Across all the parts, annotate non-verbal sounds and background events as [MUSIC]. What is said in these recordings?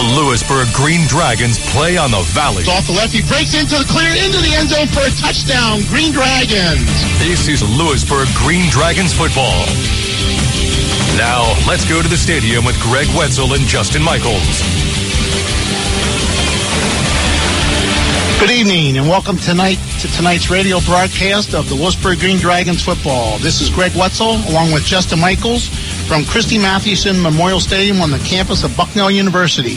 The Lewisburg Green Dragons play on the Valley. Off the left, he breaks into the clear, into the end zone for a touchdown. Green Dragons. This is Lewisburg Green Dragons football. Now, let's go to the stadium with Greg Wetzel and Justin Michaels. Good evening and welcome tonight to tonight's radio broadcast of the Lewisburg Green Dragons football. This is Greg Wetzel along with Justin Michaels from Christy Mathewson Memorial Stadium on the campus of Bucknell University.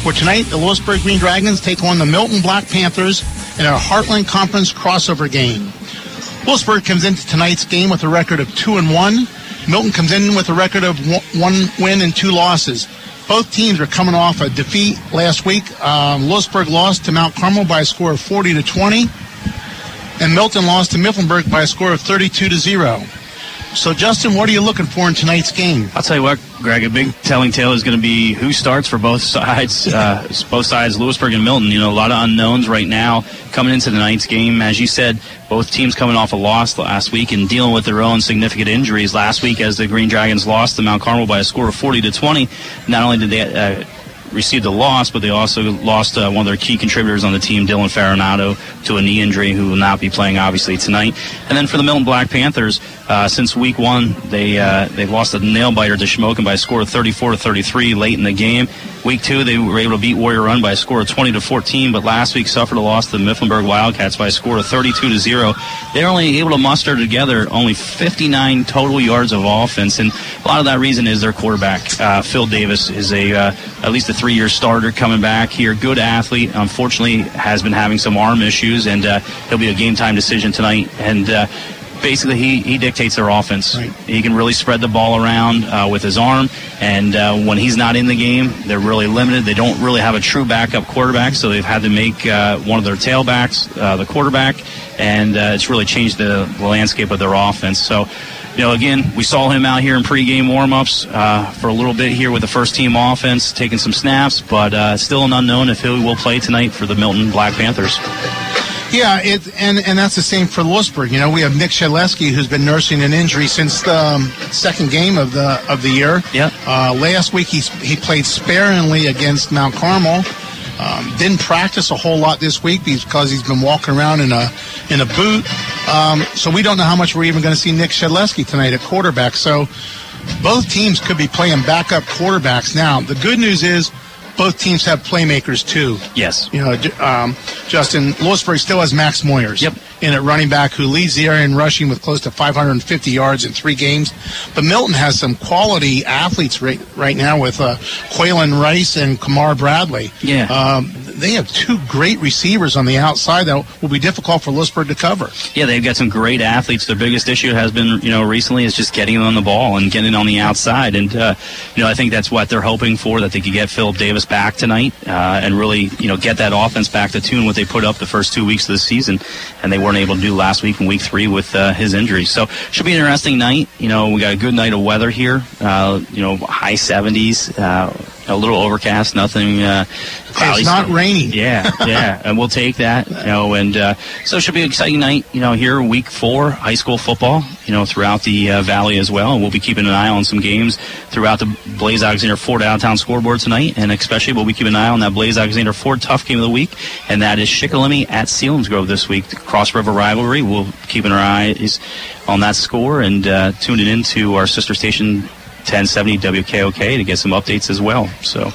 For tonight, the Lewisburg Green Dragons take on the Milton Black Panthers in a Heartland Conference crossover game. Lewisburg comes into tonight's game with a record of 2 and 1. Milton comes in with a record of one win and two losses. Both teams are coming off a defeat last week. Um, Lewisburg lost to Mount Carmel by a score of 40 to 20, and Milton lost to Mifflinburg by a score of 32 to 0. So, Justin, what are you looking for in tonight's game? I'll tell you what, Greg. A big telling tale is going to be who starts for both sides. [LAUGHS] Uh, both sides, Lewisburg and Milton. You know, a lot of unknowns right now coming into tonight's game. As you said, both teams coming off a loss last week and dealing with their own significant injuries. Last week, as the Green Dragons lost to Mount Carmel by a score of 40 to 20, not only did they uh, received a loss, but they also lost uh, one of their key contributors on the team, Dylan Farinato, to a knee injury, who will not be playing obviously tonight. And then for the Milton Black Panthers, uh, since week one, they uh, they lost a nail biter to Shamokin by a score of 34 to 33 late in the game. Week two, they were able to beat Warrior Run by a score of 20 to 14, but last week suffered a loss to the Mifflinburg Wildcats by a score of 32 to zero. They're only able to muster together only 59 total yards of offense, and a lot of that reason is their quarterback, uh, Phil Davis, is a uh, at least a three-year starter coming back here. Good athlete. Unfortunately, has been having some arm issues, and uh, he'll be a game-time decision tonight. And uh, basically he, he dictates their offense. Right. He can really spread the ball around uh, with his arm, and uh, when he's not in the game, they're really limited. They don't really have a true backup quarterback, so they've had to make uh, one of their tailbacks uh, the quarterback, and uh, it's really changed the, the, landscape of their offense. So. You know, again, we saw him out here in pregame warmups uh, for a little bit here with the first team offense, taking some snaps, but still an unknown if he will play tonight for the Milton Black Panthers. Yeah, it, and and that's the same for Lewisburg. You know, we have Nick Shedleski who's been nursing an injury since the um, second game of the of the year. Yeah. Uh, last week he he played sparingly against Mount Carmel. Um, didn't practice a whole lot this week because he's been walking around in a in a boot. Um, so we don't know how much we're even going to see Nick Shedleski tonight at quarterback. So both teams could be playing backup quarterbacks now. The good news is both teams have playmakers too. Yes. You know, um, Justin Lewisburg still has Max Moyers. Yep. In at running back who leads the area in rushing with close to 550 yards in three games. But Milton has some quality athletes right, right now with uh, Quaylen Rice and Kamar Bradley. Yeah. Um, they have two great receivers on the outside that will be difficult for Lewisburg to cover. Yeah, they've got some great athletes. Their biggest issue has been, you know, recently is just getting on the ball and getting on the outside. And, uh, you know, I think that's what they're hoping for, that they could get Philip Davis back tonight uh, and really, you know, get that offense back to tune what they put up the first two weeks of the season. And they weren't able to do last week in week three with uh, his injury. So should be an interesting night. You know, we got a good night of weather here, uh, you know, high 70s uh, a little overcast, nothing. Uh, cloudy. It's not raining. Yeah, [LAUGHS] yeah, and we'll take that. You know, and uh, so it should be an exciting night. You know, here week four, high school football. You know, throughout the uh, valley as well, and we'll be keeping an eye on some games throughout the Blaze Alexander Ford downtown scoreboard tonight, and especially we'll be keeping an eye on that Blaze Alexander Ford tough game of the week, and that is Shikellamy at Selinsgrove this week, the Cross River rivalry. We'll keep our eyes on that score and uh, tune it into our sister station 1070 WKOK to get some updates as well. So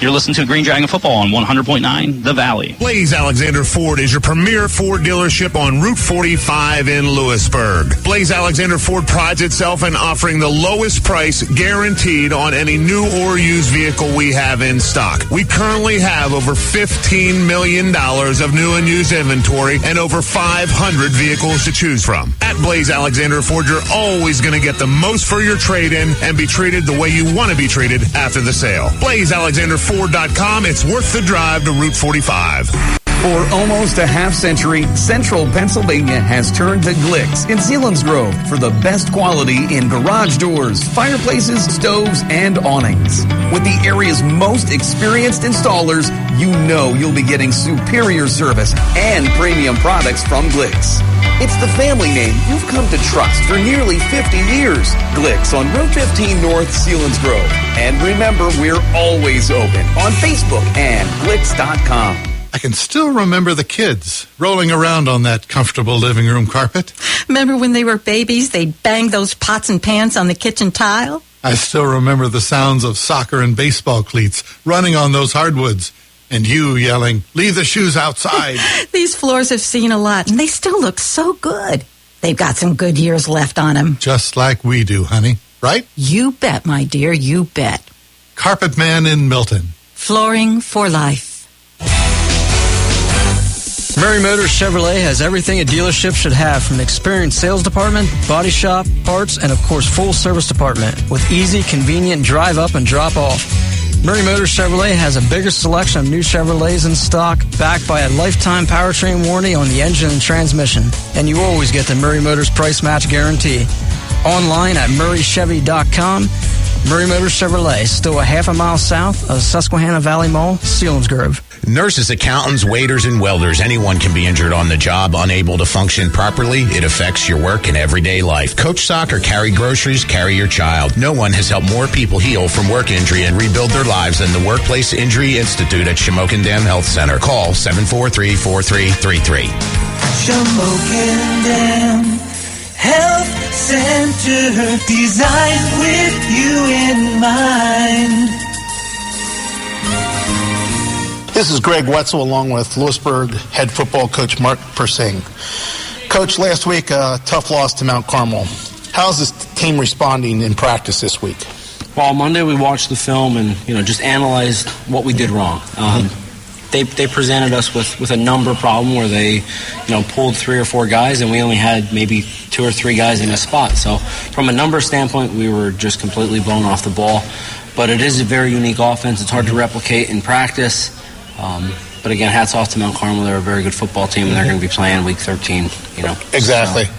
you're listening to Green Dragon Football on 100.9 The Valley. Blaze Alexander Ford is your premier Ford dealership on Route 45 in Lewisburg. Blaze Alexander Ford prides itself in offering the lowest price guaranteed on any new or used vehicle we have in stock. We currently have over $15 million of new and used inventory and over 500 vehicles to choose from. At Blaze Alexander Ford, you're always going to get the most for your trade in and be treated the way you want to be treated after the sale. BlazeAlexanderFord.com. It's worth the drive to Route 45. For almost a half century, Central Pennsylvania has turned to Glicks in Selinsgrove for the best quality in garage doors, fireplaces, stoves, and awnings. With the area's most experienced installers, you know you'll be getting superior service and premium products from Glicks. It's the family name you've come to trust for nearly 50 years. Glicks on Route 15 North, Selinsgrove. And remember, we're always open on Facebook and Glicks.com. I can still remember the kids rolling around on that comfortable living room carpet. Remember when they were babies, they'd bang those pots and pans on the kitchen tile? I still remember the sounds of soccer and baseball cleats running on those hardwoods. And you yelling, leave the shoes outside. [LAUGHS] These floors have seen a lot, and they still look so good. They've got some good years left on them. Just like we do, honey. Right? You bet, my dear, you bet. Carpet Man in Milton. Flooring for life. Murray Motors Chevrolet has everything a dealership should have from an experienced sales department, body shop, parts, and of course full service department with easy, convenient drive up and drop off. Murray Motors Chevrolet has a bigger selection of new Chevrolets in stock, backed by a lifetime powertrain warranty on the engine and transmission. And you always get the Murray Motors price match guarantee. Online at murraychevy.com. Murray Motors Chevrolet, still a half a mile south of Susquehanna Valley Mall, Selinsgrove. Nurses, accountants, waiters, and welders, anyone can be injured on the job, unable to function properly. It affects your work and everyday life. Coach soccer, carry groceries, carry your child. No one has helped more people heal from work injury and rebuild their lives than the Workplace Injury Institute at Shamokin Dam Health Center. Call 743-4333. Shamokin Dam Health Center, designed with you in mind. This is Greg Wetzel along with Lewisburg head football coach Mark Persing. Coach, last week, a tough loss to Mount Carmel. How's this team responding in practice this week? Well, Monday we watched the film and you know just analyzed what we did wrong. Um, they, they presented us with, with a number problem where they you know pulled three or four guys and we only had maybe two or three guys in a spot. So from a number standpoint, we were just completely blown off the ball. But it is a very unique offense. It's hard to replicate in practice. Um, but again, hats off to Mount Carmel. They're a very good football team, and they're going to be playing Week 13. You know, exactly. So.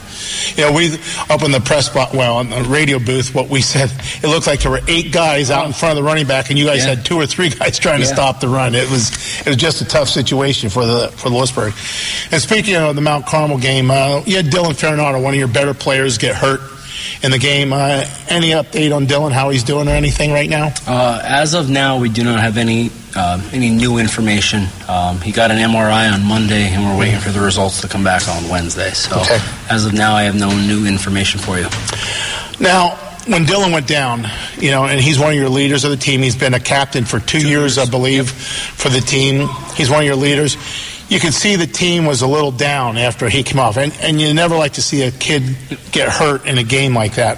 You know, we up in the press spot, well, on the radio booth, what we said, it looked like there were eight guys out in front of the running back, and you guys yeah. had two or three guys trying yeah. to stop the run. It was it was just a tough situation for the for Lewisburg. And speaking of the Mount Carmel game, uh, you had Dylan Farinato, one of your better players, get hurt in the game. Uh, any update on Dylan, how he's doing, or anything right now? Uh, as of now, we do not have any uh, any new information. Um, he got an MRI on Monday, and we're waiting for the results to come back on Wednesday. So, okay. as of now, I have no new information for you. Now, when Dylan went down, you know, and he's one of your leaders of the team. He's been a captain for two, two years, years, I believe, yep. for the team. He's one of your leaders you can see the team was a little down after he came off, and, and you never like to see a kid get hurt in a game like that.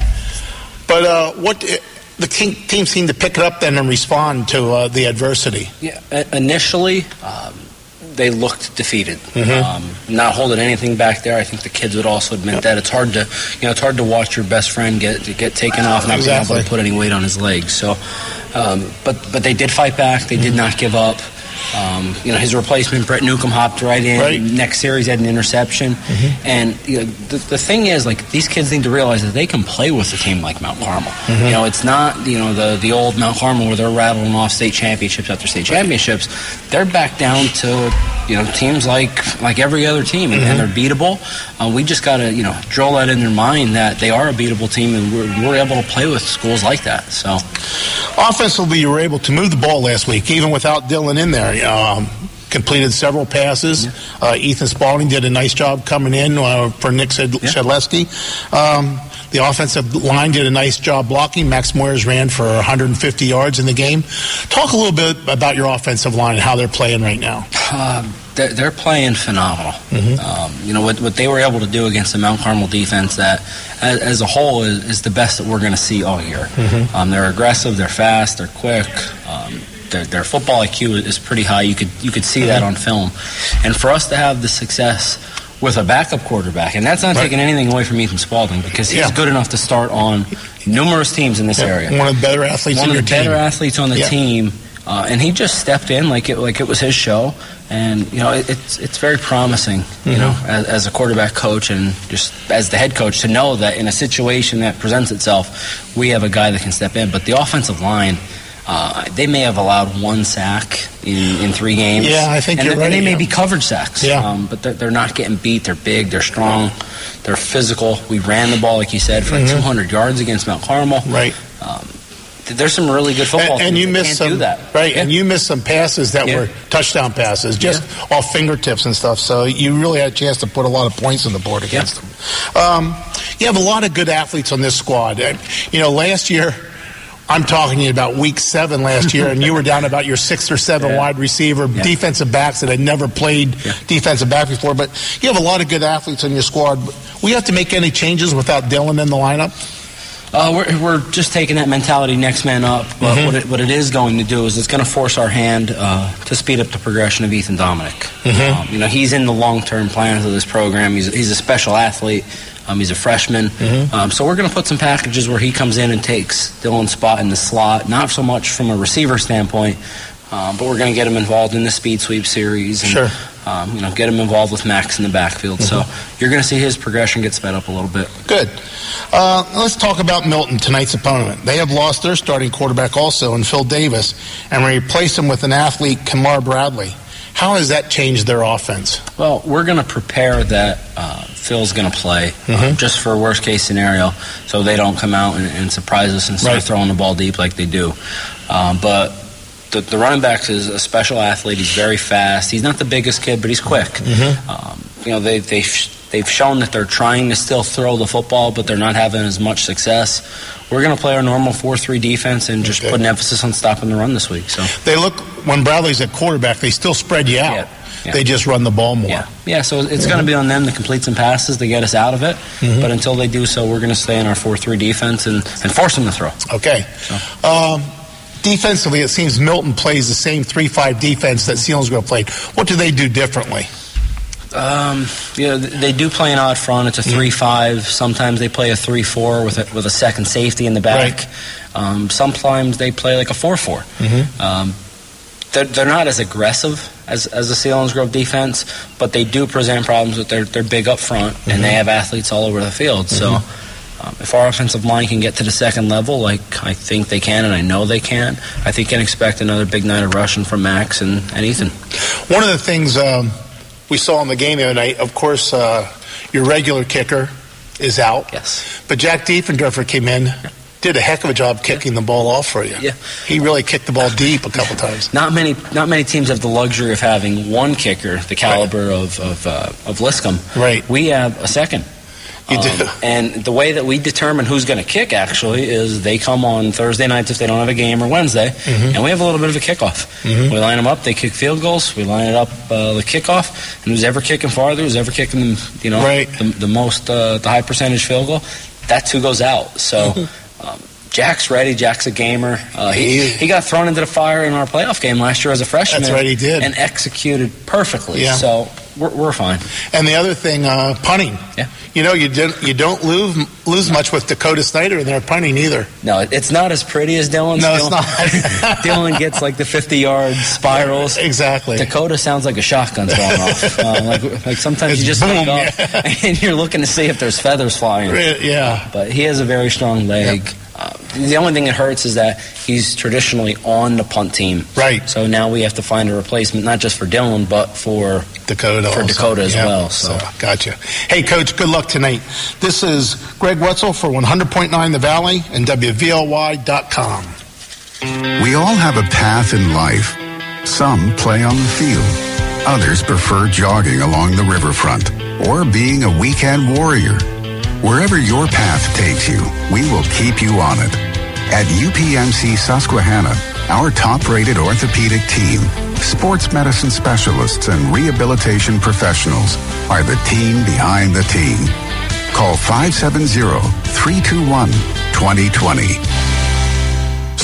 But uh, what the team, team seemed to pick it up then and respond to uh, the adversity. Yeah, initially. Um, they looked defeated, mm-hmm. um, not holding anything back there. I think the kids would also admit yep. that it's hard to, you know, it's hard to watch your best friend get get taken off, not exactly. being able to put any weight on his legs. So, um, but but they did fight back. They mm-hmm. did not give up. Um, you know, his replacement, Brett Newcomb, hopped right in. Right. Next series had an interception. Mm-hmm. And you know, the, the thing is, like, these kids need to realize that they can play with a team like Mount Carmel. Mm-hmm. You know, it's not, you know, the, the old Mount Carmel where they're rattling off state championships after state championships. They're back down to, you know, teams like like every other team, and, mm-hmm. and they're beatable. Uh, we just got to, you know, drill that in their mind that they are a beatable team, and we're, we're able to play with schools like that. So, offensively, you were able to move the ball last week, even without Dylan in there um, completed several passes. Yeah. Uh, Ethan Spalding did a nice job coming in uh, for Nick Shedleski. Yeah. Um, the offensive line did a nice job blocking. Max Moyers ran for 150 yards in the game. Talk a little bit about your offensive line and how they're playing right now. Um, they're, they're, playing phenomenal. Mm-hmm. Um, you know what, what they were able to do against the Mount Carmel defense that, as, as a whole, is, is, the best that we're going to see all year. Mm-hmm. Um, they're aggressive, they're fast, they're quick. Their, their football IQ is pretty high. You could you could see that on film, and for us to have the success with a backup quarterback, and that's not right. taking anything away from Ethan Spalding because he's yeah. good enough to start on numerous teams in this yeah. area. One of the better athletes. One of the better team. athletes on the yeah. team, uh, and he just stepped in like it like it was his show, and you know it, it's it's very promising, mm-hmm. you know, as, as, a quarterback coach and just as the head coach to know that in a situation that presents itself, we have a guy that can step in. But the offensive line Uh, they may have allowed one sack in, in three games. Yeah, I think and you're they, right, And they may yeah. be covered sacks. Yeah. Um, but they're, they're not getting beat. They're big. They're strong. They're physical. We ran the ball, like you said, for like Mhm. 200 yards against Mount Carmel. Right. Um, th- there's some really good football And, and you missed some, do that. right? And you missed some passes that Yeah. were touchdown passes, just off fingertips and stuff. So you really had a chance to put a lot of points on the board against them. Um, you have a lot of good athletes on this squad. And, you know, last year. I'm talking to you about week seven last year, and you were down about your sixth or seven Yeah. wide receiver, defensive backs that had never played defensive back before. But you have a lot of good athletes on your squad. We have to make any changes without Dylan in the lineup. Uh, we're, we're just taking that mentality next man up. But Mhm. what, it, what it is going to do is it's going to force our hand uh, to speed up the progression of Ethan Dominic. Mhm. Um, you know, he's in the long term plans of this program. He's, he's a special athlete. Um, he's a freshman. Mhm. Um, so we're going to put some packages where he comes in and takes Dylan's spot in the slot, not so much from a receiver standpoint, um, but we're going to get him involved in the speed sweep series. And, Sure. Um, you know, get him involved with Max in the backfield. So you're going to see his progression get sped up a little bit. Good. Uh, let's talk about Milton, tonight's opponent. They have lost their starting quarterback also in Phil Davis and replaced him with an athlete, Kamar Bradley. How has that changed their offense? Well, we're going to prepare that uh, Phil's going to play uh, Mhm. just for a worst case scenario, so they don't come out and, and surprise us and start Right. throwing the ball deep like they do. Um, but the, the running back is a special athlete. He's very fast. He's not the biggest kid, but he's quick. Um, you know, they they they've shown that they're trying to still throw the football, but they're not having as much success. We're going to play our normal four-three defense and just put an emphasis on stopping the run this week. So. They look, when Bradley's at quarterback, they still spread you out. yeah. They just run the ball more. Yeah, yeah. So it's going to be on them to complete some passes to get us out of it. Mhm. But until they do so, we're going to stay in our four-three defense and, and force them to throw. Okay. Um, defensively, it seems Milton plays the same 3 5 defense that Selinsgrove played. What do they do differently? Um, you know, they do play an odd front. It's a three-five. Sometimes they play a three-four with a, with a second safety in the back. Um, sometimes they play like a four-four. Mm-hmm. Um, they're, they're not as aggressive as, as the Selinsgrove defense, but they do present problems with their, their big up front, and Mhm. they have athletes all over the field. So um, if our offensive line can get to the second level, like I think they can, and I know they can, I think you can expect another big night of rushing from Max and, and Ethan. One of the things um, we saw in the game the other night, of course, uh, your regular kicker is out. Yes. But Jack Diefendorfer came in, did a heck of a job kicking the ball off for you. Yeah. He really kicked the ball deep a couple times. Not many, not many teams have the luxury of having one kicker, the caliber of of, uh, of Liscomb. Right. We have a second. You Um, do. And the way that we determine who's going to kick actually is they come on Thursday nights if they don't have a game or Wednesday, Mhm. and we have a little bit of a kickoff. Mhm. We line them up, they kick field goals. We line it up uh, the kickoff, and who's ever kicking farther, who's ever kicking you know Right. the, the most uh, the high percentage field goal, that's who goes out. So. Um, Jack's ready. Jack's a gamer. Uh, he, He- got thrown into the fire in our playoff game last year as a freshman. That's right, he did. and executed perfectly. Yeah. So we're, we're fine. And the other thing, uh, punting. Yeah. You know, you don't you don't lose lose much with Dakota Snyder in their punting either. No, it's not as pretty as Dylan's. No, it's Dylan, not. [LAUGHS] Dylan gets like the 50 yard spirals. Exactly. Dakota sounds like a shotgun's going [LAUGHS] off. Um, like, like sometimes you just boom, up [LAUGHS] and you're looking to see if there's feathers flying. Yeah. But he has a very strong leg. Uh, the only thing that hurts is that he's traditionally on the punt team. Right. So now we have to find a replacement, not just for Dylan, but for Dakota. For also. Dakota as Yeah. well. So. gotcha. Hey, Coach, good luck tonight. This is Greg Wetzel for 100.9 The Valley and WVLY.com. We all have a path in life. Some play on the field. Others prefer jogging along the riverfront or being a weekend warrior. Wherever your path takes you, we will keep you on it. At UPMC Susquehanna, our top-rated orthopedic team, sports medicine specialists and rehabilitation professionals are the team behind the team. Call 570-321-2020.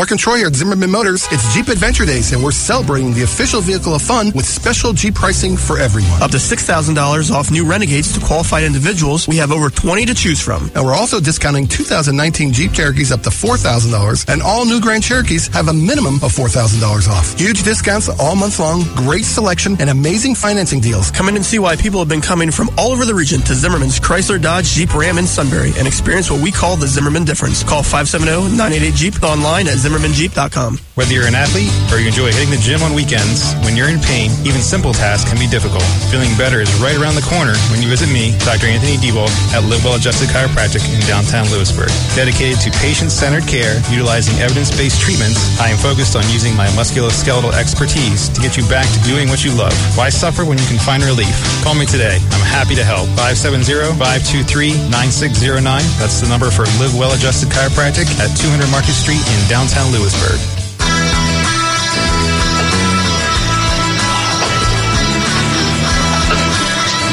Mark and Troy are at Zimmerman Motors. It's Jeep Adventure Days, and we're celebrating the official vehicle of fun with special Jeep pricing for everyone. Up to $6,000 off new Renegades to qualified individuals. We have over 20 to choose from. And we're also discounting 2019 Jeep Cherokees up to $4,000, and all new Grand Cherokees have a minimum of $4,000 off. Huge discounts all month long, great selection, and amazing financing deals. Come in and see why people have been coming from all over the region to Zimmerman's Chrysler, Dodge, Jeep, Ram, and Sunbury and experience what we call the Zimmerman difference. Call 570-988-JEEP online at ZimmermanJeep.com. Whether you're an athlete or you enjoy hitting the gym on weekends, when you're in pain, even simple tasks can be difficult. Feeling better is right around the corner when you visit me, Dr. Anthony Debold, at Live Well Adjusted Chiropractic in downtown Lewisburg. Dedicated to patient-centered care, utilizing evidence-based treatments, I am focused on using my musculoskeletal expertise to get you back to doing what you love. Why suffer when you can find relief? Call me today. I'm happy to help. 570-523-9609. That's the number for Live Well Adjusted Chiropractic at 200 Market Street in downtown Lewisburg.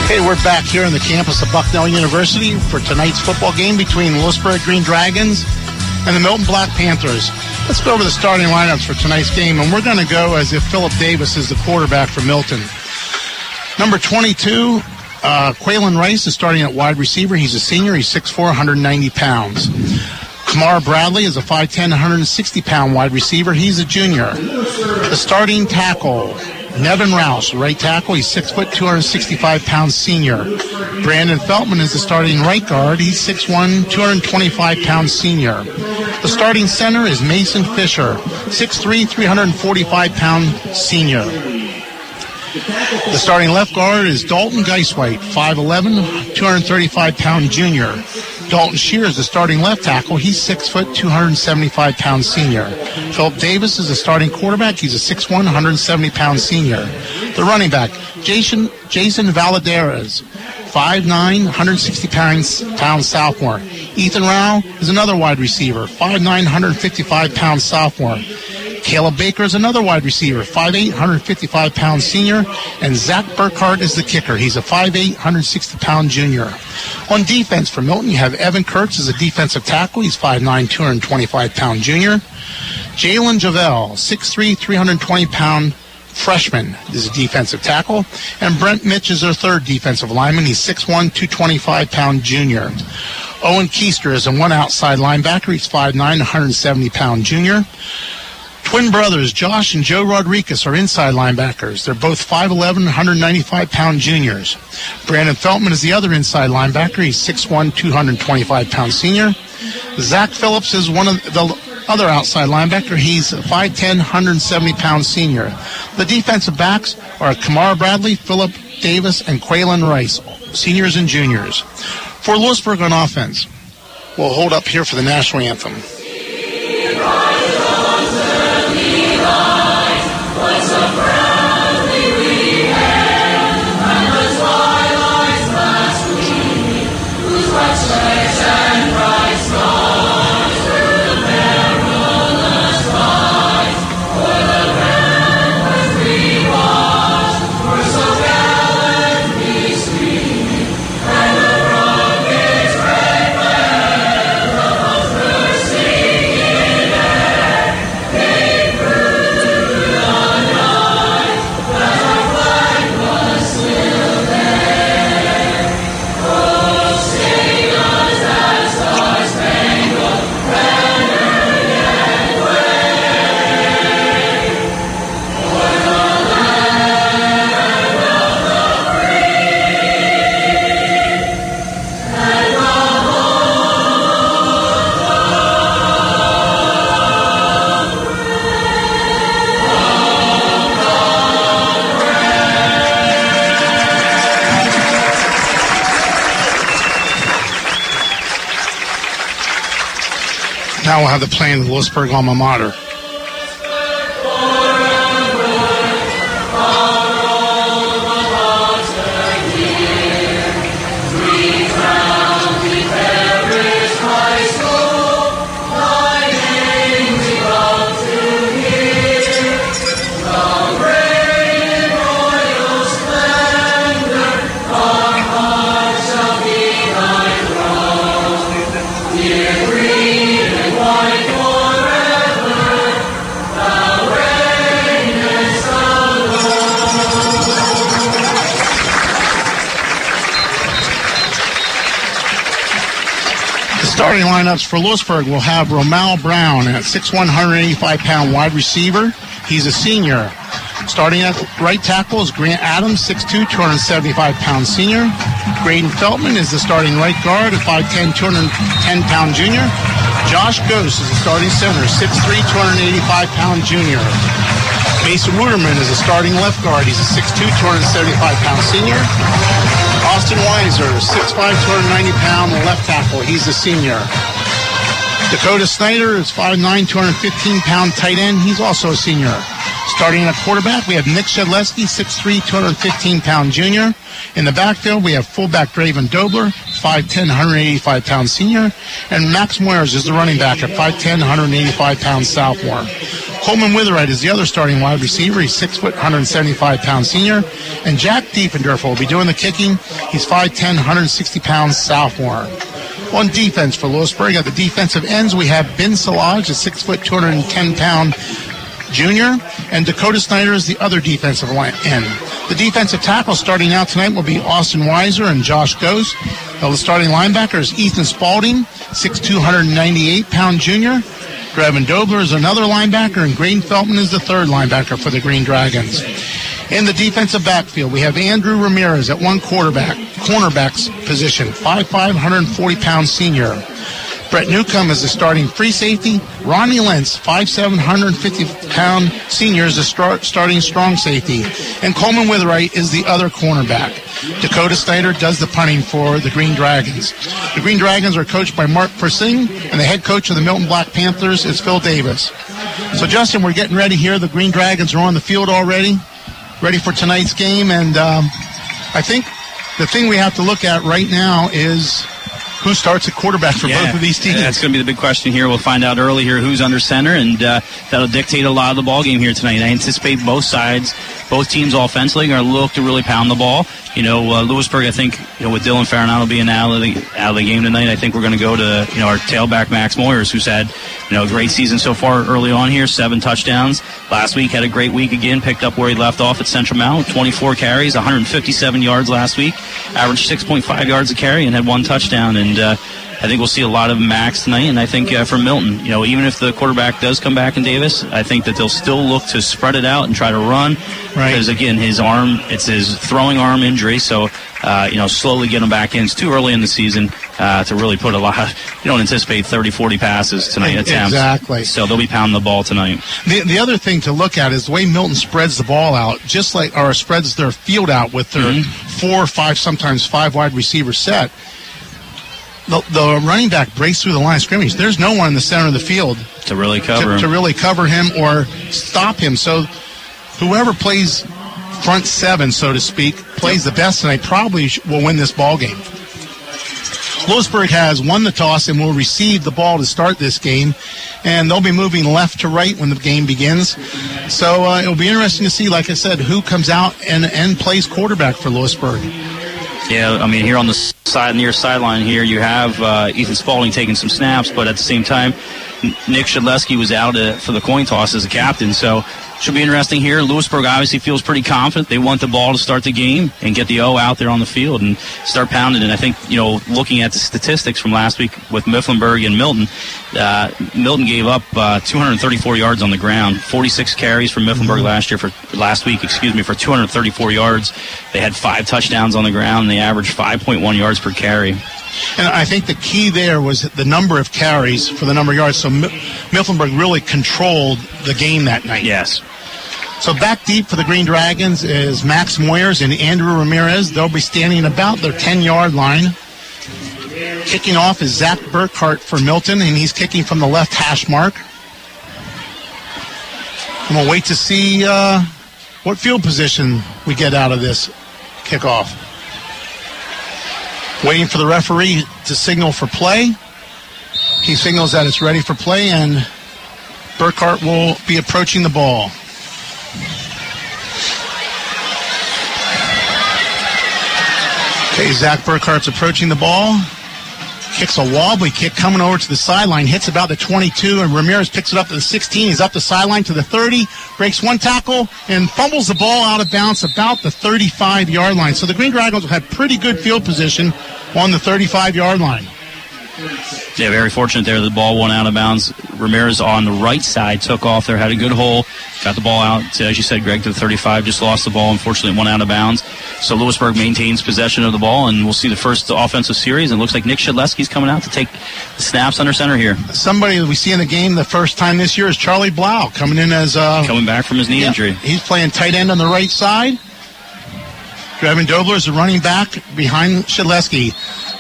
Okay, we're back here on the campus of Bucknell University for tonight's football game between Lewisburg Green Dragons and the Milton Black Panthers. Let's go over the starting lineups for tonight's game, and we're going to go as if Philip Davis is the quarterback for Milton. Number 22, uh, Quaylen Rice is starting at wide receiver. He's a senior. He's 6'4", 190 pounds. Kamar Bradley is a 5'10", 160 pound wide receiver. He's a junior. The starting tackle, Nevin Rouse, right tackle. He's six foot, 265 pounds senior. Brandon Feltman is the starting right guard. He's 6'1", 225 pounds senior. The starting center is Mason Fisher, 6'3", 345 pound senior. The starting left guard is Dalton Geiswhite, 5'11", 235 pound junior. Dalton Shear is the starting left tackle. He's six foot, 275 pound senior. Philip Davis is the starting quarterback. He's a 6'1", 170 pound senior. The running back, Jason Jason Valadares, 5'9", 160 pounds, pound sophomore. Ethan Rao is another wide receiver, 5'9", 155 pound sophomore. Caleb Baker is another wide receiver, 5'8", 155 pound senior. And Zach Burkhardt is the kicker. He's a 5'8", 160 pound junior. On defense for Milton, you have Evan Kurtz as a defensive tackle. He's 5'9", 225 pound junior. Jalen Javel, 6'3", 320 pound freshman is a defensive tackle. And Brent Mitch is their third defensive lineman. He's 6'1", 225 pound junior. Owen Keister is a one outside linebacker. He's 5'9", 170 pound junior. Twin brothers Josh and Joe Rodriguez are inside linebackers. They're both 5'11", 195 pound juniors. Brandon Feltman is the other inside linebacker. He's 6'1", 225 pound senior. Zach Phillips is one of the other outside linebacker. He's 5'10", 170 pound senior. The defensive backs are Kamara Bradley, Philip Davis, and Quaylen Rice, seniors and juniors. For Lewisburg on offense, we'll hold up here for the national anthem. The playing of Lewisburg alma mater. Starting lineups for Lewisburg will have Romal Brown at 6'1", 185 pound wide receiver. He's a senior. Starting at right tackle is Grant Adams, 6'2", 275 pound senior. Graydon Feltman is the starting right guard at 5'10", 210 pound junior. Josh Ghost is the starting center, 6'3", 285 pound junior. Mason Ruderman is the starting left guard. He's a 6'2", 275 pound senior. Austin Weiser, 6'5", 290 pound left tackle. He's a senior. Dakota Snyder is 5'9", 215 pound tight end. He's also a senior. Starting at quarterback, we have Nick Shedleski, 6'3", 215 pound junior. In the backfield, we have fullback Draven Dobler, 5'10", 185 pound senior. And Max Moyers is the running back at 5'10", 185 pound sophomore. Coleman Witherite is the other starting wide receiver. He's 6 foot, 175 pound senior. And Jack Diefendorfer will be doing the kicking. He's 5'10", 160 pounds sophomore. On defense for Lewisburg, at the defensive ends, we have Ben Salage, a 6 foot, 210 pound junior, and Dakota Snyder is the other defensive end. The defensive tackle starting out tonight will be Austin Weiser and Josh Ghost. The starting linebacker is Ethan Spalding, 6'2", 198 pound junior. Drevin Dobler is another linebacker, and Green Feltman is the third linebacker for the Green Dragons. In the defensive backfield, we have Andrew Ramirez at one quarterback, cornerback's position, 5'5", 140 pound senior. Brett Newcomb is the starting free safety. Ronnie Lentz, 5'7", 150 pound senior, is the start, starting strong safety. And Coleman Witherite is the other cornerback. Dakota Snyder does the punting for the Green Dragons. The Green Dragons are coached by Mark Persing, and the head coach of the Milton Black Panthers is Phil Davis. So, Justin, we're getting ready here. The Green Dragons are on the field already, ready for tonight's game. And um, I think the thing we have to look at right now is who starts at quarterback for Yeah, both of these teams. That's going to be the big question here. We'll find out early here who's under center, and uh, that'll dictate a lot of the ball game here tonight. I anticipate both sides, both teams offensively, are going to look to really pound the ball. You know, uh, Lewisburg, I think, you know, with Dylan Farinato being out of the out of the game tonight, I think we're going to go to you know our tailback Max Moyers, who's had you know a great season so far early on here, seven touchdowns. Last week had a great week again, picked up where he left off at Central Mount, 24 carries, 157 yards last week, averaged 6.5 yards a carry, and had one touchdown. And uh, I think we'll see a lot of Max tonight, and I think uh, for Milton, you know, even if the quarterback does come back in Davis, I think that they'll still look to spread it out and try to run. Right. Because again, his arm, it's his throwing arm injury, so uh, you know, slowly get him back in. It's too early in the season uh, to really put a lot. [LAUGHS] You don't anticipate 30, 40 passes tonight. Attempts. exactly. So they'll be pounding the ball tonight. The, the other thing to look at is the way Milton spreads the ball out, just like or spreads their field out with their Mm-hmm. four, five, sometimes five wide receiver set. The, the running back breaks through the line of scrimmage. There's no one in the center of the field To really cover to, him. to really cover him or stop him. So whoever plays front seven, so to speak, plays the best tonight probably will win this ball game. Lewisburg has won the toss and will receive the ball to start this game, and they'll be moving left to right when the game begins. So uh, it'll be interesting to see, like I said, who comes out and, and plays quarterback for Lewisburg. Yeah, I mean, here on the side near sideline here, you have uh, Ethan Spalding taking some snaps, but at the same time, Nick Shedleski was out uh, for the coin toss as a captain. So should be interesting here. Lewisburg obviously feels pretty confident. They want the ball to start the game and get the O out there on the field and start pounding And I think you know, looking at the statistics from last week with Mifflinburg and Milton, uh, Milton gave up uh, 234 yards on the ground, 46 carries from Mifflinburg last year for last week, excuse me, for 234 yards. They had five touchdowns on the ground. And they averaged 5.1 yards per carry. And I think the key there was the number of carries for the number of yards. So Mi- Mifflinburg really controlled the game that night. Yes. So back deep for the Green Dragons is Max Moyers and Andrew Ramirez. They'll be standing about their 10-yard line. Kicking off is Zach Burkhart for Milton, and he's kicking from the left hash mark. And we'll wait to see uh, what field position we get out of this kickoff. Waiting for the referee to signal for play. He signals that it's ready for play, and Burkhart will be approaching the ball. Okay, Zach Burkhart's approaching the ball. Kicks a wobbly kick coming over to the sideline, hits about the 22, and Ramirez picks it up to the 16. He's up the sideline to the 30, breaks one tackle, and fumbles the ball out of bounds about the 35 yard line. So the Green Dragons will have pretty good field position on the 35 yard line. Yeah, very fortunate there. The ball went out of bounds. Ramirez on the right side took off there, had a good hole, got the ball out, as you said, Greg, to the 35, just lost the ball. Unfortunately, went out of bounds. So Lewisburg maintains possession of the ball, and we'll see the first offensive series. And it looks like Nick Shedleski's coming out to take the snaps under center here. Somebody that we see in the game the first time this year is Charlie Blau coming in as uh, Coming back from his knee Yeah, injury. He's playing tight end on the right side. Drevin Dobler is the running back behind Shedleski.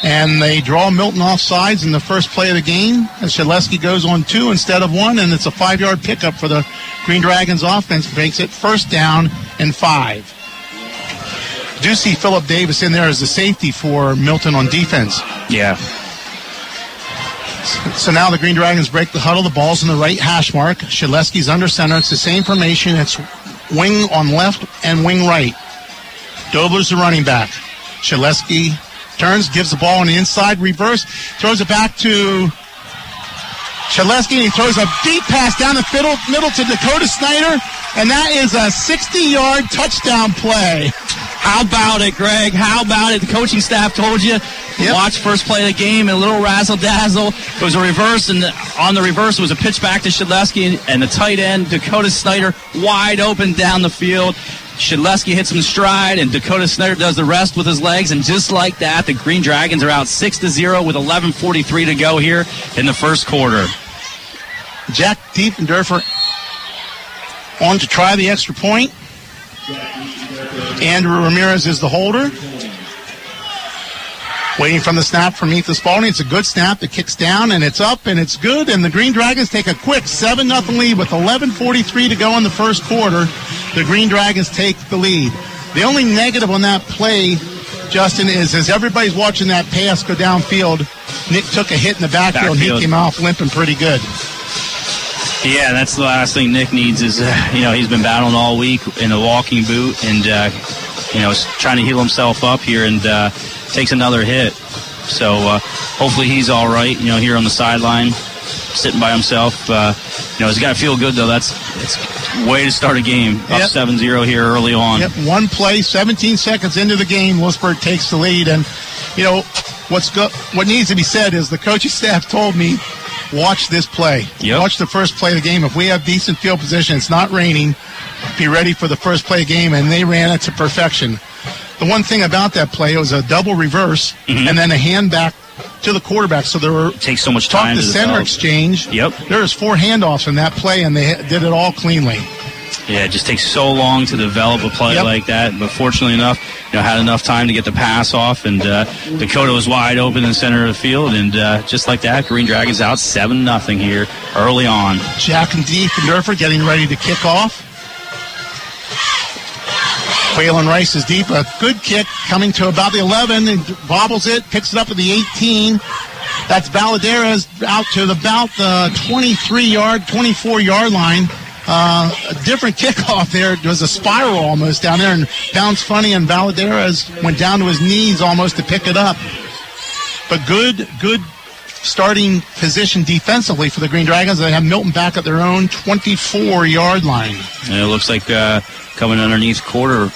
And they draw Milton off sides in the first play of the game. And Shedleski goes on two instead of one, and it's a five yard pickup for the Green Dragons offense. Makes it first down and five. Do see Philip Davis in there as the safety for Milton on defense. Yeah. So now the Green Dragons break the huddle. The ball's in the right hash mark. Shedleski's under center. It's the same formation. It's wing on left and wing right. Dobler's the running back. Shedleski turns, gives the ball on the inside, reverse, throws it back to Shedleski, and he throws a deep pass down the middle, middle to Dakota Snyder, and that is a 60-yard touchdown play. How about it, Greg? How about it? The coaching staff told you. Watch first play of the game, a little razzle dazzle. It was a reverse, and on the reverse it was a pitch back to Shedleski, and, and the tight end Dakota Snyder wide open down the field. Shedleski hits him stride, and Dakota Snyder does the rest with his legs, and just like that, the Green Dragons are out six to zero with 11:43 to go here in the first quarter. Jack Diefendorfer on to try the extra point. Andrew Ramirez is the holder. Waiting from the snap from Ethan Spalding. It's a good snap. It kicks down and it's up and it's good. And the Green Dragons take a quick 7 0 lead with 11.43 to go in the first quarter. The Green Dragons take the lead. The only negative on that play, Justin, is as everybody's watching that pass go downfield, Nick took a hit in the backfield. and He came off limping pretty good. Yeah, that's the last thing Nick needs is, uh, you know, he's been battling all week in a walking boot and, uh, you know, trying to heal himself up here and uh, takes another hit. So uh, hopefully he's all right, you know, here on the sideline, sitting by himself. Uh, you know, he's got to feel good, though. That's it's way to start a game. Up Yep. 7 0 here early on. Yep, one play, 17 seconds into the game, Lewisburg takes the lead. And, you know, what's go- what needs to be said is the coaching staff told me, watch this play. Watch the first play of the game. If we have decent field position, it's not raining, be ready for the first play of the game. And they ran it to perfection. The one thing about that play, it was a double reverse and then a hand back to the quarterback. So there were Mm-hmm. takes so much talk time to to center exchange. Yep. There was four handoffs in that play, and they did it all cleanly. Yeah, it just takes so long to develop a play Yep. like that. But fortunately enough, you know, had enough time to get the pass off, and uh, Dakota was wide open in the center of the field, and uh, just like that, Green Dragons out seven nothing here early on. Jack and Diefendorfer getting ready to kick off. Waylon Rice is deep. A good kick coming to about the 11 and bobbles it, picks it up at the 18. That's Valaderas out to the, about the 23 yard, 24 yard line. Uh, a different [LAUGHS] kickoff there. It was a spiral almost down there and bounced funny, and Valaderas went down to his knees almost to pick it up. But good, good starting position defensively for the Green Dragons. They have Milton back at their own 24 yard line. And it looks like uh, coming underneath quarter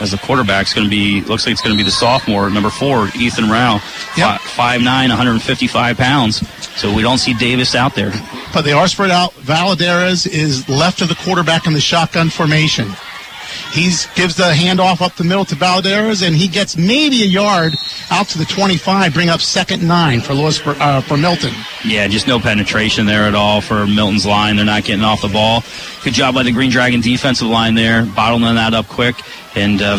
as the quarterback's going to be looks like it's going to be the sophomore number four Ethan Rao, fi- 5'9", 155 pounds. So we don't see Davis out there. But they are spread out. Valaderas is left of the quarterback in the shotgun formation. He gives the handoff up the middle to Valaderas, and he gets maybe a yard out to the 25, bring up second nine for Lewis, uh, for Milton. Yeah, just no penetration there at all for Milton's line. They're not getting off the ball. Good job by the Green Dragon defensive line there, bottling that up quick. And uh,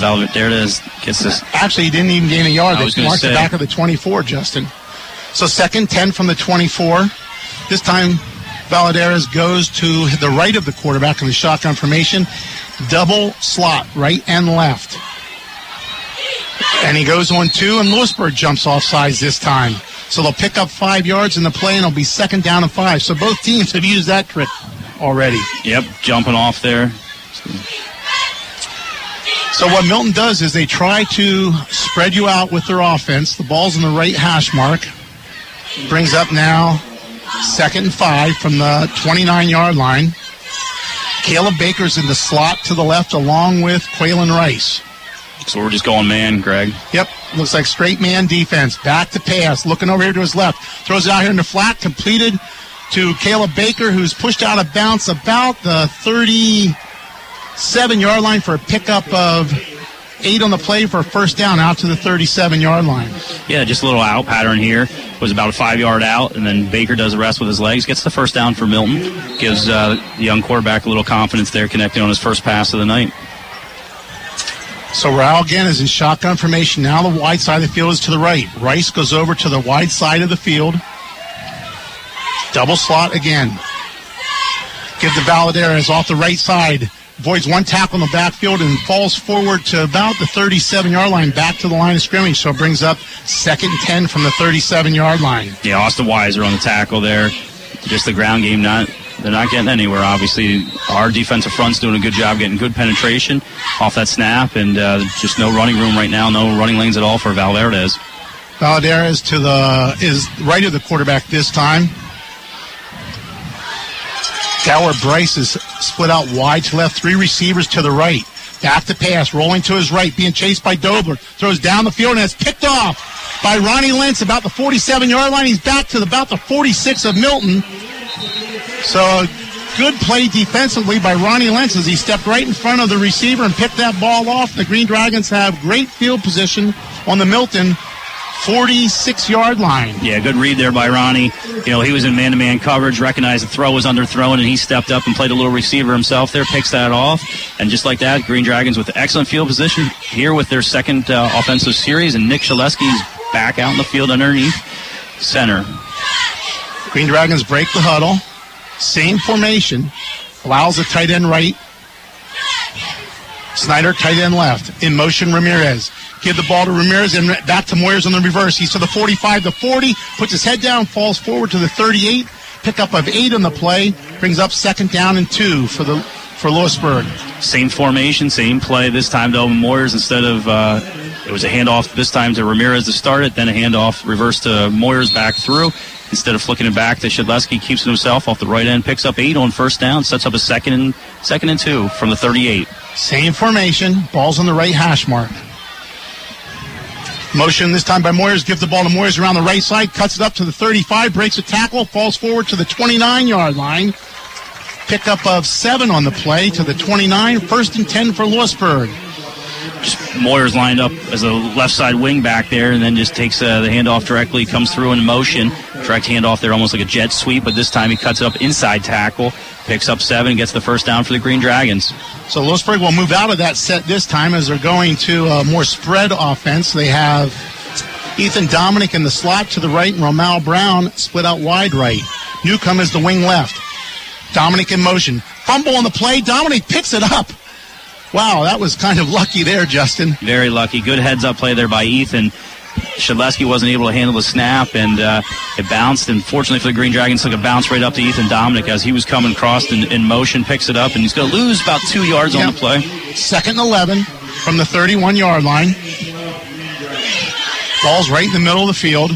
gets this. Actually, he didn't even gain a yard. They marked the back of the 24, Justin. So second, 10 from the 24. This time, Valaderas goes to the right of the quarterback in the shotgun formation. Double slot, right and left. And he goes on two, and Lewisburg jumps off sides this time. So they'll pick up five yards in the play, and it'll be second down and five. So both teams have used that trick already. Yep, jumping off there. So what Milton does is they try to spread you out with their offense. The ball's in the right hash mark. Brings up now second and five from the 29 yard line. Caleb Baker's in the slot to the left along with Quaylen Rice. So we're just going man, Greg. Yep, looks like straight man defense. Back to pass, looking over here to his left. Throws it out here in the flat, completed to Caleb Baker, who's pushed out of bounds about the 37 yard line for a pickup of eight on the play for a first down out to the 37 yard line. Yeah, just a little out pattern here. Was about a five yard out, and then Baker does the rest with his legs. Gets the first down for Milton. Gives uh, the young quarterback a little confidence there, connecting on his first pass of the night. So Rao again is in shotgun formation. Now the wide side of the field is to the right. Rice goes over to the wide side of the field. Double slot again. Give the Valadares off the right side. Avoids one tackle in the backfield and falls forward to about the 37 yard line, back to the line of scrimmage. So it brings up second and 10 from the 37 yard line. Yeah, Austin Weiser on the tackle there. Just the ground game, not they're not getting anywhere. Obviously, our defensive front's doing a good job getting good penetration off that snap, and uh, just no running room right now, no running lanes at all for Valverdez. Valadares to the is right of the quarterback this time. Gower Bryce is split out wide to left, three receivers to the right. Back to pass, rolling to his right, being chased by Dobler. Throws down the field and it's picked off by Ronnie Lentz about the 47 yard line. He's back to the, about the 46 of Milton. So good play defensively by Ronnie Lentz as he stepped right in front of the receiver and picked that ball off. The Green Dragons have great field position on the Milton 46 yard line. Yeah, good read there by Ronnie. You know, he was in man to man coverage, recognized the throw was underthrown, and he stepped up and played a little receiver himself there, picks that off. And just like that, Green Dragons with excellent field position here with their second uh, offensive series, and Nick Shedleski's back out in the field underneath center. Green Dragons break the huddle. Same formation. Allows the tight end right. Snyder, tight end left. In motion, Ramirez. Give the ball to Ramirez and back to Moyers on the reverse. He's to the 45, the 40, puts his head down, falls forward to the 38. Pickup of eight on the play. Brings up second down and two for the for Lewisburg. Same formation, same play. This time, though, Moyers instead of uh, it was a handoff this time to Ramirez to start it, then a handoff reverse to Moyers back through. Instead of flicking it back to Shedleski, keeps it himself off the right end, picks up eight on first down, sets up a second and second and two from the 38. Same formation. Ball's on the right hash mark. Motion this time by Moyers. Give the ball to Moyers around the right side. Cuts it up to the 35. Breaks a tackle. Falls forward to the 29 yard line. Pickup of seven on the play to the 29. First and 10 for Lewisburg. Moyers lined up as a left side wing back there, and then just takes uh, the handoff directly, comes through in motion. Direct handoff there, almost like a jet sweep, but this time he cuts it up inside tackle, picks up seven, gets the first down for the Green Dragons. So Lewisburg will move out of that set this time as they're going to a more spread offense. They have Ethan Dominic in the slot to the right and Romal Brown split out wide right. Newcomb is the wing left. Dominic in motion. Fumble on the play. Dominic picks it up. Wow, that was kind of lucky there, Justin. Very lucky. Good heads up play there by Ethan. Shedleski wasn't able to handle the snap, and uh, it bounced. And fortunately for the Green Dragons, took a bounce right up to Ethan Dominic as he was coming across in, in motion, picks it up, and he's going to lose about two yards on the play. Second and 11 from the 31 yard line. Ball's right in the middle of the field.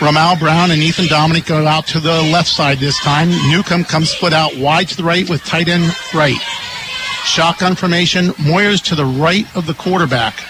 Ramal Brown and Ethan Dominic go out to the left side this time. Newcomb comes split out wide to the right with tight end right. Shotgun formation. Moyers to the right of the quarterback.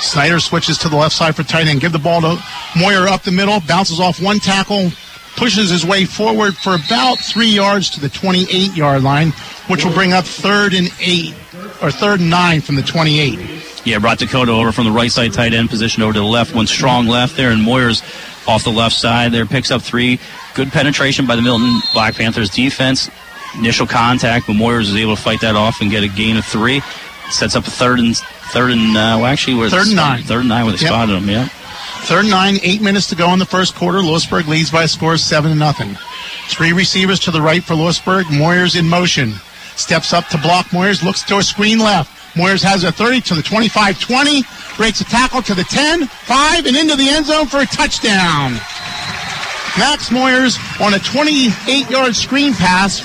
Snyder switches to the left side for tight end. Give the ball to Moyer up the middle. Bounces off one tackle. Pushes his way forward for about three yards to the 28 yard line, which will bring up third and eight, or third and nine from the 28. Yeah, brought Dakota over from the right side tight end position over to the left. One strong left there, and Moyers off the left side there picks up three. Good penetration by the Milton Black Panthers defense. Initial contact, but Moyers is able to fight that off and get a gain of three. Sets up a third and third and uh, well, actually, where Third and nine. Third and nine with a Yep. spot on him. Yeah. Third and nine, eight minutes to go in the first quarter. Lewisburg leads by a score of seven to nothing. Three receivers to the right for Lewisburg. Moyers in motion. Steps up to block Moyers, looks to a screen left. Moyers has a 30 to the 25 20, breaks a tackle to the 10, 5, and into the end zone for a touchdown. Max Moyers on a 28 yard screen pass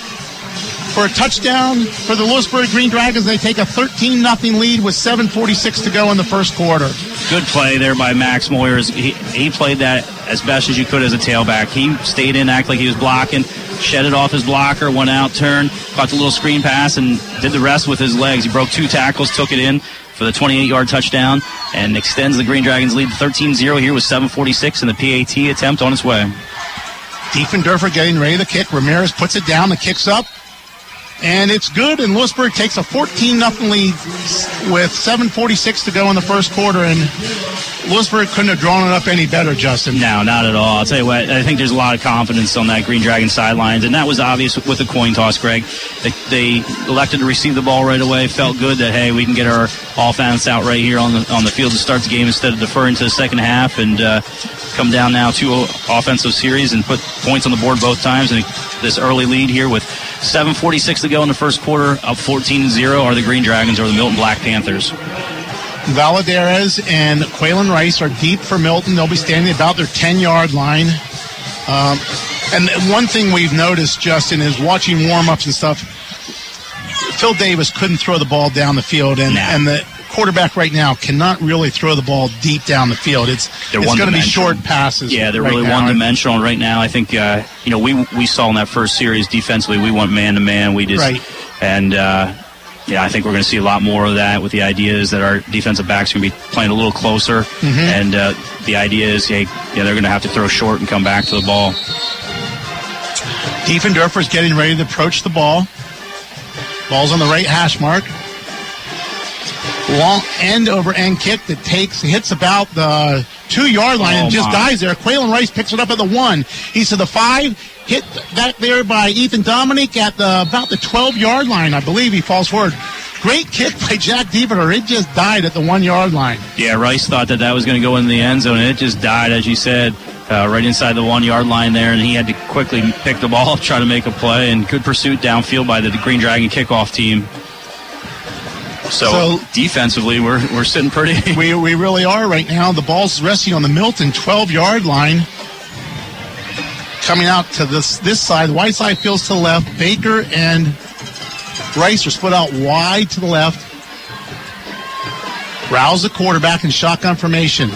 for a touchdown for the Lewisburg Green Dragons. They take a 13 0 lead with 7.46 to go in the first quarter. Good play there by Max Moyers. He, he played that as best as you could as a tailback. He stayed in, act like he was blocking, shed it off his blocker, went out, turned, caught the little screen pass, and did the rest with his legs. He broke two tackles, took it in for the 28-yard touchdown, and extends the Green Dragons lead 13-0 here with 7:46 in the PAT attempt on its way. Diefendorfer getting ready to kick. Ramirez puts it down. The kick's up. And it's good. And Lewisburg takes a 14 0 lead with 7.46 to go in the first quarter. And Lewisburg couldn't have drawn it up any better, Justin. No, not at all. I'll tell you what, I think there's a lot of confidence on that Green Dragon sidelines, and that was obvious with the coin toss, Greg. They, they elected to receive the ball right away, felt good that, hey, we can get our offense out right here on the, on the field to start the game instead of deferring to the second half and uh, come down now two offensive series and put points on the board both times. And this early lead here with 7.46 to go in the first quarter, up 14 0 are the Green Dragons or the Milton Black Panthers. Valadares and Quaylen Rice are deep for Milton. They'll be standing about their 10 yard line. Um, and one thing we've noticed, Justin, is watching warm ups and stuff. Phil Davis couldn't throw the ball down the field, and, and the quarterback right now cannot really throw the ball deep down the field. It's They're it's going to be short passes. Yeah, they're right really one dimensional right now. I think uh, you know we we saw in that first series defensively we went man to man. We just Right. and uh, yeah, I think we're going to see a lot more of that. With the idea is that our defensive backs are going to be playing a little closer, Mhm. and uh, the idea is hey, yeah, they're going to have to throw short and come back to the ball. Diefendorfer's getting ready to approach the ball. Ball's on the right hash mark. Long end over end kick that takes hits about the two yard line and Oh, just my. dies there. Quaylen Rice picks it up at the one. He's to the five. Hit that there by Ethan Dominic at the about the twelve yard line. I believe he falls forward. Great kick [LAUGHS] by Jack Diefender. It just died at the one yard line. Yeah, Rice thought that that was going to go in the end zone, and it just died, as you said, uh, right inside the one yard line there, and he had to quickly pick the ball try to make a play, and good pursuit downfield by the Green Dragon kickoff team. So, So- defensively, we're we're sitting pretty. [LAUGHS] we we really are right now. The ball's resting on the Milton 12 yard line. Coming out to this this side, Whiteside fields to the left. Baker and Rice are split out wide to the left. Rouse the quarterback in shotgun formation.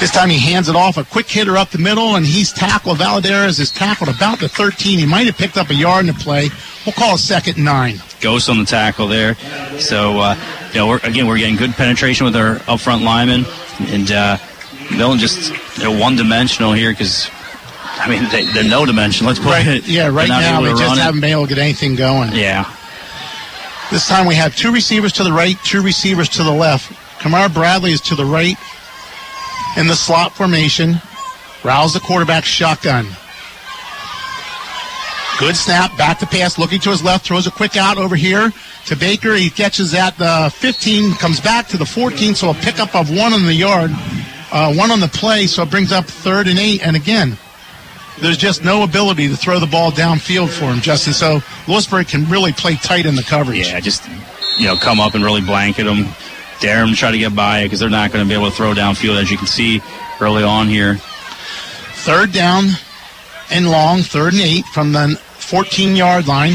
This time he hands it off, a quick hitter up the middle, and he's tackled. Valadares is tackled about the 13. He might have picked up a yard in the play. We'll call it second nine. Ghost on the tackle there. So, uh, you know, we're, again, we're getting good penetration with our up front linemen, and uh, Milton just they're one dimensional here because. I mean, they, they're no dimension. Let's put Right, it. yeah, right now to just haven't been able to get anything going. Yeah. This time we have two receivers to the right, two receivers to the left. Kamar Bradley is to the right in the slot formation. Rouse the quarterback shotgun. Good snap, back to pass, looking to his left, throws a quick out over here to Baker. He catches at the 15, comes back to the 14, so a pickup of one on the yard, uh, one on the play, so it brings up third and eight. And again, there's just no ability to throw the ball downfield for him, Justin. So Lewisburg can really play tight in the coverage. Yeah, just you know, come up and really blanket them, dare them to try to get by it because they're not going to be able to throw downfield as you can see early on here. Third down and long, third and eight from the 14 yard line.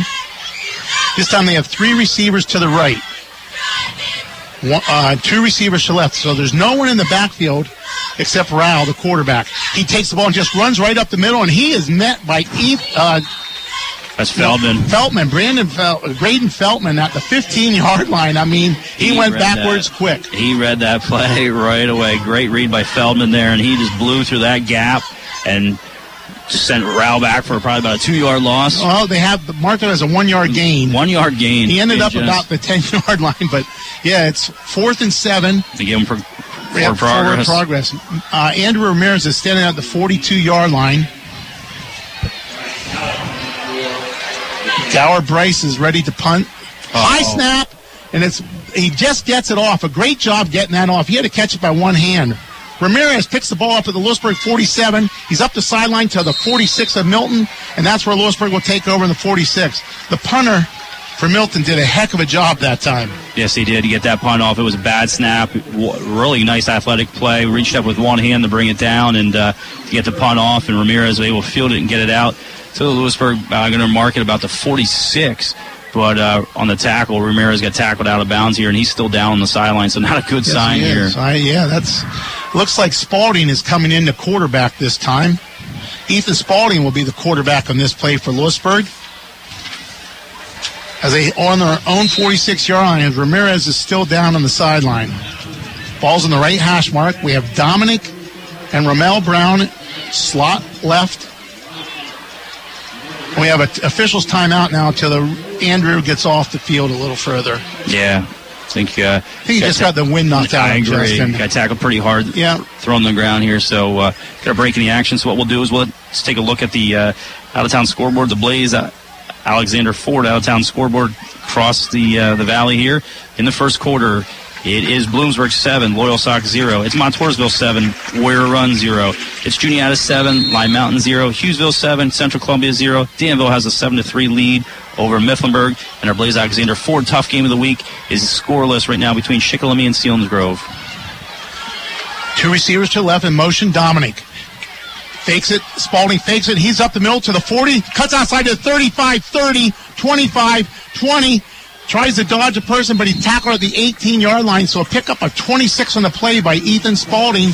This time they have three receivers to the right, one, uh, two receivers to left. So there's no one in the backfield except Rao, the quarterback. He takes the ball and just runs right up the middle, and he is met by Eth, uh, That's Feldman. Feltman, Brandon Fel- Graydon Feltman at the 15 yard line. I mean, he, went backwards that. quick. He read that [LAUGHS] play right away. Great read by Feldman there, and he just blew through that gap and sent Rao back for probably about a two yard loss. Well, they have marked it as a one yard gain. One yard gain. He ended up just- about the [LAUGHS] 10 yard line, but yeah, it's fourth and seven. They give him for, Yeah, progress. Progress. Uh, Andrew Ramirez is standing at the 42 yard line. Gower Bryce is ready to punt. High snap, and it's he just gets it off. A great job getting that off. He had to catch it by one hand. Ramirez picks the ball up at the Lewisburg 47. He's up the sideline to the 46 of Milton, and that's where Lewisburg will take over in the 46. The punter for Milton did a heck of a job that time. Yes, he did. He get that punt off. It was a bad snap. Really nice athletic play. Reached up with one hand to bring it down and uh, get the punt off, and Ramirez was able to field it and get it out to the Lewisburg. Uh, going to mark it about the 46. But uh, on the tackle, Ramirez got tackled out of bounds here, and he's still down on the sideline. So not a good Yes, sign he here. I, yeah, that's. Looks like Spalding is coming in to quarterback this time. Ethan Spalding will be the quarterback on this play for Lewisburg. As they on their own 46 yard line, as Ramirez is still down on the sideline. Ball's in the right hash mark. We have Dominic and Ramel Brown slot left. We have an official's timeout now until the, Andrew gets off the field a little further. Yeah. I think, uh, he just got the wind knocked out I of him, agree. Justin. Got tackled pretty hard. Yeah. Thrown on the ground here. So, uh, got a break in the action. So, what we'll do is we'll let's take a look at the uh, out of town scoreboard. The Blaze, uh, Alexander Ford out of town scoreboard across the uh, the valley here in the first quarter. It is Bloomsburg 7, Loyalsock 0. It's Montoursville 7, Warrior Run 0. It's Juniata 7, Line Mountain 0. Hughesville 7, Central Columbia 0. Danville has a 7 to 3 lead over Mifflinburg. And our Blaze Alexander Ford tough game of the week is scoreless right now between Shikellamy and Selinsgrove. Two receivers to left in motion. Dominic fakes it. Spalding fakes it. He's up the middle to the 40. Cuts outside to 35, 30, 25, 20. Tries to dodge a person, but he tackled at the 18 yard line. So a pickup of 26 on the play by Ethan Spalding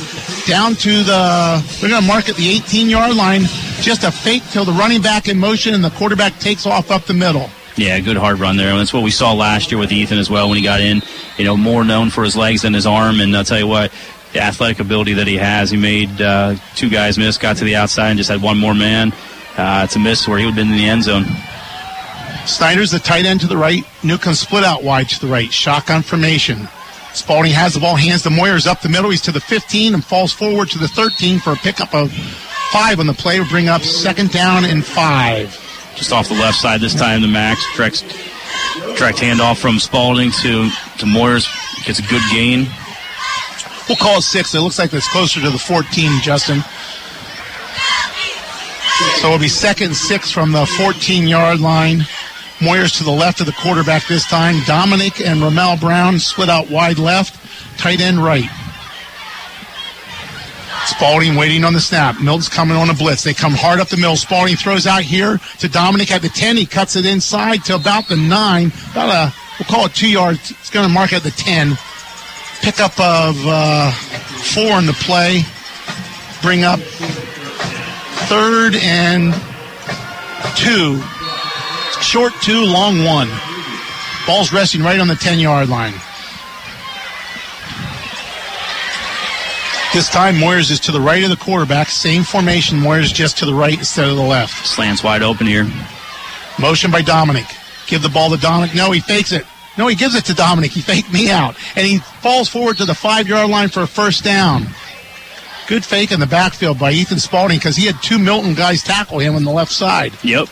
down to the, they're going to mark at the 18 yard line. Just a fake till the running back in motion and the quarterback takes off up the middle. Yeah, good hard run there. And that's what we saw last year with Ethan as well when he got in. You know, more known for his legs than his arm. And I'll tell you what, the athletic ability that he has, he made uh, two guys miss, got to the outside, and just had one more man uh, to miss where he would have been in the end zone. Snyder's the tight end to the right. Newcomb split out wide to the right. Shotgun formation. Spalding has the ball, hands to Moyers up the middle. He's to the 15 and falls forward to the 13 for a pickup of five on the play. Bring up second down and five. Just off the left side this time, the Max direct, direct handoff from Spalding to, to Moyers. Gets a good gain. We'll call it six. It looks like it's closer to the 14, Justin. So it'll be second six from the 14 yard line. Moyers to the left of the quarterback this time. Dominic and Ramel Brown split out wide left, tight end right. Spalding waiting on the snap. Milton's coming on a blitz. They come hard up the middle. Spalding throws out here to Dominic at the 10. He cuts it inside to about the 9. About a, we'll call it two yards. It's going to mark at the 10. Pickup of uh, four in the play. Bring up third and two. Short two, long one. Ball's resting right on the 10 yard line. This time, Moyers is to the right of the quarterback. Same formation. Moyers just to the right instead of the left. Slants wide open here. Motion by Dominic. Give the ball to Dominic. No, he fakes it. No, he gives it to Dominic. He faked me out. And he falls forward to the five yard line for a first down. Good fake in the backfield by Ethan Spalding because he had two Milton guys tackle him on the left side. Yep.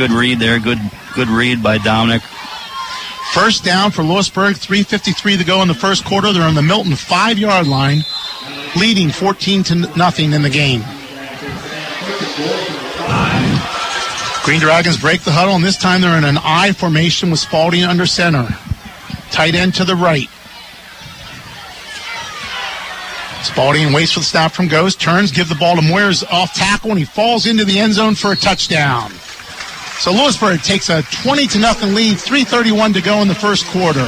Good read there. Good good read by Dominic. First down for Lewisburg. 3.53 to go in the first quarter. They're on the Milton five yard line, leading 14 to nothing in the game. Green Dragons break the huddle, and this time they're in an I formation with Spalding under center. Tight end to the right. Spalding waits for the snap from Ghost, turns, give the ball to Moyers off tackle, and he falls into the end zone for a touchdown. So Lewisburg takes a 20 to nothing lead, 3:31 to go in the first quarter.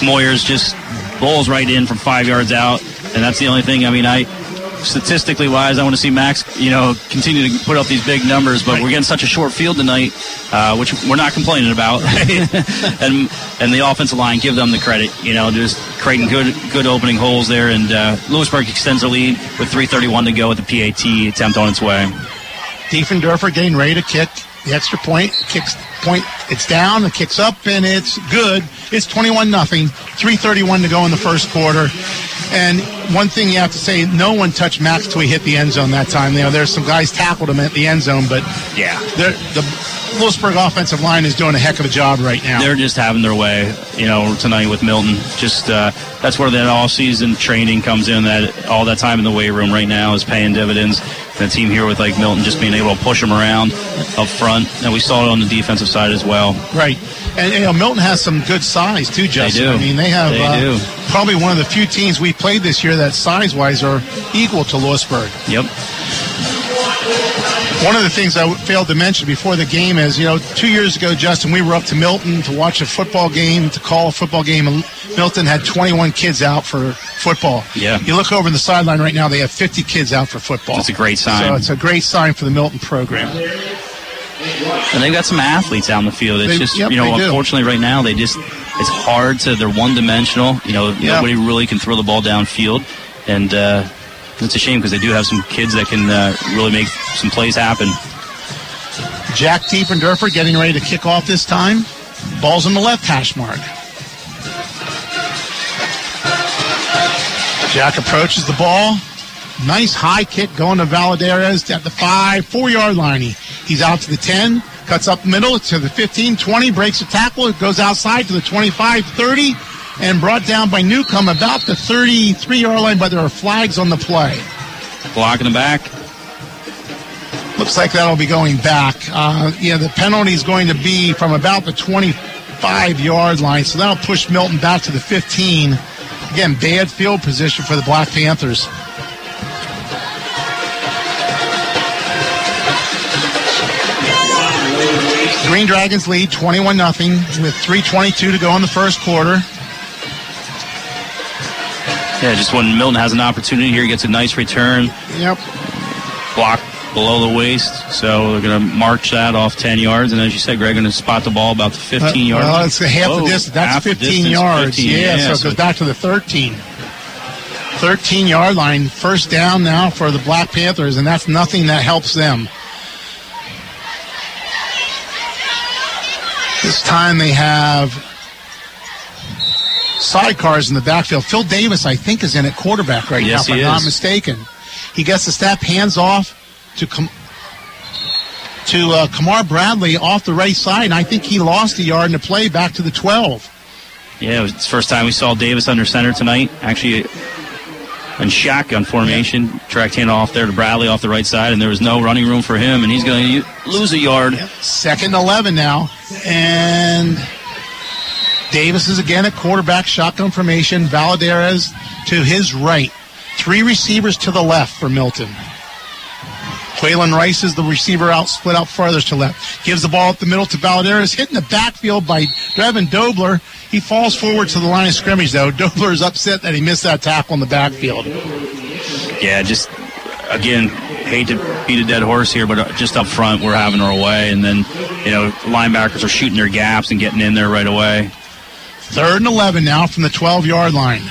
Moyers just bowls right in from five yards out, and that's the only thing. I mean, I statistically wise, I want to see Max, you know, continue to put up these big numbers, but we're getting such a short field tonight, uh, which we're not complaining about. [LAUGHS] and and the offensive line, give them the credit, you know, just creating good good opening holes there. And uh, Lewisburg extends their lead with 3:31 to go with the PAT attempt on its way. Diefendorfer getting ready to kick the extra point. Kicks point. It's down. It kick's up, and it's good. It's 21 nothing. 3:31 to go in the first quarter. And one thing you have to say, no one touched Max till he hit the end zone that time. You know, there's some guys tackled him at the end zone, but yeah, the Lewisburg offensive line is doing a heck of a job right now. They're just having their way, you know, tonight with Milton. Just uh, that's where that all-season training comes in. That all that time in the weight room right now is paying dividends. The team here with like Milton just being able to push them around up front, and we saw it on the defensive side as well. Right, and you know Milton has some good size too, Justin. do. I mean, they have They uh, do. probably one of the few teams we played this year that size-wise are equal to Lewisburg. Yep. One of the things I failed to mention before the game is, you know, two years ago, Justin, we were up to Milton to watch a football game, to call a football game, and Milton had 21 kids out for football. Yeah. You look over in the sideline right now; they have 50 kids out for football. It's a great sign. So it's a great sign for the Milton program. And they've got some athletes out in the field. It's They- just yep, you know, they do. unfortunately, right now they just it's hard to. They're one dimensional. You know, Yeah. nobody really can throw the ball downfield, and uh, it's a shame because they do have some kids that can uh, really make some plays happen. Jack Diefendorfer getting ready to kick off this time. Ball's on the left hash mark. Jack approaches the ball. Nice high kick going to Valadares at the five, four yard line. He, he's out to the 10, cuts up middle to the 15, 20, breaks a tackle, goes outside to the 25, 30, and brought down by Newcomb about the 33 yard line, but there are flags on the play. Block in the back. Looks like that'll be going back. Uh, yeah, the penalty is going to be from about the 25 yard line, so that'll push Milton back to the 15. Again, bad field position for the Black Panthers. Green Dragons lead 21 0 with 3.22 to go in the first quarter. Yeah, just when Milton has an opportunity here, he gets a nice return. Yep. Block below the waist, so they're going to march that off 10 yards, and as you said, Greg, going to spot the ball about the uh, 15 yard. Well, it's a half Whoa, the distance. That's 15 distance, yards. 15, yeah, so it goes back to the 13. 13 yard line. First down now for the Black Panthers, and that's nothing that helps them. This time they have sidecars in the backfield. Phil Davis, I think, is in at quarterback right Yes, now, if I'm not mistaken. He gets the step, hands off to come to uh, Kamar Bradley off the right side, and I think he lost a yard in the play back to the 12. Yeah, it was the first time we saw Davis under center tonight. Actually, in shotgun formation, tracked hand off there to Bradley off the right side, and there was no running room for him, and he's going to lose a yard. Second 11 now, and Davis is again at quarterback, shotgun formation. Valadares to his right. Three receivers to the left for Milton. Quaylen Rice is the receiver out, split out farthest to left. Gives the ball up the middle to Valadares, hit in the backfield by Devin Dobler. He falls forward to the line of scrimmage, though. [LAUGHS] Dobler is upset that he missed that tackle in the backfield. Yeah, just again, hate to beat a dead horse here, but uh, just up front, we're having our way, and then you know linebackers are shooting their gaps and getting in there right away. Third and 11 now from the 12 yard line.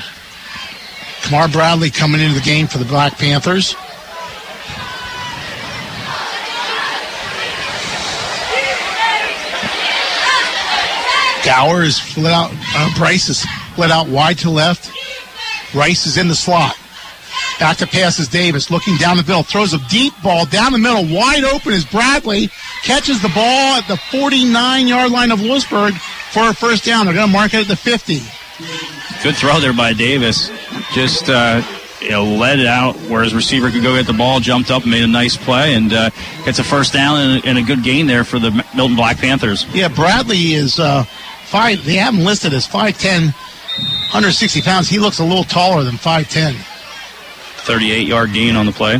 Kamar Bradley coming into the game for the Black Panthers. Gower is split out. Uh, Bryce is split out wide to left. Rice is in the slot. Back to passes Davis, looking down the middle, throws a deep ball down the middle, wide open is Bradley, catches the ball at the 49 yard line of Lewisburg for a first down. They're going to mark it at the 50. Good throw there by Davis. Just uh, you know, led it out where his receiver could go get the ball, jumped up, made a nice play, and uh, gets a first down and, and a good gain there for the Milton Black Panthers. Yeah, Bradley is uh, five. They have him listed as 5'10", 160 pounds. He looks a little taller than 5'10". 38 yard gain on the play.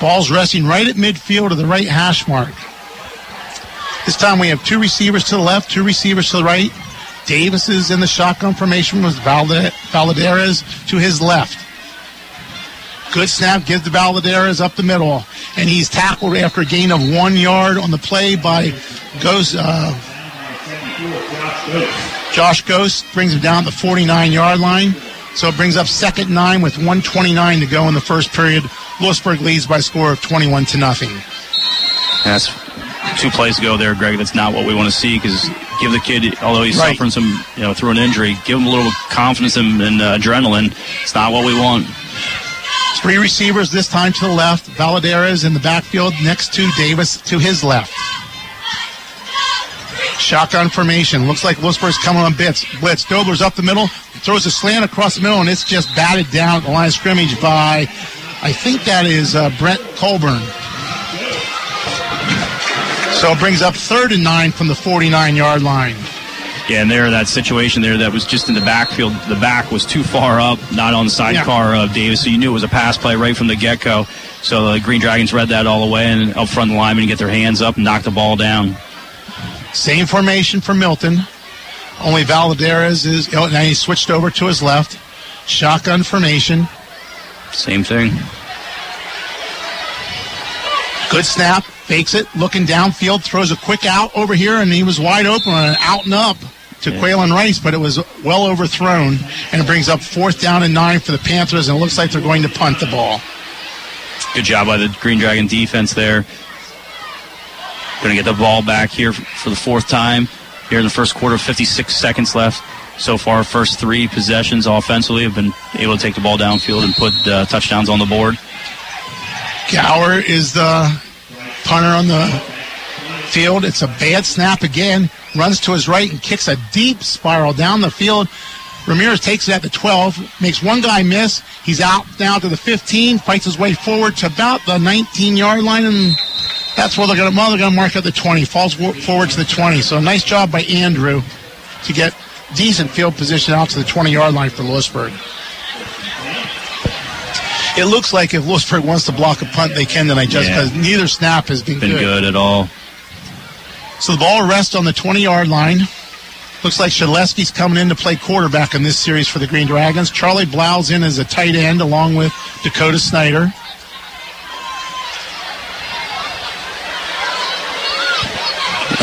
Ball's resting right at midfield to the right hash mark. This time we have two receivers to the left, two receivers to the right. Davis is in the shotgun formation with Valde- Valadares to his left. Good snap, gives to Valadares up the middle, and he's tackled after a gain of one yard on the play by Ghost. Uh, Josh Ghost brings him down the 49 yard line. So it brings up second nine with 129 to go in the first period. Lewisburg leads by a score of 21 to nothing. That's two plays ago there, Greg. That's not what we want to see because give the kid, although he's Right. suffering some, you know, through an injury, give him a little confidence and, and uh, adrenaline. It's not what we want. Three receivers this time to the left. Valadares in the backfield next to Davis to his left. Shotgun formation. Looks like Lewisburg's coming on blitz. Blitz. Dobler's up the middle. Throws a slant across the middle, and it's just batted down at the line of scrimmage by, I think that is uh, Brent Colburn. So it brings up third and nine from the 49 yard line. Yeah, and there, that situation there that was just in the backfield, the back was too far up, not on the sidecar of Davis, so you knew it was a pass play right from the get go. So the Green Dragons read that all the way, and up front the linemen get their hands up and knock the ball down. Same formation for Milton. Only Valadares is. Oh, now he switched over to his left. Shotgun formation. Same thing. Good snap. Fakes it. Looking downfield. Throws a quick out over here, and he was wide open on an out and up to Yeah. Quaylen Rice, but it was well overthrown, and it brings up fourth down and nine for the Panthers, and it looks like they're going to punt the ball. Good job by the Green Dragon defense there. Going to get the ball back here for the fourth time here in the first quarter. 56 seconds left. So far, first three possessions offensively have been able to take the ball downfield and put uh, touchdowns on the board. Gower is the punter on the field. It's a bad snap again. Runs to his right and kicks a deep spiral down the field. Ramirez takes it at the 12, makes one guy miss. He's out now to the 15, fights his way forward to about the 19 yard line, and that's where they're going to, well, they're going to mark at the 20. Falls forward to the 20. So nice job by Andrew to get decent field position out to the 20 yard line for Lewisburg. It looks like if Lewisburg wants to block a punt, they can tonight, just Yeah. because neither snap has been, Been good at all. So the ball rests on the 20 yard line. Looks like Shedleski's coming in to play quarterback in this series for the Green Dragons. Charlie Blau's in as a tight end along with Dakota Snyder.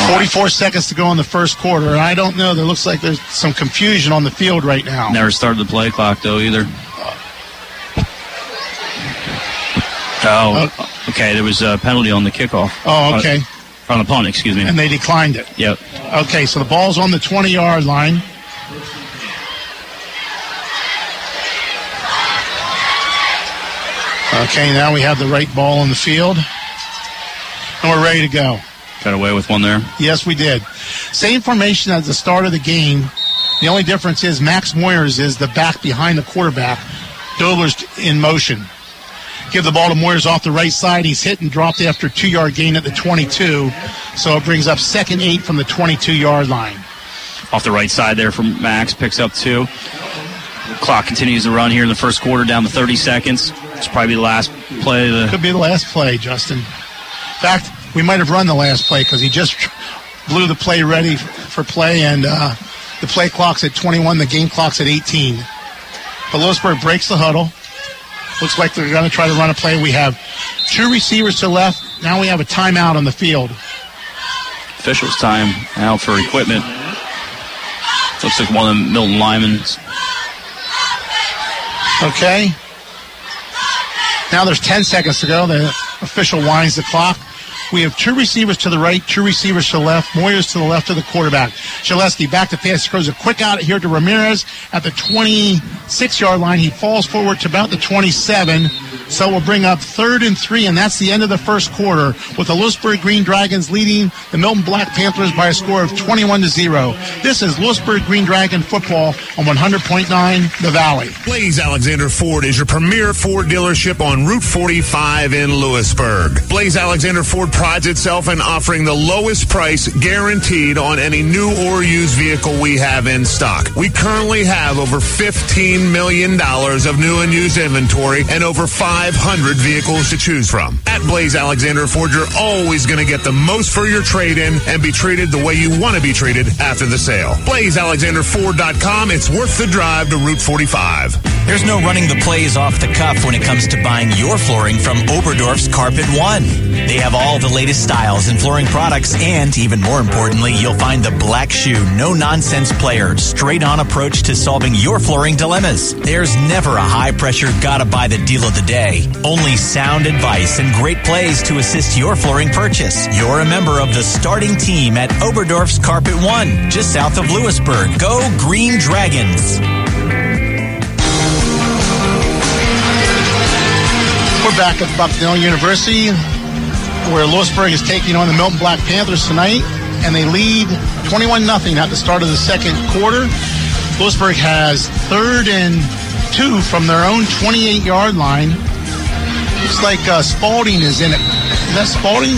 Forty-four seconds to go in the first quarter, and I don't know. There looks like there's some confusion on the field right now. Never started the play clock though either. Oh, okay. There was a penalty on the kickoff. Oh, okay. Uh, on the punt, excuse me. And they declined it. Yep. Okay, so the ball's on the 20 yard line. Okay, now we have the right ball on the field. And we're ready to go. Got away with one there. Yes, we did. Same formation as the start of the game. The only difference is Max Moyers is the back behind the quarterback. Dobler's in motion. Give the ball to Moyers off the right side. He's hit and dropped after a two yard gain at the 22. So it brings up second eight from the 22 yard line. Off the right side there from Max, picks up two. Clock continues to run here in the first quarter, down to 30 seconds. It's probably the last play. Of the, Could be the last play, Justin. In fact, we might have run the last play because he just blew the play ready for play, and uh, the play clock's at 21, the game clock's at 18. But Lewisburg breaks the huddle. Looks like they're going to try to run a play. We have two receivers to left. Now we have a timeout on the field. officials time out for equipment. Looks like one of the Milton linemen. Okay. Now there's 10 seconds to go. The official winds the clock. We have two receivers to the right, two receivers to the left. Moyers to the left of the quarterback. Shedleski back to pass, throws a quick out here to Ramirez at the 26 yard line. He falls forward to about the 27. So we'll bring up third and three, and that's the end of the first quarter with the Lewisburg Green Dragons leading the Milton Black Panthers by a score of 21 to 0. This is Lewisburg Green Dragon football on 100.9 The Valley. Blaze Alexander Ford is your premier Ford dealership on Route 45 in Lewisburg. Blaze Alexander Ford prides itself in offering the lowest price guaranteed on any new or used vehicle we have in stock. We currently have over $15 million of new and used inventory and over 500 vehicles to choose from. At Blaze Alexander Ford, you're always going to get the most for your trade-in and be treated the way you want to be treated after the sale. BlazeAlexanderFord.com. It's worth the drive to Route 45. There's no running the plays off the cuff when it comes to buying your flooring from Oberdorf's Carpet One. They have all the latest styles and flooring products, and even more importantly, you'll find the black shoe, no nonsense player, straight on approach to solving your flooring dilemmas. There's never a high pressure, gotta buy the deal of the day. Only sound advice and great plays to assist your flooring purchase. You're a member of the starting team at Oberdorf's Carpet One, just south of Lewisburg. Go Green Dragons! We're back at Bucknell University, where Lewisburg is taking on the Milton Black Panthers tonight, and they lead 21 0 at the start of the second quarter. Lewisburg has third and two from their own 28 yard line. Looks like uh, Spalding is in it. Is that Spalding?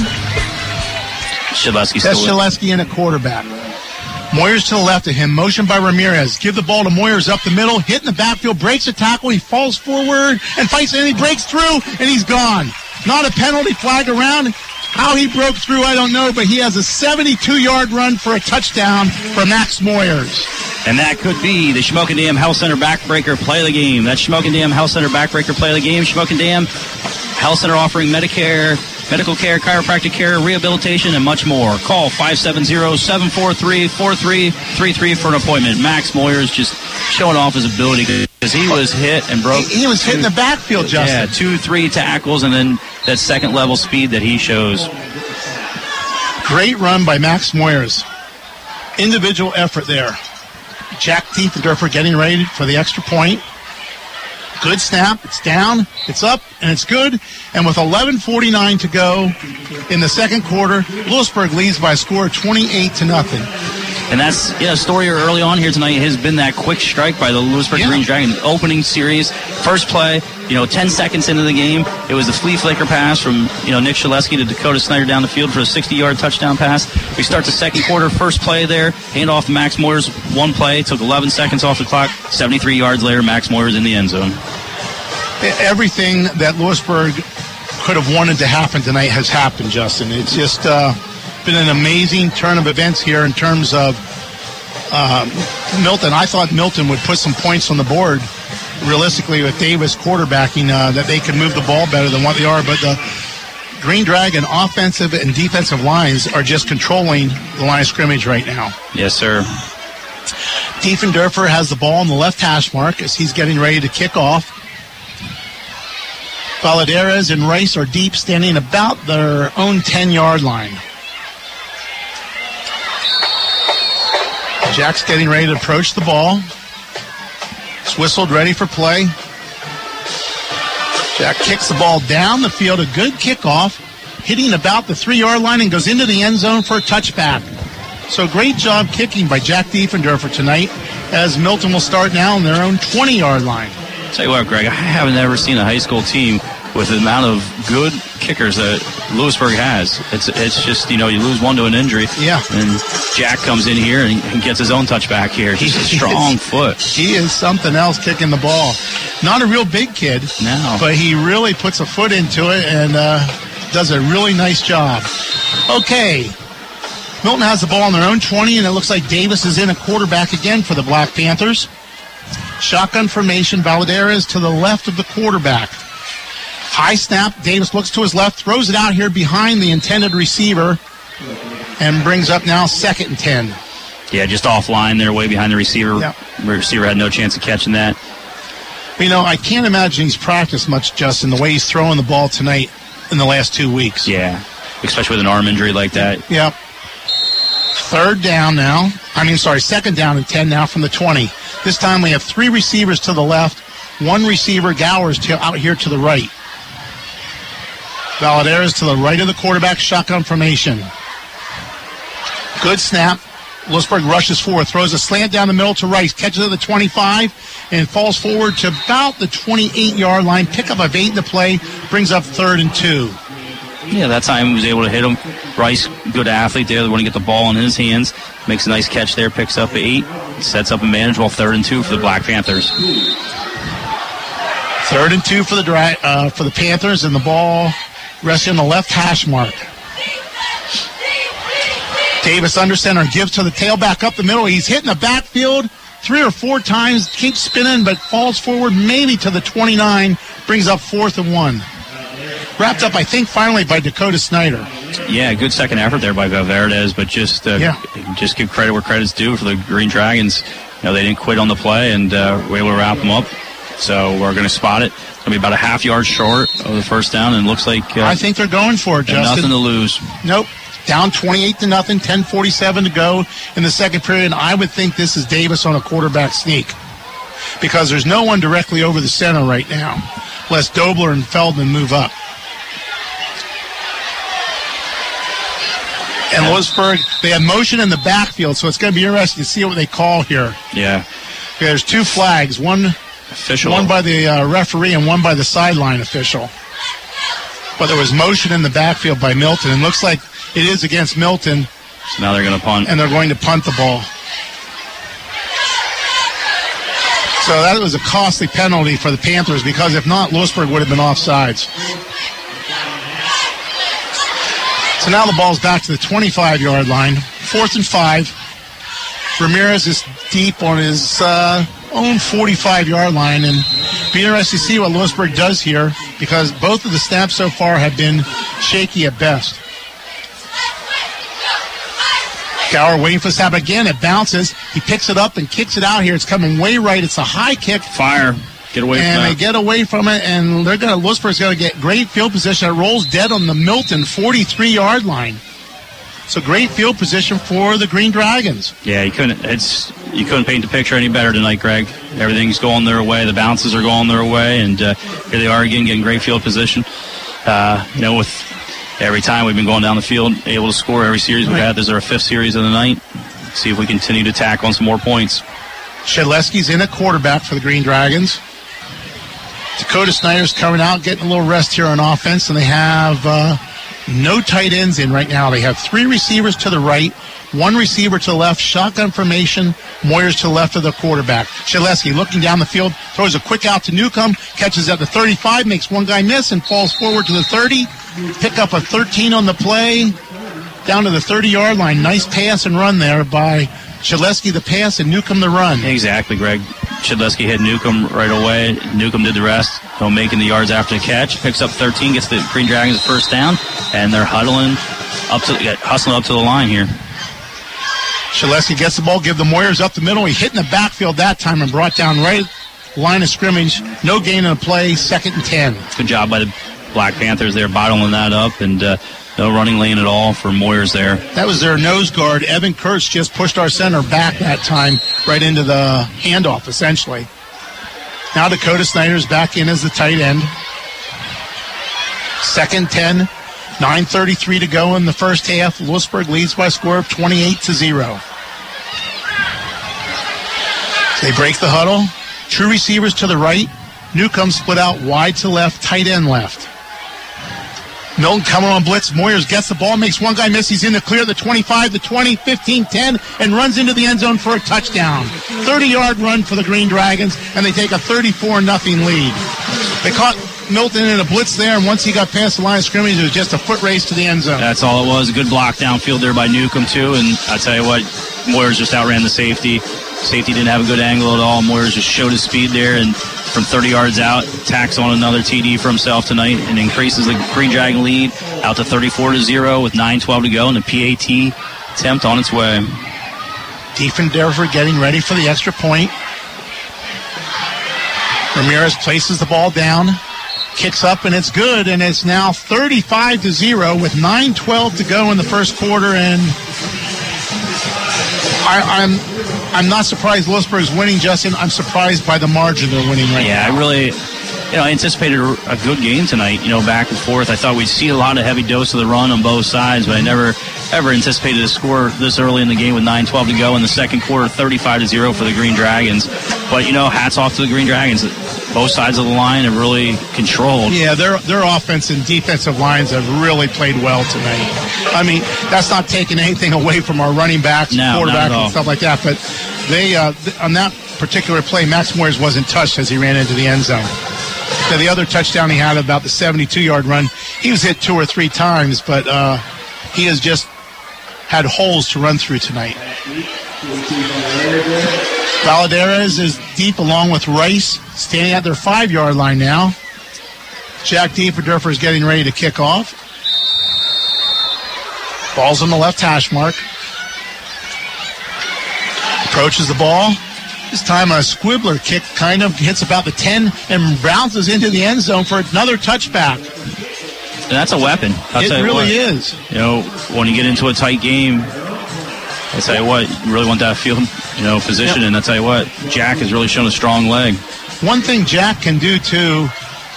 Shedleski That's Shedleski in at quarterback. Moyers to the left of him, motion by Ramirez. Give the ball to Moyers up the middle, hit in the backfield, breaks a tackle, he falls forward and fights and he breaks through and he's gone. Not a penalty flag around. How he broke through, I don't know, but he has a 72-yard run for a touchdown for Max Moyers. And that could be the Shamokin Dam Health Center backbreaker play of the game. That's Shamokin Dam Health Center backbreaker play of the game. Shamokin Dam Health Center offering Medicare, medical care, chiropractic care, rehabilitation, and much more. Call 570-743-4333 for an appointment. Max Moyers just showing off his ability because he was hit and broke. He, he was hitting the backfield, Justin. Yeah, two, three tackles, and then that second level speed that he shows. Great run by Max Moyers. Individual effort there. Jack Diefendorfer getting ready for the extra point. Good snap. It's down. It's up, and it's good. And with 11:49 to go in the second quarter, Lewisburg leads by a score of 28 to nothing. And that's yeah, a story early on here tonight has been that quick strike by the Lewisburg Yeah. Green Dragon opening series, first play. You know, 10 seconds into the game, it was the flea flicker pass from you know Nick Shedleski to Dakota Snyder down the field for a 60-yard touchdown pass. We start the second quarter, first play there, hand off to Max Moyers, one play, took 11 seconds off the clock. 73 yards later, Max Moyers in the end zone. everything that Lewisburg could have wanted to happen tonight has happened, Justin. It's just uh, been an amazing turn of events here in terms of um, Milton. I thought Milton would put some points on the board. Realistically, with Davis quarterbacking, uh, that they could move the ball better than what they are, but the Green Dragon offensive and defensive lines are just controlling the line of scrimmage right now. Yes, sir. Diefendorfer has the ball on the left hash mark as he's getting ready to kick off. Valadares and Rice are deep, standing about their own 10 yard line. Jack's getting ready to approach the ball. It's whistled, ready for play. Jack kicks the ball down the field, a good kickoff, hitting about the three yard line and goes into the end zone for a touchback. So great job kicking by Jack Diefendorfer tonight as Milton will start now on their own 20 yard line. Tell you what, Greg, I haven't ever seen a high school team with the amount of good kickers that Lewisburg has. It's it's just you know you lose one to an injury. Yeah. And Jack comes in here and, and gets his own touchback here. He's a [LAUGHS] strong is- foot. He is something else kicking the ball. Not a real big kid, No. but he really puts a foot into it and uh, does a really nice job. Okay. Milton has the ball on their own 20, and it looks like Davis is in a quarterback again for the Black Panthers. Shotgun formation, Valadares to the left of the quarterback. High snap, Davis looks to his left, throws it out here behind the intended receiver, and brings up now second and 10. Yeah, just offline there, way behind the receiver. Yep. Receiver had no chance of catching that. You know, I can't imagine he's practiced much, Justin, the way he's throwing the ball tonight in the last two weeks. Yeah, especially with an arm injury like that. Yep. Third down now. I mean, sorry, second down and 10 now from the 20. This time we have three receivers to the left, one receiver, Gowers, to, out here to the right. Valadares to the right of the quarterback, shotgun formation. Good snap. Lewisburg rushes forward, throws a slant down the middle to Rice, catches at the 25, and falls forward to about the 28 yard line. Pickup of eight in the play, brings up third and two. Yeah, that time he was able to hit him. Rice, good athlete there. They want to get the ball in his hands. Makes a nice catch there, picks up eight, sets up a manageable third and two for the Black Panthers. Third and two for the dra- uh, for the Panthers, and the ball resting on the left hash mark. Davis under center gives to the tailback up the middle. He's hitting the backfield three or four times, keeps spinning, but falls forward maybe to the 29, brings up fourth and one. Wrapped up, I think, finally by Dakota Snyder. Yeah, good second effort there by Valverde, but just uh, Yeah. just give credit where credit's due for the Green Dragons. You know, they didn't quit on the play and uh, were able to wrap them up. So we're going to spot it. To be about a half yard short of the first down, and it looks like uh, I think they're going for it, Justin. nothing to lose. Nope. Down 28 to nothing, 10:47 to go in the second period. And I would think this is Davis on a quarterback sneak because there's no one directly over the center right now, unless Dobler and Feldman move up. And Lewisburg, they have motion in the backfield, so it's going to be interesting to see what they call here. Yeah, Okay, there's two flags, one official. one by the uh, referee and one by the sideline official. But there was motion in the backfield by Milton, and looks like it is against Milton, So now they're going to punt. and they're going to punt the ball. So that was a costly penalty for the Panthers because if not, Lewisburg would have been offsides. So now the ball's back to the 25 yard line. Fourth and five. Ramirez is deep on his uh, own 45 yard line, and be interested to see what Lewisburg does here because both of the snaps so far have been shaky at best. Gower waiting for the snap again. It bounces. He picks it up and kicks it out here. It's coming way right. It's a high kick. Fire. Get away and they get away from it, and they're going to Lewisburg's going to get great field position. It rolls dead on the Milton 43 yard line. So great field position for the Green Dragons. Yeah, you couldn't. It's you couldn't paint the picture any better tonight, Greg. Everything's going their way. The bounces are going their way, and uh, here they are again, getting great field position. Uh, you know, with every time we've been going down the field, able to score every series we've had. This is our fifth series of the night. See if we continue to tack on some more points. Shedleski's in a quarterback for the Green Dragons. Dakota Snyder's coming out, getting a little rest here on offense, and they have uh, no tight ends in right now. They have three receivers to the right, one receiver to the left, shotgun formation, Moyers to the left of the quarterback. Shedleski looking down the field, throws a quick out to Newcomb, catches at the 35, makes one guy miss, and falls forward to the 30. Pick up a 13 on the play, down to the 30 yard line. Nice pass and run there by Shedleski, the pass, and Newcomb the run. Exactly, Greg. Shedleski hit Newcomb right away. Newcomb did the rest. No making the yards after the catch. Picks up 13, gets the Green Dragons first down, and they're huddling up to hustling up to the line here. Shedleski gets the ball, give the Moyers up the middle. He hit in the backfield that time and brought down right line of scrimmage. No gain on the play, second and 10. Good job by the Black Panthers there, bottling that up, and uh, no running lane at all for Moyers there. That was their nose guard. Evan Kurtz just pushed our center back that time, right into the handoff, essentially. Now Dakota Snyder's back in as the tight end. Second 10, 9.33 to go in the first half. Lewisburg leads by a score of 28 to 0. They break the huddle. Two receivers to the right. Newcomb split out wide to left, tight end left. Milton coming on blitz. Moyers gets the ball, makes one guy miss. He's in the clear, the 25, the 20, 15, 10, and runs into the end zone for a touchdown. 30 yard run for the Green Dragons, and they take a 34 0 lead. They caught Milton in a blitz there, and once he got past the line of scrimmage, it was just a foot race to the end zone. That's all it was. A good block downfield there by Newcomb, too. And I tell you what, Moyers just outran the safety. Safety didn't have a good angle at all. Moyers just showed his speed there and from 30 yards out, tacks on another TD for himself tonight and increases the Green Dragon lead out to 34 to 0 with 9.12 to go and the PAT attempt on its way. Diefenderfer getting ready for the extra point. Ramirez places the ball down, kicks up, and it's good. And it's now 35 to 0 with 9.12 to go in the first quarter. And I, I'm I'm not surprised Lewisburg is winning, Justin. I'm surprised by the margin they're winning right Yeah, now. I really, you know, I anticipated a, a good game tonight. You know, back and forth. I thought we'd see a lot of heavy dose of the run on both sides, but I never ever anticipated a score this early in the game with 9-12 to go in the second quarter, 35 to zero for the Green Dragons. But you know, hats off to the Green Dragons. Both sides of the line have really controlled. Yeah, their their offense and defensive lines have really played well tonight. I mean, that's not taking anything away from our running backs, No, quarterback, and stuff like that. But they uh, th- on that particular play, Max Moyers wasn't touched as he ran into the end zone. So the other touchdown he had about the 72-yard run, he was hit two or three times, but uh, he has just had holes to run through tonight. Valadares is deep along with Rice, standing at their five-yard line now. Jack Diefendorfer is getting ready to kick off. Ball's on the left hash mark. Approaches the ball. This time a squibbler kick kind of hits about the 10 and bounces into the end zone for another touchback. That's a weapon. I'll It tell you really what. is. You know, when you get into a tight game, I tell you what, you really want that field, you know, position. And I tell you what, Jack has really shown a strong leg. One thing Jack can do too,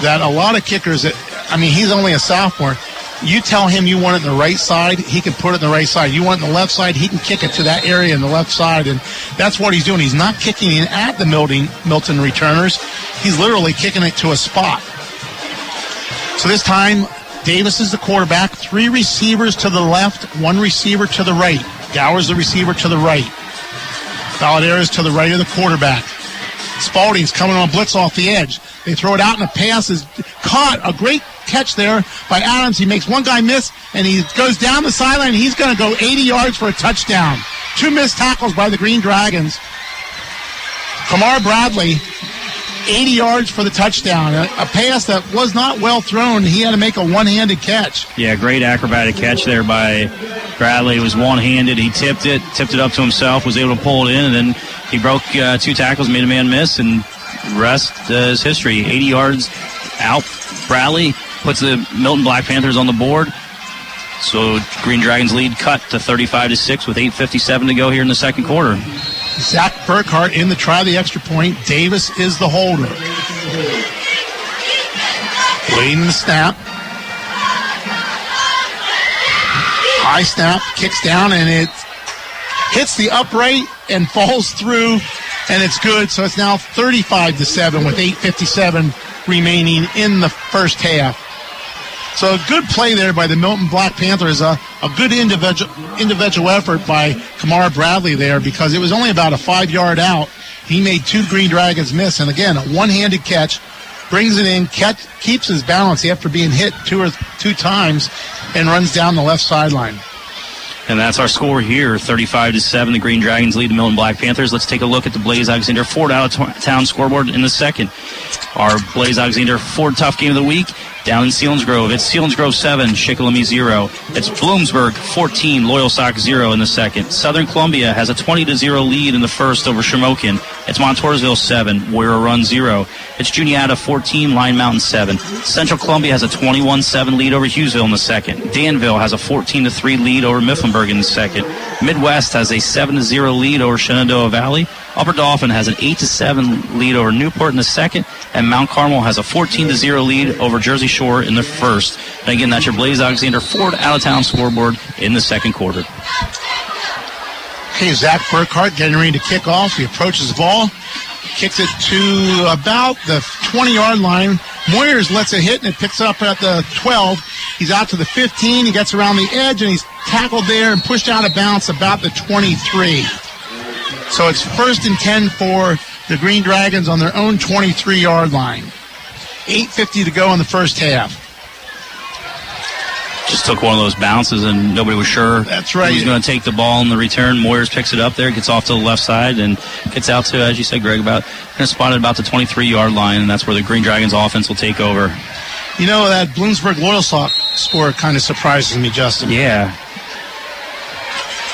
that a lot of kickers, that, I mean, he's only a sophomore. You tell him you want it in the right side, he can put it in the right side. You want it in the left side, he can kick it to that area in the left side, and that's what he's doing. He's not kicking it at the Milton, Milton returners. He's literally kicking it to a spot. So this time, Davis is the quarterback. Three receivers to the left, one receiver to the right. Gower's the receiver to the right. Valadares to the right of the quarterback. Spalding's coming on blitz off the edge. They throw it out and the pass is caught. A great catch there by Adams. He makes one guy miss, and he goes down the sideline. He's going to go 80 yards for a touchdown. Two missed tackles by the Green Dragons. Kamar Bradley, 80 yards for the touchdown. A, a pass that was not well thrown. He had to make a one-handed catch. Yeah, great acrobatic catch there by Bradley. It was one-handed. He tipped it, tipped it up to himself, was able to pull it in, and then he broke uh, two tackles, made a man miss, and rest uh, is history. 80 yards out. Bradley puts the Milton Black Panthers on the board. So Green Dragons lead cut to 35 to 6 with 8:57 to go here in the second quarter. Zach Burkhart in the try of the extra point. Davis is the holder. Waiting the snap. High snap, kicks down, and it hits the upright and falls through, and it's good. So it's now 35 to 7 with 8.57 remaining in the first half. So a good play there by the Milton Black Panthers. A, a good individual individual effort by Kamar Bradley there because it was only about a five yard out. He made two Green Dragons miss, and again a one handed catch, brings it in, catch, keeps his balance after being hit two or two times, and runs down the left sideline. And that's our score here, 35 to 7. The Green Dragons lead the Milton Black Panthers. Let's take a look at the Blaze Alexander Ford out of town scoreboard in the second. Our Blaze Alexander Ford tough game of the week down in Selinsgrove. It's Selinsgrove 7, Shikellamy 0. It's Bloomsburg 14, Loyalsock 0 in the second. Southern Columbia has a 20 to 0 lead in the first over Shamokin. It's Montoursville 7, Warrior Run 0. It's Juniata 14, Line Mountain 7. Central Columbia has a 21 7 lead over Hughesville in the second. Danville has a 14 to 3 lead over Mifflinburg in the second. Midwest has a 7 to 0 lead over Shenandoah Valley. Upper Dauphin has an 8 to 7 lead over Newport in the second, and Mount Carmel has a 14 to 0 lead over Jersey Shore in the first. And again, that's your Blaze Alexander Ford out of town scoreboard in the second quarter. Okay, Zach Burkhart getting ready to kick off. He approaches the ball, kicks it to about the 20 yard line. Moyers lets it hit and it picks up at the 12. He's out to the 15. He gets around the edge and he's tackled there and pushed out of bounds about the 23. So it's first and 10 for the Green Dragons on their own 23 yard line. 8.50 to go in the first half. Just took one of those bounces and nobody was sure. That's right. Who's going to take the ball in the return. Moyers picks it up there, gets off to the left side, and gets out to, as you said, Greg, about kind spotted about the 23 yard line, and that's where the Green Dragons offense will take over. You know, that Bloomsburg Loyalsock score kind of surprises me, Justin. Yeah.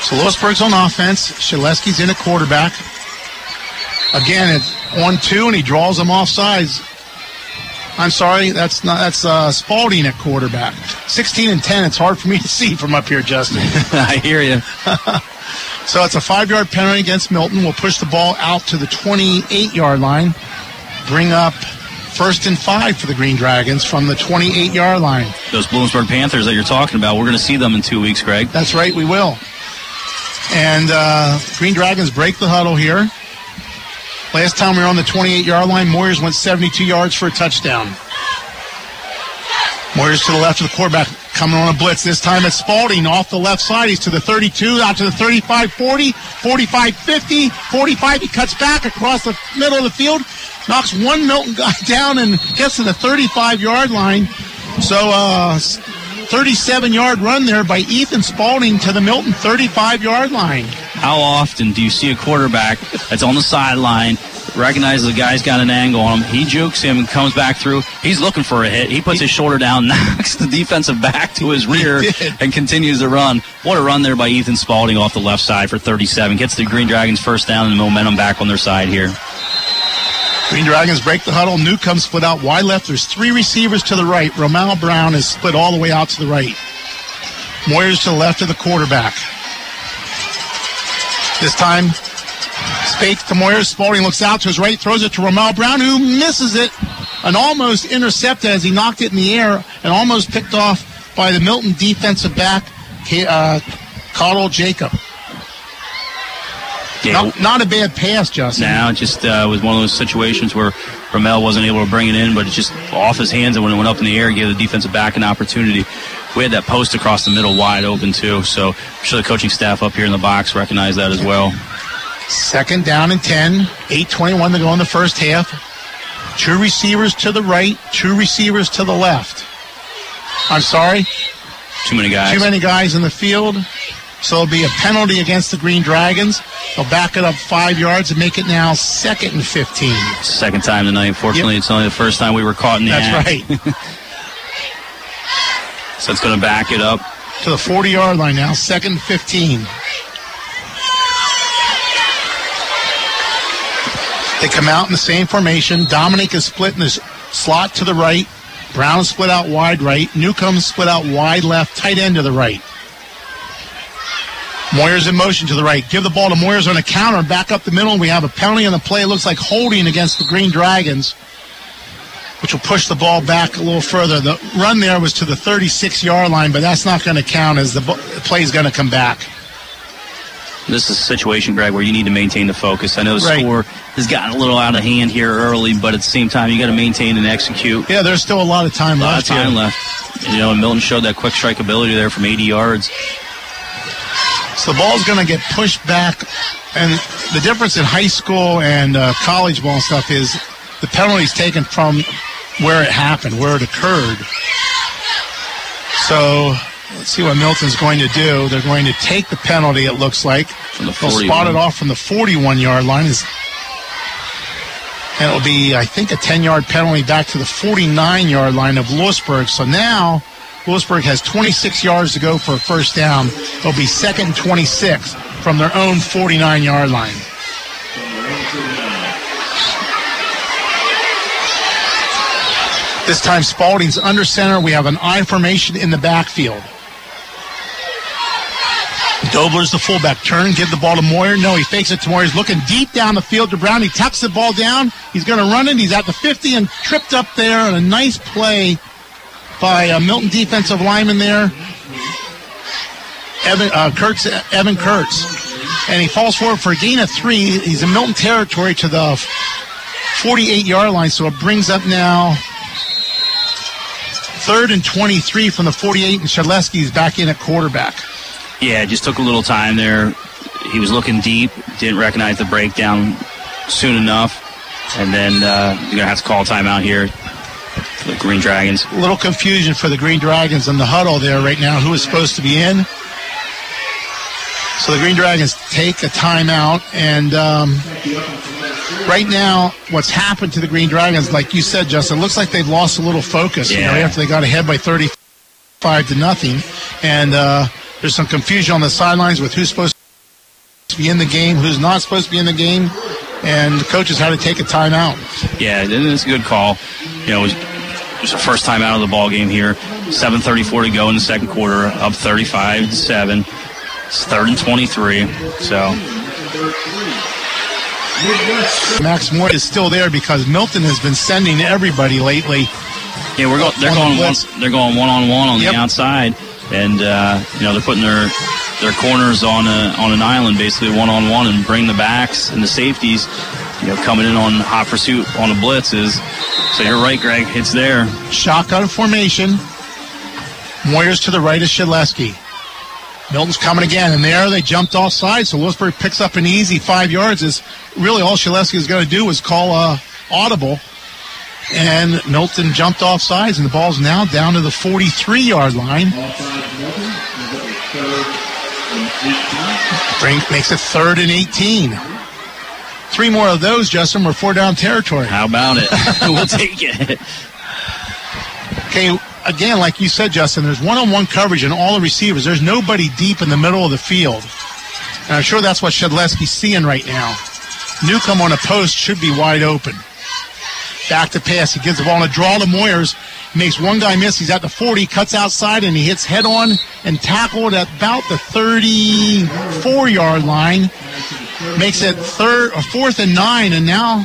So Lewisburg's on offense. Shedleski's in a quarterback. Again, it's one two, and he draws them off sides. I'm sorry, that's not that's uh, Spalding at quarterback. 16 and 10. It's hard for me to see from up here, Justin. [LAUGHS] I hear you. so it's a five-yard penalty against Milton. We'll push the ball out to the 28-yard line. Bring up first and five for the Green Dragons from the 28-yard line. Those Bloomsburg Panthers that you're talking about, we're going to see them in two weeks, Greg. That's right, we will. And uh, Green Dragons break the huddle here. Last time we were on the 28 yard line, Moyers went 72 yards for a touchdown. Moyers to the left of the quarterback, coming on a blitz. This time it's Spalding off the left side. He's to the 32, out to the 35 40, 45 50, 45. He cuts back across the middle of the field, knocks one Milton guy [LAUGHS] down, and gets to the 35 yard line. So, uh, 37 yard run there by Ethan Spalding to the Milton 35 yard line. How often do you see a quarterback that's on the sideline, recognizes the guy's got an angle on him, he jukes him and comes back through, he's looking for a hit, he puts his shoulder down, [LAUGHS] knocks the defensive back to his rear, [LAUGHS] and continues to run. What a run there by Ethan Spalding off the left side for 37. Gets the Green Dragons first down and the momentum back on their side here. Green Dragons break the huddle. Newcomb split out wide left. There's three receivers to the right. Romal Brown is split all the way out to the right. Moyers to the left of the quarterback. This time, Spates to Moyers. Spalding looks out to his right, throws it to Romal Brown, who misses it and almost intercepted as he knocked it in the air and almost picked off by the Milton defensive back, uh, Jacob. Yeah. Not, not, a bad pass, Justin. Now, it just uh, was one of those situations where Ramel wasn't able to bring it in, but it just off his hands, and when it went up in the air, gave the defensive back an opportunity. We had that post across the middle wide open, too, so I'm sure the coaching staff up here in the box recognized that as well. Second down and 10, 8.21 to go in the first half. Two receivers to the right, two receivers to the left. I'm sorry. Too many guys. Too many guys in the field. So it'll be a penalty against the Green Dragons. They'll back it up five yards and make it now second and 15. Second time tonight. Fortunately, it's only the first time we were caught in the That's act. right. [LAUGHS] So it's going to back it up. to the 40 yard line now, second 15. They come out in the same formation. Dominic is split in the slot to the right. Brown split out wide right. Newcomb split out wide left. Tight end to the right. Moyers in motion to the right. Give the ball to Moyers on a counter. Back up the middle. We have a penalty on the play. It looks like holding against the Green Dragons, which will push the ball back a little further. The run there was to the 36 yard line, but that's not going to count as the play is going to come back. This is a situation, Greg, where you need to maintain the focus. I know the Right. score has gotten a little out of hand here early, but at the same time, you got to maintain and execute. Yeah, there's still a lot of time left. A lot left. of time here. left. You know, and Milton showed that quick strike ability there from 80 yards. So the ball's going to get pushed back. And the difference in high school and uh, college ball and stuff is the penalties taken from where it happened, where it occurred. So let's see what Milton's going to do. They're going to take the penalty, it looks like. From the They'll spot it off from the 41 yard line. And it'll be, I think, a 10 yard penalty back to the 49 yard line of Lewisburg. So now Lewisburg has 26 yards to go for a first down. It'll be second and 26 from their own 49 yard line. This time Spalding's under center. We have an I formation in the backfield. Dobler's the fullback. Turn, give the ball to Moyer. No, he fakes it to Moyer. He's looking deep down the field to Brown. He tucks the ball down. He's going to run it. He's at the 50 and tripped up there on a nice play by a Milton defensive lineman there. Evan uh, Kurtz, Evan Kurtz. And he falls forward for a gain of three. He's in Milton territory to the 48 yard line. So it brings up now third and 23 from the 48. And Shedleski's back in at quarterback. Yeah, just took a little time there. He was looking deep, didn't recognize the breakdown soon enough, and then uh, you're gonna have to call timeout here for the Green Dragons. A little confusion for the Green Dragons in the huddle there right now. Who is supposed to be in? So the Green Dragons take a timeout, and um, right now, what's happened to the Green Dragons, like you said, Justin, looks like they've lost a little focus. You know, Yeah. after they got ahead by 35 to nothing, and uh, there's some confusion on the sidelines with who's supposed to be in the game, who's not supposed to be in the game, and the coaches had to take a timeout. Yeah, it's a good call. You know, it was, it the first time out of the ball game here. 7:34 to go in the second quarter, up 35 to seven. It's third and 23. So Max Moore is still there because Milton has been sending everybody lately. yeah, we're going. They're going. one. They're going one on one on Yep. the outside, and uh, you know they're putting their their corners on a, on an island, basically one on one, and bring the backs and the safeties. You know, coming in on hot pursuit on the blitzes. So you're right, Greg. It's there. Shotgun formation. Moyers to the right of Shedleski. Milton's coming again, and there they jumped offside, so Lewisburg picks up an easy five yards. Is really all Shedleski is going to do is call uh, audible, and Milton jumped off sides, and the ball's now down to the 43 yard line. Bring, makes it third and 18. Three more of those, Justin. We're four down territory. How about it? [LAUGHS] we'll take it. Okay, again, like you said, Justin, there's one-on-one coverage in all the receivers. There's nobody deep in the middle of the field. And I'm sure that's what Shedleski's seeing right now. Newcomb on a post should be wide open. Back to pass. He gives the ball on a draw to Moyers. Makes one guy miss. He's at the 40, cuts outside, and he hits head on and tackled at about the 34 yard line. Makes it third or fourth and nine. And now,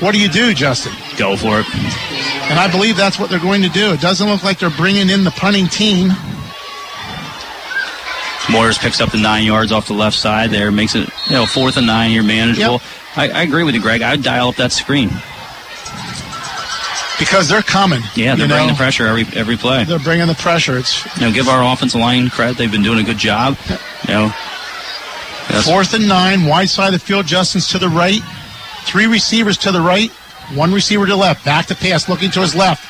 what do you do, Justin? Go for it. And I believe that's what they're going to do. It doesn't look like they're bringing in the punting team. Moyers picks up the nine yards off the left side there, makes it you know fourth and nine. You're manageable. I, I agree with you, Greg. I'd dial up that screen. Because they're coming. Yeah, they're bringing know? the pressure every every play. They're bringing the pressure. It's You know, give our offensive line credit. They've been doing a good job. You know, fourth and nine, wide side of the field. Justin's to the right. Three receivers to the right, one receiver to the left. Back to pass, looking to his left.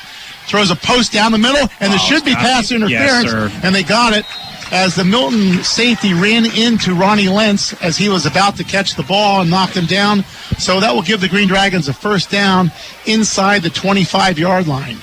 throws a post down the middle, and there Oh, should be Scott. pass interference, Yes, and they got it as the Milton safety ran into Ronnie Lentz as he was about to catch the ball and knocked him down. So that will give the Green Dragons a first down inside the 25 yard line.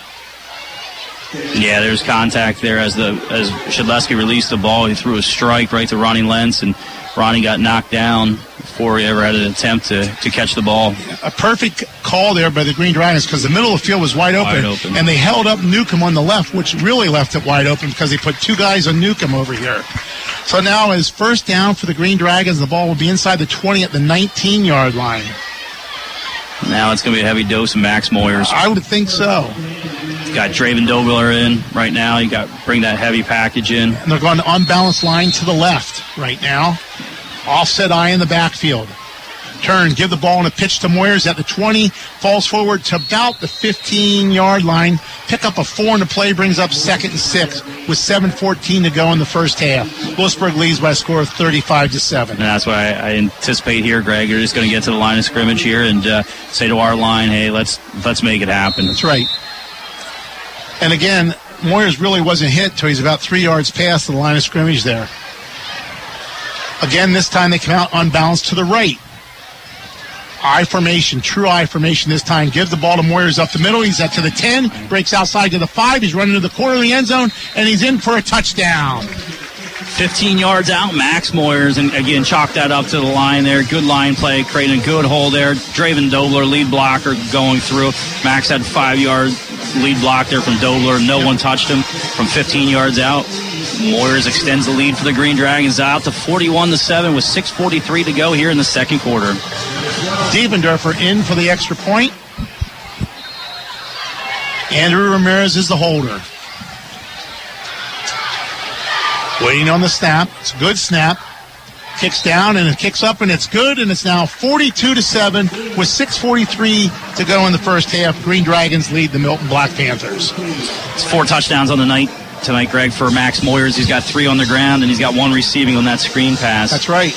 Yeah, there's contact there as the as Shedleski released the ball. He threw a strike right to Ronnie Lentz, and Ronnie got knocked down before he ever had an attempt to, to catch the ball. a perfect call there by the Green Dragons because the middle of the field was wide open, Wide open. and they held up Newcomb on the left, which really left it wide open because they put two guys on Newcomb over here. So now is first down for the Green Dragons. The ball will be inside the 20 at the 19 yard line. Now it's going to be a heavy dose of Max Moyers. I would think so. Got Draven Dobler in right now. You got bring that heavy package in. And they're going to unbalanced line to the left right now. Offset I in the backfield. Turn, give the ball and a pitch to Moyers at the 20. Falls forward to about the 15 yard line. Pick up a four in the play, brings up second and six with 7.14 to go in the first half. Lewisburg leads by a score of 35 to 7. And that's why I, I anticipate here, Greg, you're just going to get to the line of scrimmage here and uh, say to our line, "Hey, let's let's make it happen." That's right. And again, Moyers really wasn't hit till he's about three yards past the line of scrimmage there. Again, this time they come out unbalanced to the right. I formation, true I formation this time. Give the ball to Moyers up the middle. He's at to the 10, breaks outside to the 5. He's running to the corner of the end zone, and he's in for a touchdown. 15 yards out, Max Moyers, and again, chalk that up to the line there. Good line play, creating a good hole there. Draven Dobler, lead blocker, going through. Max had five yard lead block there from Dobler. No one touched him from 15 yards out. Moyers extends the lead for the Green Dragons out to 41 to 7 with 6.43 to go here in the second quarter. Dievendorfer in for the extra point. Andrew Ramirez is the holder. Waiting on the snap. It's a good snap. Kicks down and it kicks up and it's good and it's now 42 to 7 with 6:43 to go in the first half. Green Dragons lead the Milton Black Panthers. It's four touchdowns on the night tonight, Greg, for Max Moyers. He's got three on the ground and he's got one receiving on that screen pass. That's right.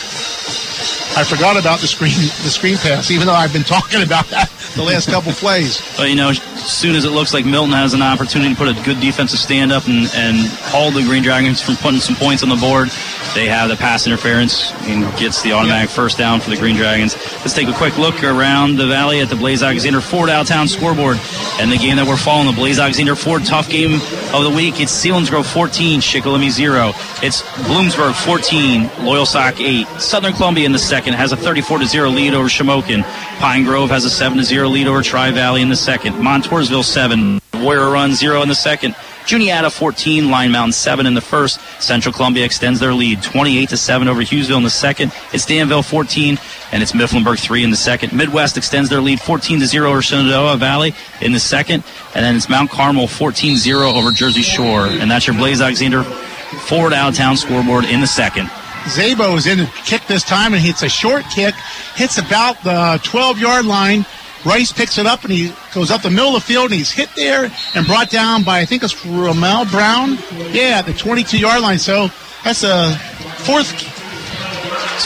I forgot about the screen the screen pass even though I've been talking about that the last couple plays. But you know, as soon as it looks like Milton has an opportunity to put a good defensive stand up and, and hold the Green Dragons from putting some points on the board, they have the pass interference and gets the automatic first down for the Green Dragons. Let's take a quick look around the valley at the Blaze Alexander Ford Downtown scoreboard and the game that we're following, the Blaze Alexander Ford tough game of the week. It's Selinsgrove 14, Shikellamy 0. It's Bloomsburg 14, Loyalsock 8. Southern Columbia in the second has a 34 0 lead over Shamokin. Pine Grove has a 7 0 lead over Tri Valley in the second. Montoursville 7, Warrior Run 0 in the second. Juniata 14, Line Mountain 7 in the first. Central Columbia extends their lead 28 to 7 over Hughesville in the second. It's Danville 14 and it's Mifflinburg 3 in the second. Midwest extends their lead 14 to 0 over Shenandoah Valley in the second. And then it's Mount Carmel 14 0 over Jersey Shore. And that's your Blaze Alexander Ford out of town scoreboard in the second. Zabo is in to kick this time and hits a short kick, hits about the 12 yard line. Rice picks it up and he goes up the middle of the field and he's hit there and brought down by I think it's Ramel Brown. Yeah, at the 22 yard line. So that's a fourth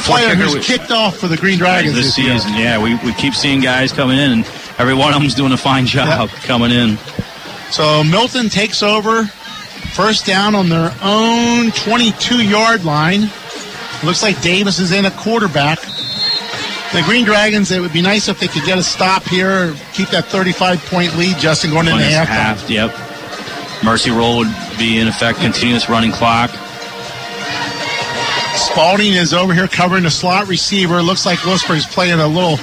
player who's kicked off for the Green Dragons this this year. season. Yeah, we, we keep seeing guys coming in, and every one of them's doing a fine job coming in. So Milton takes over first down on their own 22 yard line. Looks like Davis is in a quarterback. The Green Dragons, it would be nice if they could get a stop here, keep that 35 point lead, Justin, going into halftime. half, yep. Mercy roll would be in effect, continuous running clock. Spalding is over here covering the slot receiver. Looks like Lewisburg's playing a little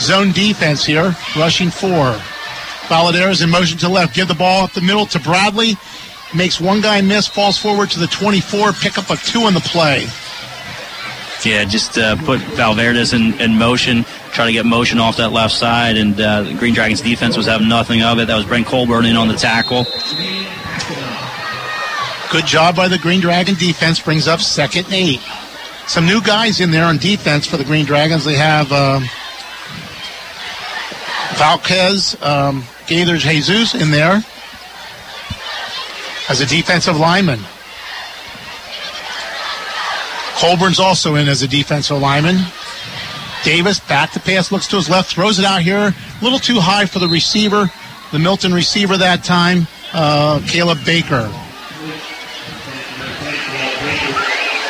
zone defense here, rushing four. Valadares in motion to left. Give the ball up the middle to Bradley. Makes one guy miss, falls forward to the 24, pick up a two on the play. Yeah, just uh, put Valverdes in, in motion, try to get motion off that left side, and uh, the Green Dragons defense was having nothing of it. That was Brent Colburn in on the tackle. Good job by the Green Dragon defense. Brings up second and eight. Some new guys in there on defense for the Green Dragons. They have um, Valquez, um, Jesus in there as a defensive lineman. Colburn's also in as a defensive lineman. Davis back to pass, looks to his left, throws it out here. A little too high for the receiver, the Milton receiver that time. uh, Caleb Baker.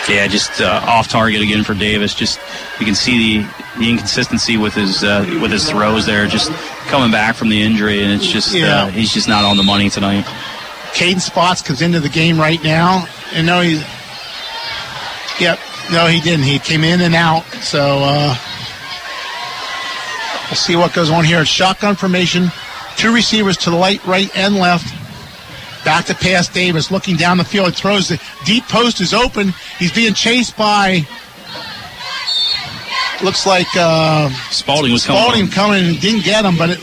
Yeah, just uh, off target again for Davis. Just you can see the, the inconsistency with his uh, with his throws there. Just coming back from the injury, and it's just Yeah. uh, he's just not on the money tonight. Caden Spots comes into the game right now, and now he, yep, no, he didn't. He came in and out. So uh, we'll see what goes on here. It's shotgun formation, two receivers to the light, right, and left. Back to pass Davis, looking down the field, throws the deep post is open. He's being chased by. Looks like uh, Spalding was coming. Spalding coming and didn't get him, but it,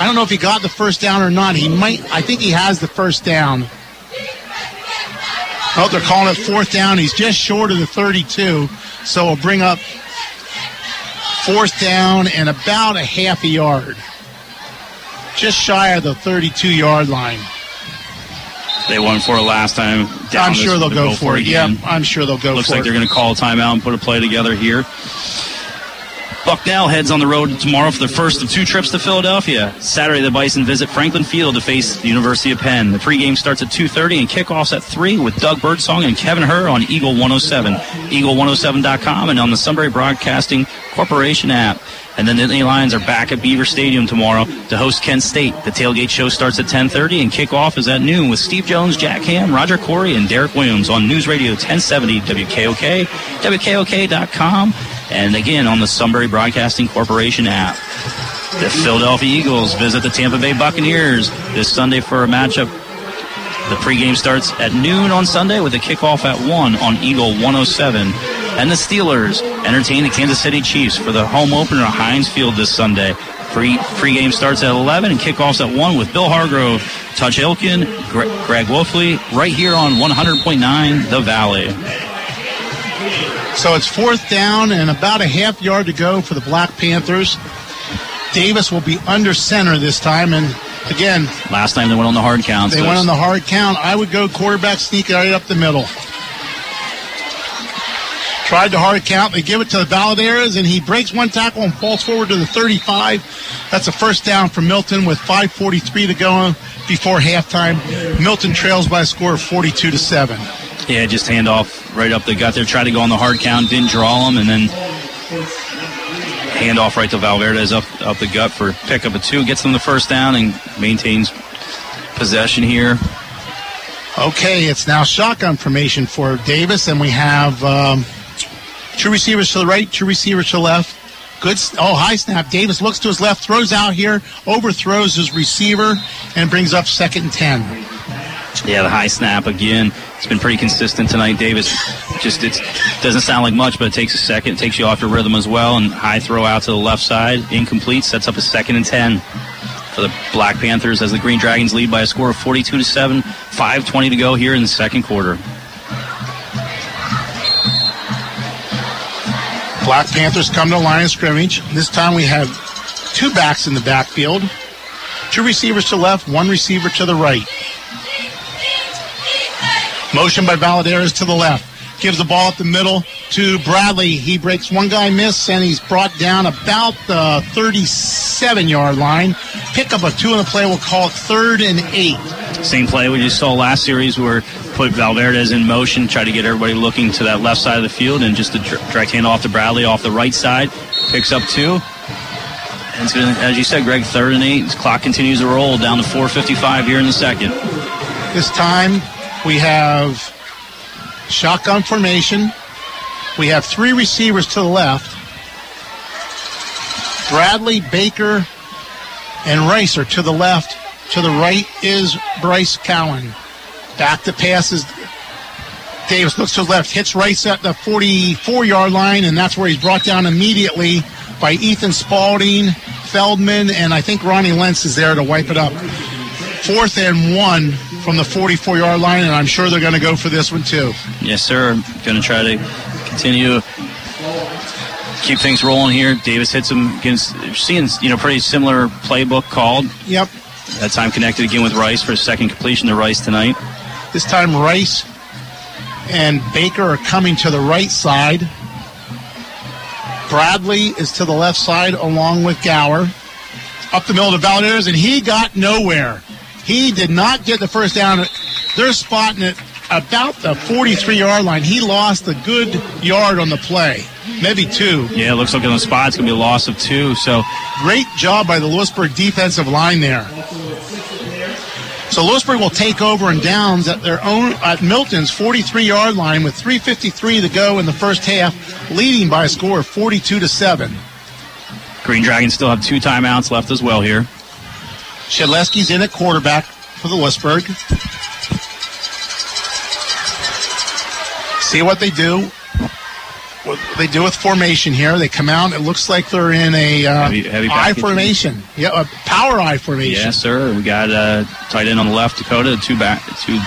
I don't know if he got the first down or not. He might. I think he has the first down. Oh, they're calling it fourth down. He's just short of the 32, so we'll bring up fourth down and about a half a yard, just shy of the 32 yard line. They won for it last time. I'm sure they'll go, for it. Yeah, again. I'm sure they'll go for it. Looks like it. they're going to call a timeout and put a play together here. Bucknell heads on the road tomorrow for their first of two trips to Philadelphia. Saturday, the Bison visit Franklin Field to face the University of Penn. The pregame starts at 2.30 and kickoffs at 3 with Doug Birdsong and Kevin Herr on Eagle 107, eagle107.com, and on the Sunbury Broadcasting Corporation app. And then the Nittany Lions are back at Beaver Stadium tomorrow to host Kent State. The tailgate show starts at 10:30 and kickoff is at noon with Steve Jones, Jack Ham, Roger Corey, and Derek Williams on News Radio 1070 WKOK, WKOK.com, and again on the Sunbury Broadcasting Corporation app. The Philadelphia Eagles visit the Tampa Bay Buccaneers this Sunday for a matchup. The pregame starts at noon on Sunday with a kickoff at 1 on Eagle 107. And the Steelers entertain the Kansas City Chiefs for the home opener at Heinz Field this Sunday. Pre pregame starts at 11 and kickoffs at 1 with Bill Hargrove, Tunch Ilkin, Gre- Craig Wolfley, right here on 100.9 The Valley. So it's fourth down and about a half yard to go for the Black Panthers. Davis will be under center this time, and again, Last time they went on the hard count. they so went on the hard count. I would go quarterback sneak right up the middle. Tried the hard count. They give it to the Valadares, and he breaks one tackle and falls forward to the 35. That's a first down for Milton with 5:43 to go before halftime. Milton trails by a score of 42 to seven. Yeah, just hand off right up the gut there. Tried to go on the hard count, didn't draw him, and then hand off right to Valverde's up up the gut for pickup of two. Gets them the first down and maintains possession here. Okay, it's now shotgun formation for Davis, and we have um, two receivers to the right, two receivers to the left. Good. Oh, high snap. Davis looks to his left, throws out here, overthrows his receiver, and brings up second and ten. Yeah, the high snap again. It's been pretty consistent tonight. Davis just it doesn't sound like much, but it takes a second. It takes you off your rhythm as well. And high throw out to the left side, incomplete. Sets up a second and ten for the Black Panthers as the Green Dragons lead by a score of 42 to seven. 5:20 to go here in the second quarter. Black Panthers come to the line of scrimmage. This time we have two backs in the backfield, two receivers to left, one receiver to the right. Motion by Valadares to the left. Gives the ball up the middle to Bradley. He breaks one guy miss and he's brought down about the 37 yard line. Pick up a two in the play. We'll call it third and eight. Same play we just saw last series where put Valverde's in motion, try to get everybody looking to that left side of the field, and just dr- direct hand off to Bradley off the right side, picks up two. And it's gonna, as you said, Greg, third and eight. This clock continues to roll down to 4:55 here in the second. This time we have shotgun formation. We have three receivers to the left. Bradley, Baker, and Rice are to the left. To the right is Bryce Cowan. Back to passes. Davis looks to the left, hits Rice at the 44 yard line, and that's where he's brought down immediately by Ethan Spalding, Feldman, and I think Ronnie Lentz is there to wipe it up. Fourth and one from the 44 yard line, and I'm sure they're going to go for this one too. Yes, sir. Going to try to continue keep things rolling here. Davis hits him against seeing you know pretty similar playbook called. Yep. That time connected again with Rice for a second completion to Rice tonight. This time Rice and Baker are coming to the right side. Bradley is to the left side along with Gower. Up the middle to Valdes, and he got nowhere. He did not get the first down. They're spotting it about the 43 yard line. He lost a good yard on the play, maybe two. Yeah, it looks like on the spot it's going to be a loss of two. So Great job by the Lewisburg defensive line there. So Lewisburg will take over and downs at their own at Milton's 43 yard line with 3:53 to go in the first half, leading by a score of 42 to seven. Green Dragons still have two timeouts left as well here. Shedleski's in at quarterback for the Lewisburg. See what they do. What they do with formation here. They come out. It looks like they're in a uh, Heavy- formation. Yeah, a power I formation. Yes, sir. We got uh, tight end on the left, Dakota, two back, two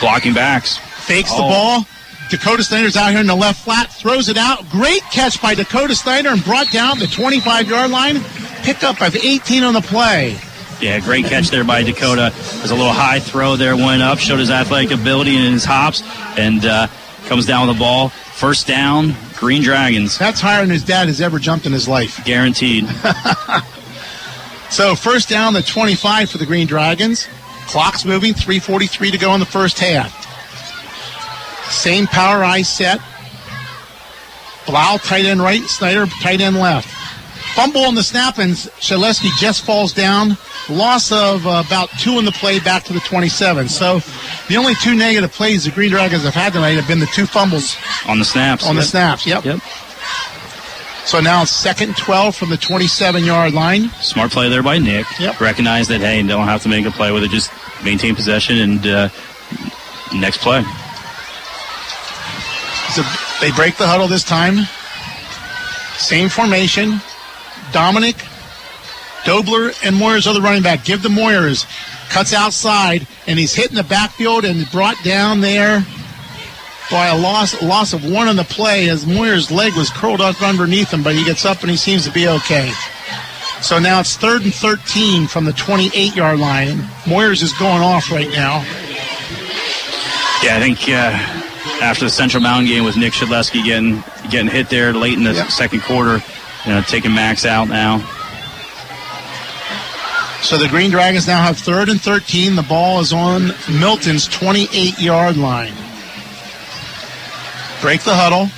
blocking backs. Fakes the Oh. ball. Dakota Snyder's out here in the left flat, throws it out. Great catch by Dakota Snyder and brought down the 25 yard line. Pickup of 18 on the play. Yeah, great catch there by Dakota. There's a little high throw there, went up, showed his athletic ability and his hops, and uh, comes down with the ball. First down, Green Dragons. That's higher than his dad has ever jumped in his life. Guaranteed. [LAUGHS] So first down, the 25 for the Green Dragons. Clock's moving, 3:43 to go in the first half. Same power I set. Blau tight end right, Snyder tight end left. Fumble on the snap, and Shedleski just falls down. Loss of uh, about two in the play back to the 27. So the only two negative plays the Green Dragons have had tonight have been the two fumbles on the snaps. On the snaps, yep. Yep. So now it's second 12 from the 27 yard line. Smart play there by Nick. Yep. Recognize that, hey, don't have to make a play with it, just maintain possession and uh, next play. So they break the huddle this time. Same formation. Dominic, Dobler, and Moyers are the running back. Give the Moyers. Cuts outside, and he's hit in the backfield and brought down there by a loss loss of one on the play as Moyer's leg was curled up underneath him, but he gets up and he seems to be okay. So now it's third and 13 from the 28 yard line. Moyers is going off right now. Yeah, I think uh, after the Central Mountain game with Nick Shedleski getting getting hit there late in the second quarter, you know, taking Max out now. So the Green Dragons now have third and 13. The ball is on Milton's 28 yard line. Break the huddle.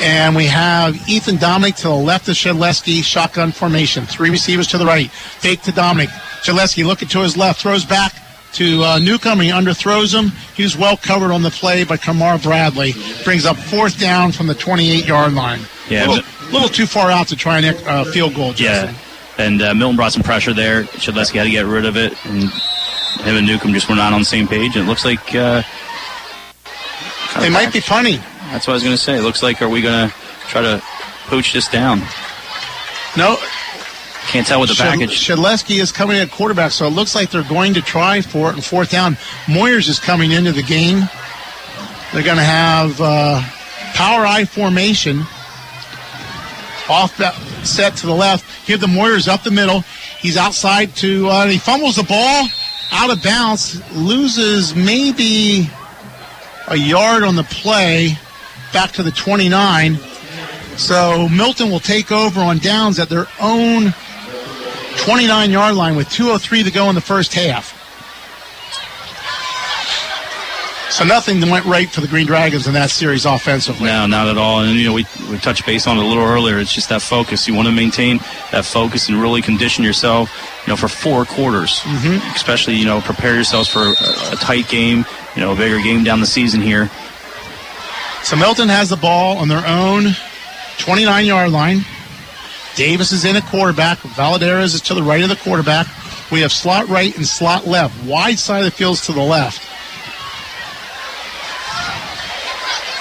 And we have Ethan Dominic to the left of Shedleski, shotgun formation. Three receivers to the right. Fake to Dominic. Shedleski looking to his left, throws back to uh, Newcomb. He underthrows him. He was well covered on the play by Kamar Bradley. Brings up fourth down from the 28 yard line. Yeah, little, little too far out to try and uh, field goal, Justin. Yeah, and uh, Milton brought some pressure there. Shedleski had to get rid of it, and him and Newcomb just were not on the same page. And it looks like uh, They might be punting. That's what I was going to say. It looks like are we going to try to pooch this down? No. Can't tell with the package. Shedleski is coming in at quarterback, so it looks like they're going to try for it in fourth down. Moyers is coming into the game. They're going to have uh, power I formation. Off that set to the left. Give the Moyers up the middle. He's outside to, uh, he fumbles the ball out of bounds, loses maybe a yard on the play back to the 29. So Milton will take over on downs at their own 29 yard line with 2.03 to go in the first half. So nothing went right for the Green Dragons in that series offensively. No, not at all. And you know, we we touched base on it a little earlier. It's just that focus. You want to maintain that focus and really condition yourself, you know, for four quarters. Mhm. Especially, you know, prepare yourselves for a, a tight game, you know, a bigger game down the season here. So Milton has the ball on their own 29 yard line. Davis is in at quarterback. Valadares is to the right of the quarterback. We have slot right and slot left. Wide side of the field's to the left.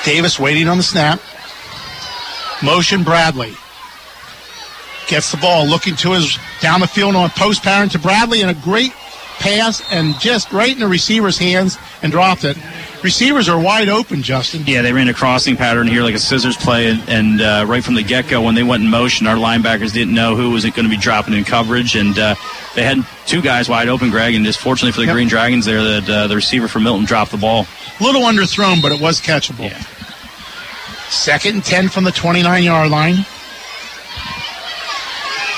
Davis waiting on the snap. Motion Bradley. Gets the ball, looking to his down the field on post pattern to Bradley, and a great pass, and just right in the receiver's hands and dropped it. Receivers are wide open, Justin. Yeah, they ran a crossing pattern here, like a scissors play, and, and uh, right from the get go, when they went in motion, our linebackers didn't know who was going to be dropping in coverage, and uh, they had two guys wide open, Greg, and just fortunately for the Green Dragons there, that uh, the receiver for Milton dropped the ball. A little underthrown, but it was catchable. Second and 10 from the 29 yard line.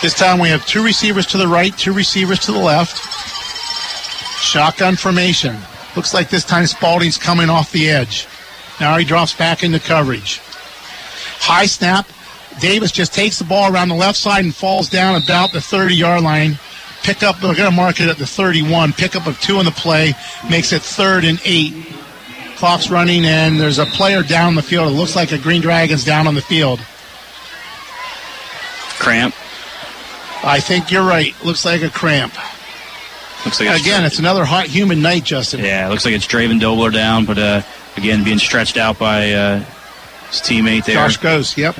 This time we have two receivers to the right, two receivers to the left. Shotgun formation. Looks like this time Spalding's coming off the edge. Now he drops back into coverage. High snap. Davis just takes the ball around the left side and falls down about the 30 yard line. Pick up, they're going to mark it at the 31. Pick up of two in the play makes it third and eight. Clock's running, and there's a player down the field. It looks like a Green Dragons down on the field. Cramp. I think you're right. Looks like a cramp. Looks like it's Again, it's another hot human night, Justin. Yeah, it looks like it's Draven Dobler down, but uh, again, being stretched out by uh, his teammate there. Josh Gose, yep.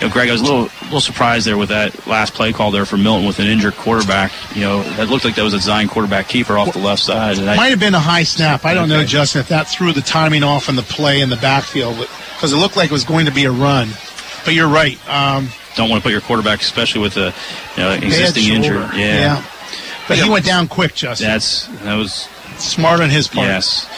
You know, Greg, I was a little, little surprised there with that last play call there for Milton with an injured quarterback. You know, it looked like that was a Zion quarterback keeper off the left side. And I, Might have been a high snap. I don't know, Justin, if that threw the timing off in the play in the backfield, because it looked like it was going to be a run. But you're right. Um, don't want to put your quarterback, especially with a you know, existing injury. Yeah. But he went down quick, Justin. That's that was smart on his part. Yes.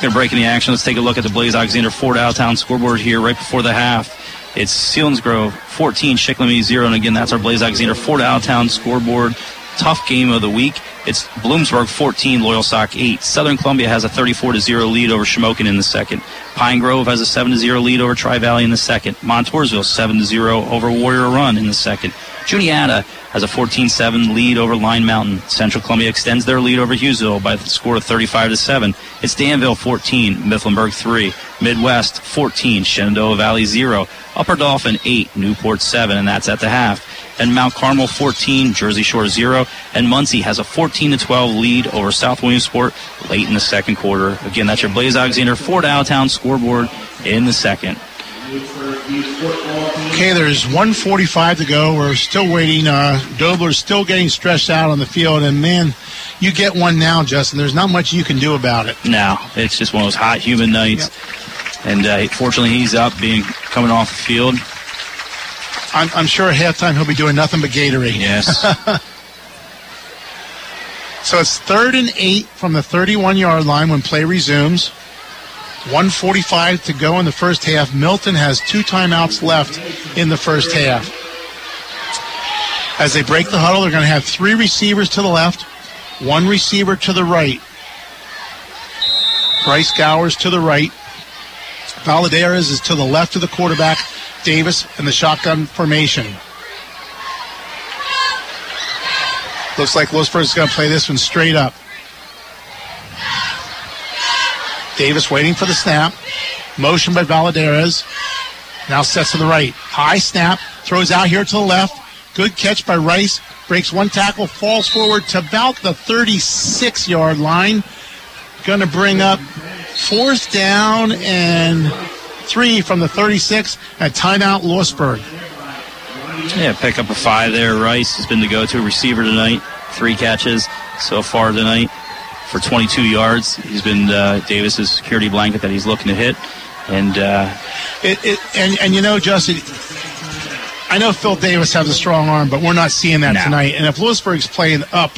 Going to break the action. Let's take a look at the Blaze Alexander Ford Outtown scoreboard here right before the half. It's Selinsgrove 14, Shikellamy 0. And again, that's our Blaze Alexander Ford Outtown scoreboard. Tough game of the week. It's Bloomsburg 14, Loyalsock 8. Southern Columbia has a 34 0 lead over Shamokin in the second. Pine Grove has a 7 0 lead over Tri Valley in the second. Montoursville 7 0 over Warrior Run in the second. Juniata has a 14-7 lead over Line Mountain. Central Columbia extends their lead over Hughesville by the score of 35 to 7. It's Danville 14, Mifflinburg 3, Midwest 14, Shenandoah Valley 0, Upper Dauphin 8, Newport 7, and that's at the half. And Mount Carmel 14, Jersey Shore 0, and Muncy has a 14 to 12 lead over South Williamsport late in the second quarter. Again, that's your Blaze Alexander Ford Allentown scoreboard in the second. Okay, there's 145 to go. We're still waiting. Uh, Dobler's still getting stretched out on the field, and man, you get one now, Justin. There's not much you can do about it. No, it's just one of those hot, humid nights. And uh, fortunately, he's up, being coming off the field. I'm, I'm sure at halftime he'll be doing nothing but Gatorade. Yes. [LAUGHS] so it's third and eight from the 31 yard line when play resumes. 145 to go in the first half. Milton has two timeouts left in the first half. As they break the huddle, they're going to have three receivers to the left, one receiver to the right. Bryce Gowers to the right. Valadares is to the left of the quarterback. Davis in the shotgun formation. Looks like Lewisburg is going to play this one straight up. Davis waiting for the snap. Motion by Valadares. Now sets to the right. High snap. Throws out here to the left. Good catch by Rice. Breaks one tackle. Falls forward to about the 36 yard line. Going to bring up fourth down and three from the 36 at timeout Lewisburg. Yeah, pick up a five there. Rice has been the go-to receiver tonight. Three catches so far tonight for 22 yards. He's been uh, Davis's security blanket that he's looking to hit. And uh, It, it, and, and you know, Justin, I know Phil Davis has a strong arm, but we're not seeing that tonight. And if Lewisburg's playing up,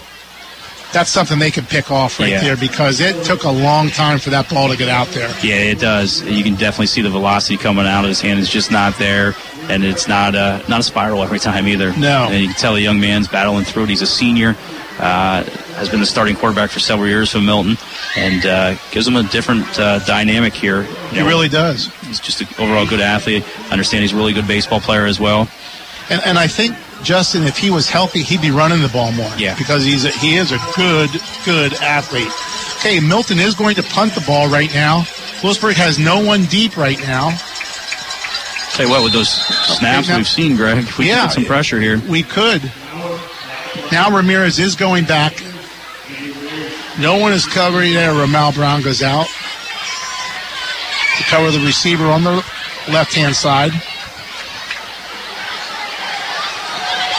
that's something they can pick off right Yeah. there because it took a long time for that ball to get out there. yeah, it does. You can definitely see the velocity coming out of his hand. It's just not there, and it's not a not a spiral every time either. No. and you can tell the young man's battling through it. He's a senior. Uh, has been the starting quarterback for several years for Milton, and uh, gives him a different uh, dynamic here. He really does. He's just an overall good athlete. I understand he's a really good baseball player as well. And, and I think Justin, if he was healthy, he'd be running the ball more. Yeah. Because he's a, he is a good, good athlete. Okay, Milton is going to punt the ball right now. Lewisburg has no one deep right now. Tell you what, with those snaps now- we've seen, Greg, we Yeah. can get some pressure here. We could. Now Ramirez is going back. No one is covering there. Ramal Brown goes out to cover the receiver on the left hand side.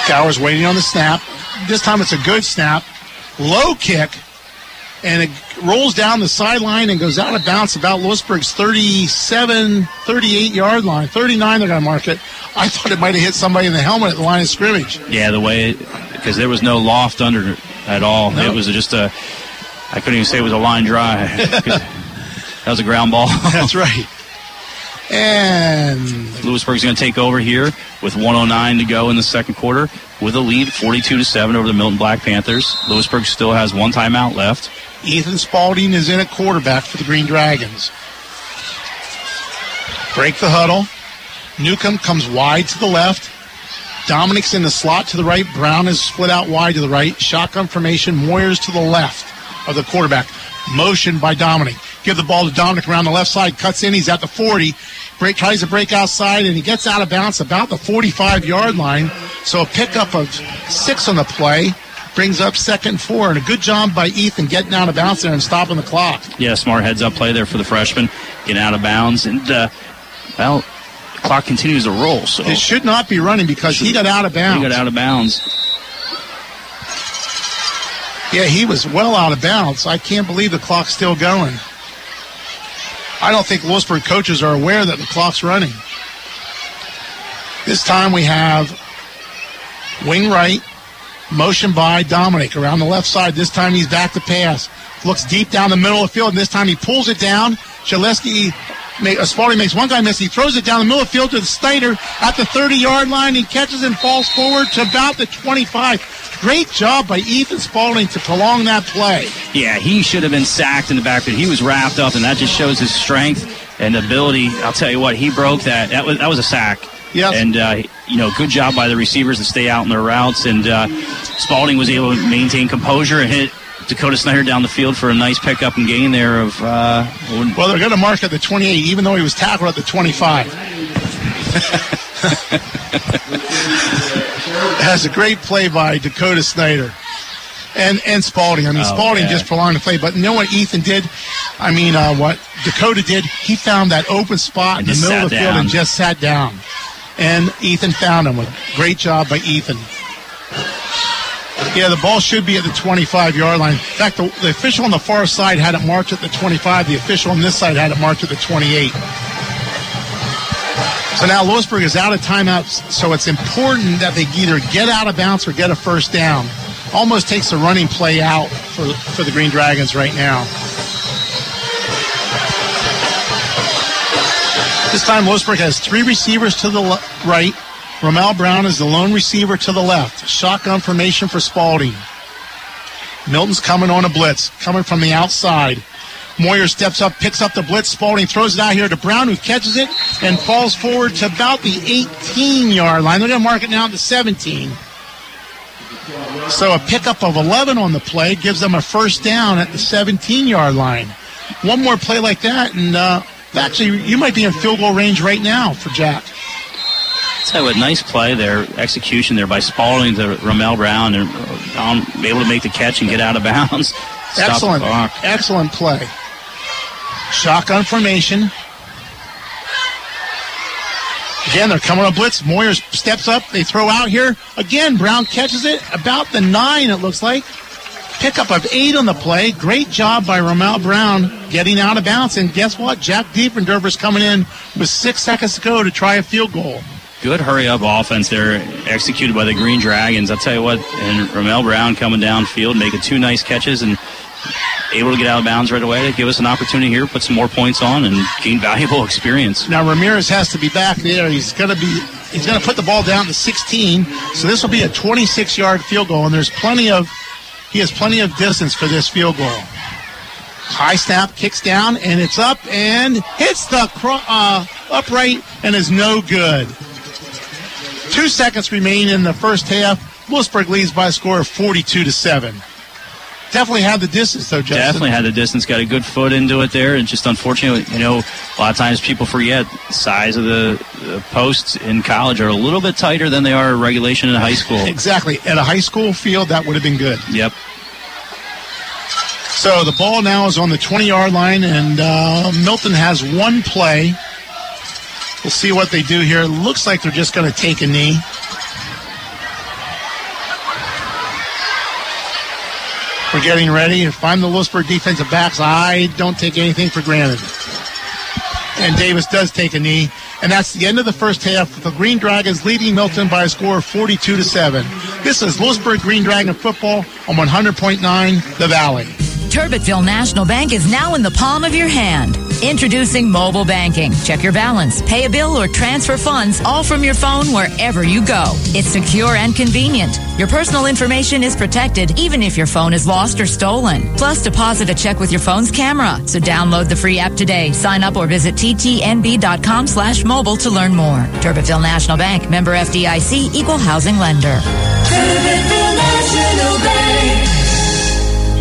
Gowers waiting on the snap. This time it's a good snap. Low kick. And it rolls down the sideline and goes out of bounds about Lewisburg's 37, 38 yard line. 39, they're going to mark it. I thought it might have hit somebody in the helmet at the line of scrimmage. Yeah, the way because there was no loft under it at all. No. It was just a. I couldn't even say it was a line drive. [LAUGHS] that was a ground ball. [LAUGHS] That's right. And [LAUGHS] Lewisburg's going to take over here with 109 to go in the second quarter with a lead 42 to 7 over the Milton Black Panthers. Lewisburg still has one timeout left. Ethan Spalding is in at quarterback for the Green Dragons. Break the huddle. Newcomb comes wide to the left. Dominic's in the slot to the right. Brown is split out wide to the right. Shotgun formation. Moyers to the left of the quarterback. Motion by Dominic. Give the ball to Dominic around the left side. Cuts in. He's at the 40. Break tries to break outside and he gets out of bounds about the 45 yard line. So a pickup of six on the play brings up second four. And a good job by Ethan getting out of bounds there and stopping the clock. Yeah, smart heads up play there for the freshman. Getting out of bounds. And, uh, well, clock continues to roll. So It should not be running because he got out of bounds. He got out of bounds. Yeah, he was well out of bounds. I can't believe the clock's still going. I don't think Lewisburg coaches are aware that the clock's running. This time we have wing right, motion by Dominic around the left side. This time he's back to pass. Looks deep down the middle of the field, and this time he pulls it down. Shedleski, uh, Spalding makes one guy miss. He throws it down the middle of the field to the Snyder at the 30 yard line. He catches and falls forward to about the 25. Great job by Ethan Spalding to prolong that play. Yeah, he should have been sacked in the backfield. He was wrapped up, and that just shows his strength and ability. I'll tell you what, he broke that. That was that was a sack. Yes. And uh, you know, good job by the receivers to stay out in their routes. And uh, Spalding was able to maintain composure and hit Dakota Snyder down the field for a nice pickup and gain there of. Uh, well, they're going to mark at the 28, even though he was tackled at the 25. [LAUGHS] Has a great play by Dakota Snyder. And and Spalding. I mean, Oh, Spalding yeah. just prolonged the play. But you know what Ethan did? I mean, uh, what Dakota did? He found that open spot And in the middle of the field and just sat down. And Ethan found him. Great job by Ethan. Yeah, the ball should be at the 25 yard line. In fact, the, the official on the far side had it marked at the 25. The official on this side had it marked at the 28. So now Lewisburg is out of timeouts, so it's important that they either get out of bounds or get a first down. Almost takes the running play out for, for the Green Dragons right now. This time, Lewisburg has three receivers to the right. Romel Brown is the lone receiver to the left. Shotgun formation for Spalding. Milton's coming on a blitz, coming from the outside. Moyer steps up, picks up the blitz. Spalding throws it out here to Brown, who catches it and falls forward to about the 18 yard line. They're going to mark it now the 17. So a pickup of 11 on the play gives them a first down at the 17 yard line. One more play like that, and uh, actually, you might be in field goal range right now for Jack. So a nice play there, execution there by Spalding to Ramel Brown, and um, able to make the catch and get out of bounds. [LAUGHS] Stop Excellent, excellent play. Shotgun formation. Again, they're coming on blitz. Moyer steps up. They throw out here. Again, Brown catches it about the nine, it looks like. Pickup of eight on the play. Great job by Romel Brown getting out of bounds. And guess what? Jack Diefendorfer's coming in with six seconds to go to try a field goal. Good hurry up offense there, executed by the Green Dragons. I'll tell you what, and Ramel Brown coming downfield, making two nice catches and able to get out of bounds right away to give us an opportunity here, put some more points on, and gain [LAUGHS] valuable experience. Now Ramirez has to be back there. He's going to be he's going to put the ball down to 16. So this will be a 26-yard field goal, and there's plenty of he has plenty of distance for this field goal. High snap, kicks down, and it's up and hits the cro- uh, upright and is no good. Two seconds remain in the first half. Lewisburg leads by a score of 42 to seven. Definitely had the distance though, Justin. Definitely had the distance, got a good foot into it there, and just unfortunately, you know, a lot of times people forget the size of the, the posts in college are a little bit tighter than they are in regulation in high school. [LAUGHS] Exactly. At a high school field, that would have been good. Yep. So the ball now is on the 20 yard line, and uh, Milton has one play. We'll see what they do here. Looks like they're just going to take a knee. We're getting ready. If I'm the Lewisburg defensive backs, I don't take anything for granted. And Davis does take a knee. And that's the end of the first half. The Green Dragons leading Milton by a score of 42 to 7. This is Lewisburg Green Dragon football on 100.9 The Valley. Turbotville National Bank is now in the palm of your hand. Introducing mobile banking. Check your balance, pay a bill, or transfer funds all from your phone wherever you go. It's secure and convenient. Your personal information is protected even if your phone is lost or stolen. Plus, deposit a check with your phone's camera. So download the free app today. Sign up or visit ttnb.com slash mobile to learn more. Turbotville National Bank, member FDIC, equal housing lender.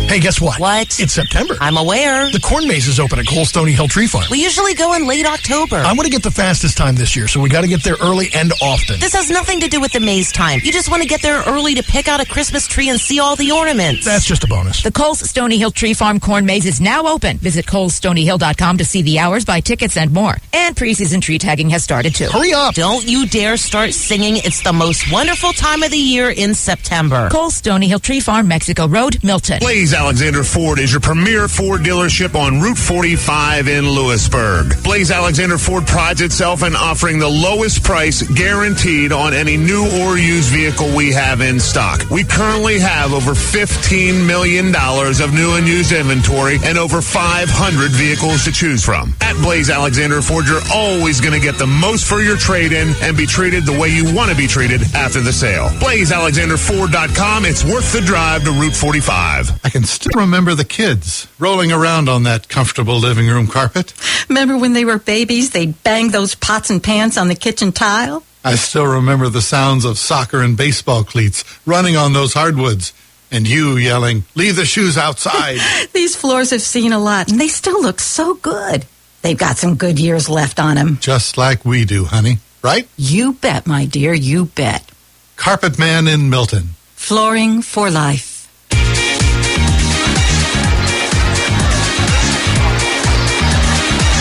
Hey, guess what? What? It's September. I'm aware. The corn maze is open at Coles Stony Hill Tree Farm. We usually go in late October. I want to get the fastest time this year, so we got to get there early and often. This has nothing to do with the maze time. You just want to get there early to pick out a Christmas tree and see all the ornaments. That's just a bonus. The Coles Stony Hill Tree Farm Corn Maze is now open. Visit colesstonyhill.com to see the hours, buy tickets, and more. And preseason tree tagging has started too. Hurry up! Don't you dare start singing. It's the most wonderful time of the year in September. Coles Stony Hill Tree Farm, Mexico Road, Milton. Blaze Alexander Ford is your premier Ford dealership on Route 45 in Lewisburg. Blaze Alexander Ford prides itself in offering the lowest price guaranteed on any new or used vehicle we have in stock. We currently have over $15 million of new and used inventory and over 500 vehicles to choose from. At Blaze Alexander Ford, you're always going to get the most for your trade in and be treated the way you want to be treated after the sale. BlazeAlexanderFord.com. It's worth the drive to Route 45. I can still remember the kids rolling around on that comfortable living room carpet. Remember when they were babies, they'd bang those pots and pans on the kitchen tile? I still remember the sounds of soccer and baseball cleats running on those hardwoods and you yelling, Leave the shoes outside. [LAUGHS] These floors have seen a lot, and they still look so good. They've got some good years left on them. Just like we do, honey. Right? You bet, my dear, you bet. Carpet Man in Milton. Flooring for life.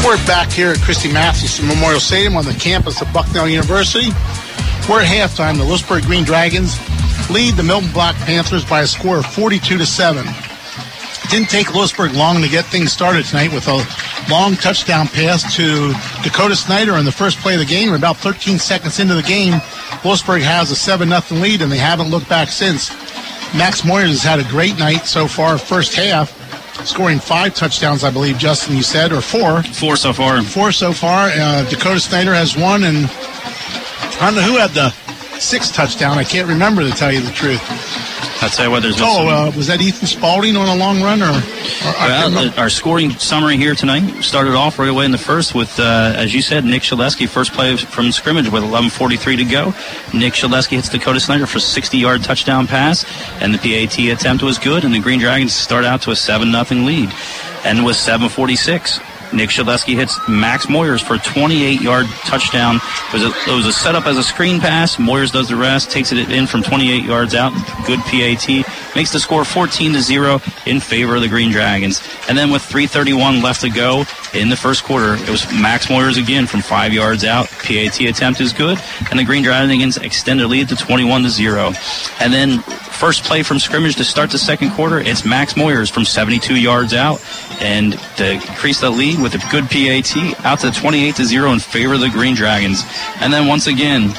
We're back here at Christy Mathewson Memorial Stadium on the campus of Bucknell University. We're at halftime. The Lewisburg Green Dragons lead the Milton Black Panthers by a score of 42 to 7. It didn't take Lewisburg long to get things started tonight with a long touchdown pass to Dakota Snyder in the first play of the game. About 13 seconds into the game. Lewisburg has a 7 0 lead, and they haven't looked back since. Max Moyers has had a great night so far, first half, scoring five touchdowns, I believe, Justin, you said, or four. Four so far. Four so far. Uh, Dakota Snyder has one, and I don't know who had the sixth touchdown. I can't remember to tell you the truth. I'll tell you what, there's Oh, uh, was that Ethan Spalding on a long run, or? or Well, remember. our scoring summary here tonight started off right away in the first with, uh, as you said, Nick Shedleski, first play from scrimmage with 11.43 to go. Nick Shedleski hits Dakota Snyder for a 60-yard touchdown pass, and the PAT attempt was good, and the Green Dragons start out to a 7-0 lead. And with 7.46, Nick Shedleski hits Max Moyers for a 28-yard touchdown. It was, a, it was a setup as a screen pass. Moyers does the rest, takes it in from 28 yards out. Good PAT. Makes the score 14 to 0 in favor of the Green Dragons. And then with 3.31 left to go in the first quarter, it was Max Moyers again from five yards out. PAT attempt is good. And the Green Dragons extend their lead to 21 to 0. And then first play from scrimmage to start the second quarter, it's Max Moyers from 72 yards out. And to increase the lead with a good PAT out to 28 to 0 in favor of the Green Dragons. And then once again,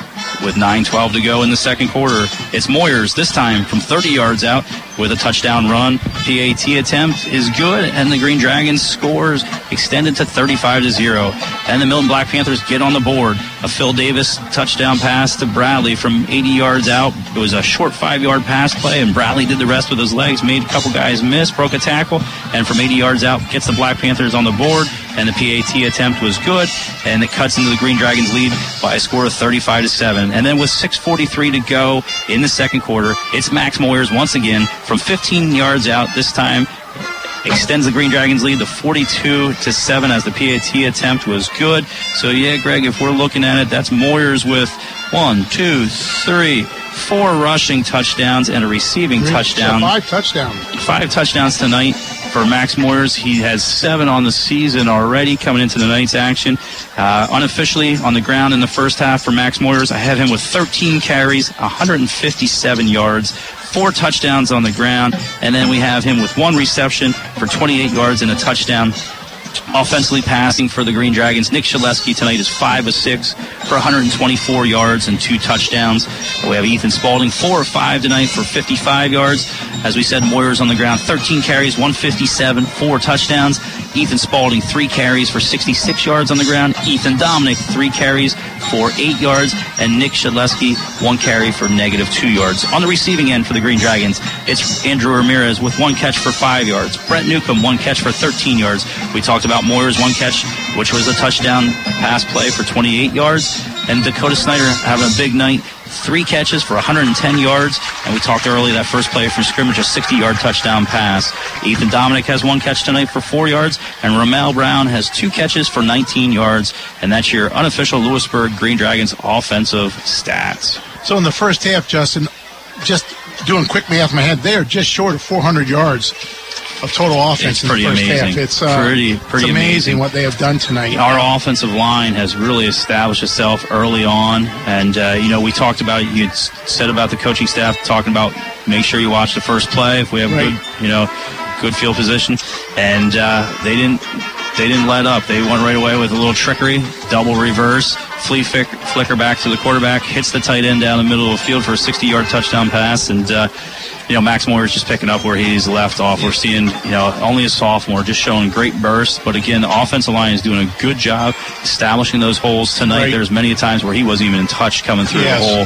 with 9.12 to go in the second quarter, it's Moyers this time from 30 yards out with a touchdown run. PAT attempt is good, and the Green Dragons scores extended to 35 to 0. And the Milton Black Panthers get on the board. A Phil Davis touchdown pass to Bradley from 80 yards out. It was a short five yard pass play, and Bradley did the rest with his legs, made a couple guys miss, broke a tackle, and from 80 yards out gets the Black Panthers on the board. And the PAT attempt was good, and it cuts into the Green Dragons lead by a score of 35 to 7. And then with 6:43 to go in the second quarter, it's Max Moyers once again from 15 yards out. This time extends the Green Dragons lead to 42 to 7 as the PAT attempt was good. So yeah, Greg, if we're looking at it, that's Moyers with one, two, three, four rushing touchdowns and a receiving touchdown. Five touchdowns. Five touchdowns tonight for Max Moyers. He has seven on the season already coming into the night's action. Uh, unofficially on the ground in the first half for Max Moyers, I have him with 13 carries, 157 yards, four touchdowns on the ground, and then we have him with one reception for 28 yards and a touchdown. Offensively passing for the Green Dragons, Nick Shedleski tonight is 5 of 6 for 124 yards and two touchdowns. We have Ethan Spalding, 4 of 5 tonight for 55 yards. As we said, Moyers on the ground, 13 carries, 157, four touchdowns. Ethan Spalding, three carries for 66 yards on the ground. Ethan Dominic, three carries for eight yards. And Nick Shedleski, one carry for negative two yards. On the receiving end for the Green Dragons, it's Andrew Ramirez with one catch for five yards. Brett Newcomb, one catch for 13 yards. We talked about Moyer's one catch, which was a touchdown pass play for 28 yards. And Dakota Snyder having a big night three catches for 110 yards. And we talked earlier that first play from scrimmage, a 60 yard touchdown pass. Ethan Dominic has one catch tonight for four yards, and Ramel Brown has two catches for 19 yards. And that's your unofficial Lewisburg Green Dragons offensive stats. So in the first half, Justin, just doing quick math in my head, they are just short of 400 yards of total offense It's in the first amazing. half. It's uh, Pretty- pretty it's amazing, amazing. what they have done tonight. Our offensive line has really established itself early on, and uh, you know we talked about you said about the coaching staff talking about make sure you watch the first play if we have Right. good you know good field position, and uh, they didn't they didn't let up. They went right away with a little trickery, double reverse, flea flick, flicker back to the quarterback, hits the tight end down the middle of the field for a 60 yard touchdown pass, and. Uh, you know, Max Moore is just picking up where he's left off. We're seeing, you know, only a sophomore just showing great bursts. But again, the offensive line is doing a good job establishing those holes tonight. Right. There's many times where he wasn't even in touch coming through Yes. the hole.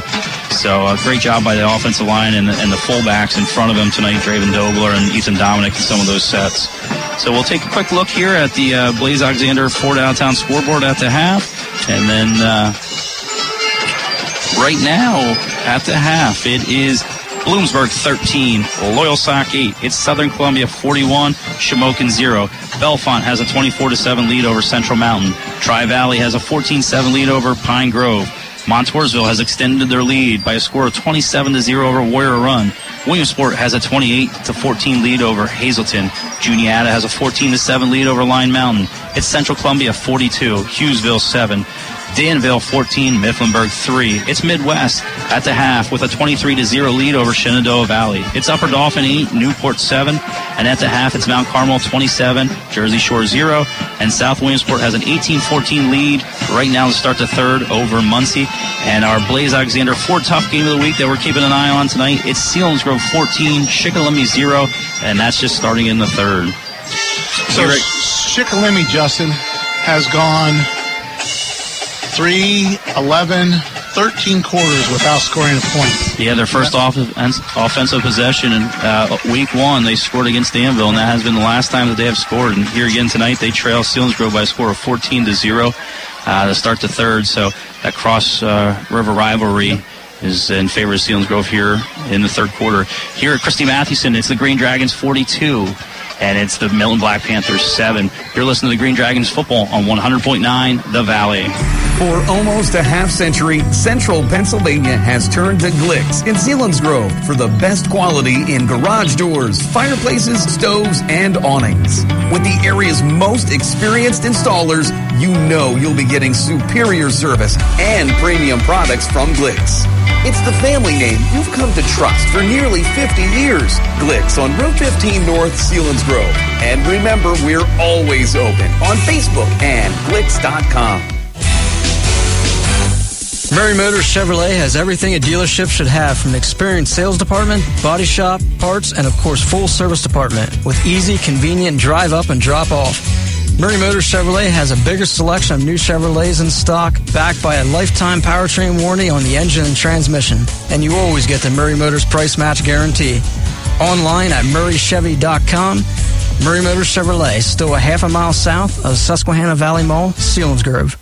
So uh, great job by the offensive line and, and the fullbacks in front of him tonight, Draven Dobler and Ethan Dominic in some of those sets. So we'll take a quick look here at the uh, Blaze Alexander Ford Downtown scoreboard at the half. And then uh, right now at the half, it is Bloomsburg 13, Loyalsock 8. It's Southern Columbia 41, Shamokin 0. Bellefonte has a 24 7 lead over Central Mountain. Tri Valley has a 14 7 lead over Pine Grove. Montoursville has extended their lead by a score of 27 0 over Warrior Run. Williamsport has a 28 to 14 lead over Hazleton. Juniata has a 14 to 7 lead over Line Mountain. It's Central Columbia 42, Hughesville 7. Danville 14, Mifflinburg 3. It's Midwest at the half with a 23 to 0 lead over Shenandoah Valley. It's Upper Dauphin 8, Newport 7, and at the half it's Mount Carmel 27, Jersey Shore 0, and South Williamsport has an 18-14 lead right now to start the third over Muncy. And our Blaze Alexander Ford Tough game of the week that we're keeping an eye on tonight, it's Selinsgrove 14, Shikellamy 0, and that's just starting in the third. So Shikellamy, Justin, has gone 3, 11, 13 quarters without scoring a point. Yeah, their first off- offensive possession in uh, week one, they scored against Danville, and that has been the last time that they have scored. And here again tonight, they trail Selinsgrove by a score of 14 to zero uh, to start the third. So that cross uh, river rivalry is in favor of Selinsgrove here in the third quarter. Here at Christy Mathewson, it's the Green Dragons 42. And it's the Milton Black Panthers 7. You're listening to the Green Dragons football on 100.9 The Valley. For almost a half century, Central Pennsylvania has turned to Glicks in Selinsgrove for the best quality in garage doors, fireplaces, stoves, and awnings. With the area's most experienced installers, you know you'll be getting superior service and premium products from Glicks. It's the family name you've come to trust for nearly 50 years. Glicks on Route 15 North, Selinsgrove. And remember, we're always open on Facebook and Glicks.com. Murray Motors Chevrolet has everything a dealership should have from an experienced sales department, body shop, parts, and of course full service department with easy, convenient drive up and drop off. Murray Motors Chevrolet has a bigger selection of new Chevrolets in stock, backed by a lifetime powertrain warranty on the engine and transmission. And you always get the Murray Motors price match guarantee. Online at murraychevy.com. Murray Motors Chevrolet, still a half a mile south of Susquehanna Valley Mall, Selinsgrove.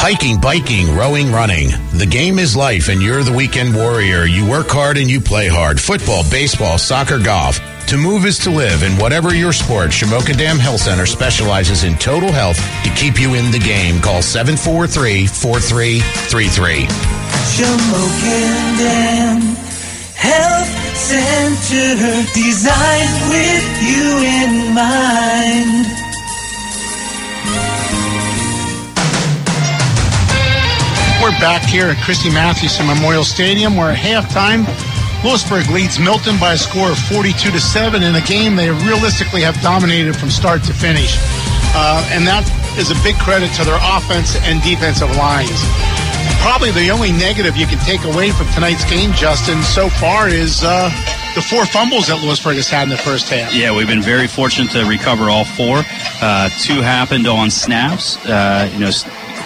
Hiking, biking, rowing, running. The game is life and you're the weekend warrior. You work hard and you play hard. Football, baseball, soccer, golf. To move is to live, and whatever your sport, Shamokin Dam Health Center specializes in total health to keep you in the game. Call 743-4333. Shamokin Dam Health Center designed with you in mind. Back here at Christy Mathewson Memorial Stadium where at halftime, Lewisburg leads Milton by a score of 42 to 7 in a game they realistically have dominated from start to finish. Uh, and that is a big credit to their offense and defensive lines. Probably the only negative you can take away from tonight's game, Justin, so far is uh, the four fumbles that Lewisburg has had in the first half. Yeah, we've been very fortunate to recover all four. Uh, two happened on snaps. Uh, you know,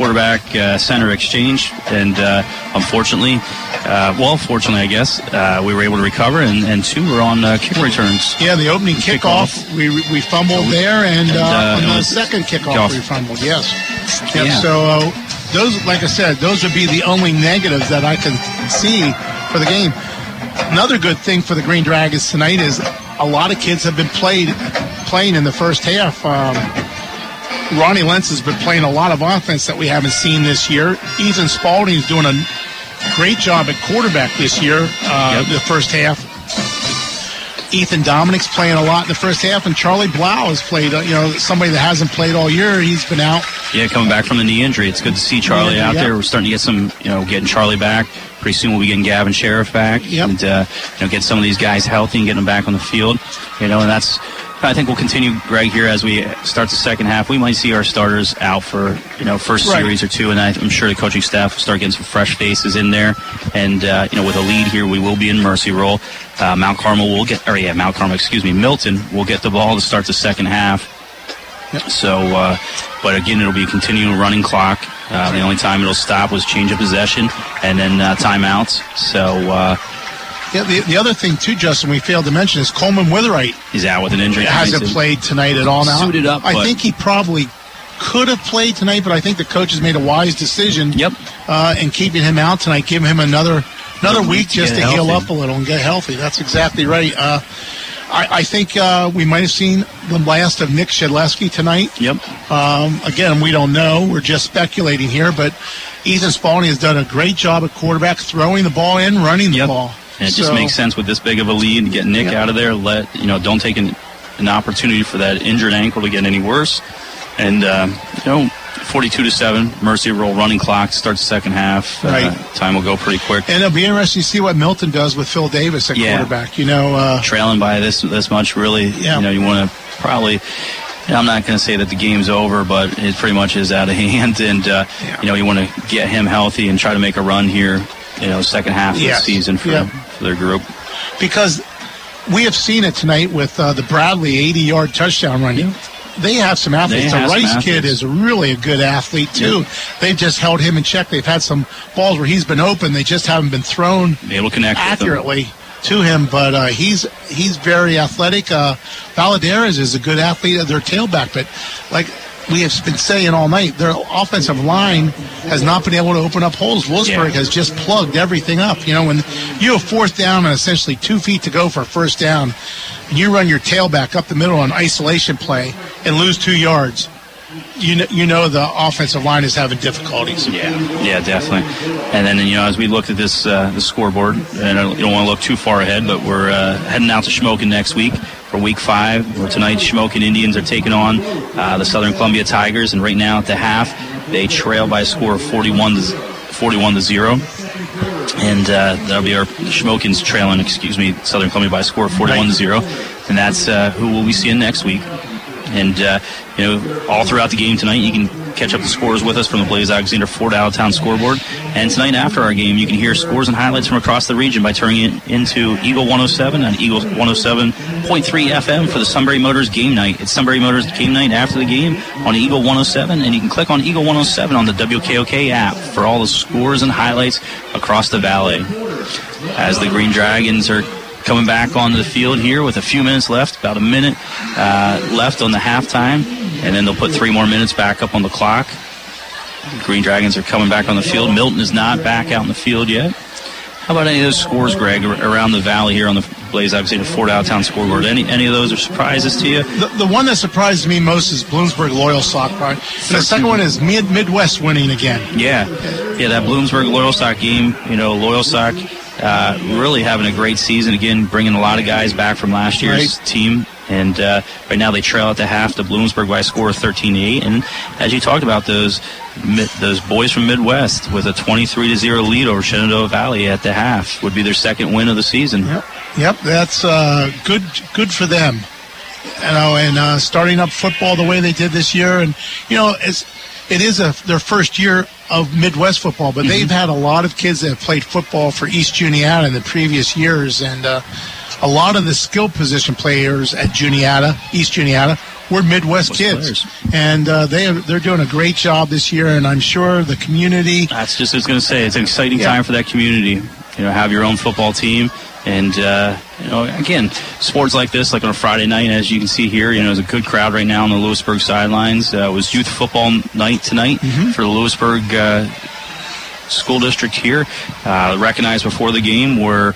quarterback uh, center exchange, and uh, unfortunately, uh, well, fortunately, I guess uh, we were able to recover, and, and two were on uh, kick returns. Yeah, the opening kickoff, we, we fumbled there, and, And, uh, on the second kickoff, kickoff. we fumbled. Yes. Yep, Yeah. So uh, those, like I said, those would be the only negatives that I can see for the game. Another good thing for the Green Dragons tonight is a lot of kids have been played playing in the first half. Um, Ronnie Lentz has been playing a lot of offense that we haven't seen this year. Ethan Spalding is doing a great job at quarterback this year. Uh, The first half. Ethan Dominic's playing a lot in the first half, and Charlie Blau has played. Uh, you know, somebody that hasn't played all year. He's been out. Yeah, coming back from the knee injury, it's good to see Charlie Yeah, out yeah. there. We're starting to get some, you know, getting Charlie back. Pretty soon we'll be getting Gavin Sheriff back, and uh, you know, get some of these guys healthy and getting them back on the field. You know, and that's. I think we'll continue, Greg, here as we start the second half. We might see our starters out for you know first Right. series or two, and I, I'm sure the coaching staff will start getting some fresh faces in there. And uh, you know, with a lead here, we will be in mercy roll. Uh, Mount Carmel will get, or yeah, Mount Carmel, excuse me, Milton will get the ball to start the second half. So, uh, but again, it'll be a continual running clock. Uh, the only time it'll stop was change of possession and then uh, timeouts. So uh, Yeah, the, the other thing too, Justin, we failed to mention is Coleman Witherite he's out with an injury. hasn't played tonight at all. Now, Suited up, I think he probably could have played tonight, but I think the coach has made a wise decision. Yep. Uh, in keeping him out tonight, giving him another another week week just to get heal up a little and get healthy. That's exactly right. Uh, I, I think uh, we might have seen the last of Nick Shedleski tonight. Yep. Um, again, we don't know. We're just speculating here, but Ethan Spalding has done a great job at quarterback, throwing the ball in, running the ball. And it just makes sense with this big of a lead to get Nick out of there. Let you know, don't take an, an opportunity for that injured ankle to get any worse. And um, you know, forty-two to seven, mercy roll, running clock starts the second half. Right. Uh, time will go pretty quick. And it'll be interesting to see what Milton does with Phil Davis at Yeah. quarterback. You know, uh, trailing by this this much, really, Yeah. you know, you want to probably. I'm not going to say that the game's over, but it pretty much is out of [LAUGHS] hand, and uh, you know, you want to get him healthy and try to make a run here. You know, second half of the season for, Yeah. Their group. because we have seen it tonight with uh, the Bradley 80 yard touchdown run. They have some athletes. The Rice kid is really a good athlete, too. They've just held him in check. They've had some balls where he's been open. They just haven't been thrown Be able to connect accurately to him, but uh, he's he's very athletic. Uh, Valadares is a good athlete at their tailback, but like we have been saying all night, their offensive line has not been able to open up holes. Lewisburg has just plugged everything up. You know, when you have fourth down and essentially two feet to go for a first down, and you run your tailback up the middle on isolation play and lose two yards, you know, you know the offensive line is having difficulties. Yeah, yeah, definitely. And then you know, as we looked at this uh, the scoreboard, and I don't, you don't want to look too far ahead, but we're uh, heading out to Shamokin next week for Week Five. Where tonight, Shamokin Indians are taking on uh, the Southern Columbia Tigers, and right now at the half, they trail by a score of 41 to 41 to zero. And uh, that'll be our Schmokins trailing, excuse me, Southern Columbia by a score of 41 to zero, and that's uh, who we'll be seeing next week. And uh, you know, all throughout the game tonight, you can catch up the scores with us from the Blaze Alexander Ford Town scoreboard. And tonight, after our game, you can hear scores and highlights from across the region by turning it into Eagle 107 and Eagle 107.3 FM for the Sunbury Motors game night. It's Sunbury Motors game night after the game on Eagle 107, and you can click on Eagle 107 on the WKOK app for all the scores and highlights across the valley. As the Green Dragons are coming back onto the field here with a few minutes left, about a minute uh, left on the halftime, and then they'll put three more minutes back up on the clock. Green Dragons are coming back on the field. Milton is not back out in the field yet. How about any of those scores, Greg, around the valley here on the Blaze Obviously, the Ford Town scoreboard? Any any of those are surprises to you? The, the one that surprised me most is Bloomsburg Loyalsock. Right? And the second one is Mid- Midwest winning again. Yeah, yeah, that Bloomsburg Loyalsock game. You know, Loyalsock uh, really having a great season again, bringing a lot of guys back from last year's team, And uh, right now they trail at the half to Bloomsburg by a score of 13 to 8. And as you talked about, those those boys from Midwest with a 23 to 0 lead over Shenandoah Valley at the half would be their second win of the season. Yep, yep that's uh, good good for them. You know, and uh, starting up football the way they did this year, and you know, it's it is a, their first year of Midwest football, but they've had a lot of kids that have played football for East Juniata in the previous years, and uh, a lot of the skill position players at Juniata, East Juniata, were Midwest kids, and uh, they they're doing a great job this year, and I'm sure the community. That's just what I was going to say. It's an exciting Yeah. time for that community. You know, have your own football team. And, uh, you know, again, sports like this, like on a Friday night, as you can see here, you know, there's a good crowd right now on the Lewisburg sidelines. Uh, it was youth football night tonight for the Lewisburg uh, school district here. Uh, recognized before the game were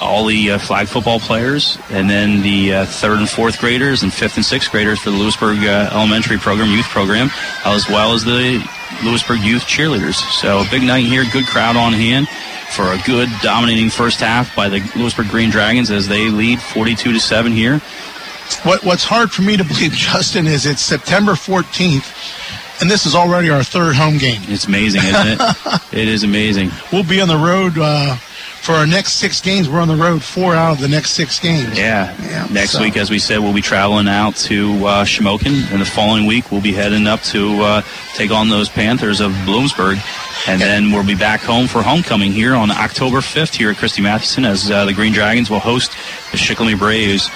all the uh, flag football players, and then the uh, third and fourth graders, and fifth and sixth graders for the Lewisburg uh, Elementary Program, youth program, as well as the Lewisburg youth cheerleaders. So big night here, good crowd on hand for a good dominating first half by the Lewisburg Green Dragons as they lead 42 to seven here. What What's hard for me to believe, [LAUGHS] Justin, is it's September 14th, and this is already our third home game. It's amazing, isn't it? [LAUGHS] it is amazing. We'll be on the road uh, for our next six games. We're on the road four out of the next six games. Yeah. Next so- week, as we said, we'll be traveling out to uh, Shamokin, and the following week we'll be heading up to uh, take on those Panthers of Bloomsburg, and then we'll be back home for homecoming here on October 5th here at Christy Mathewson as uh, the Green Dragons will host the Shikellamy Braves.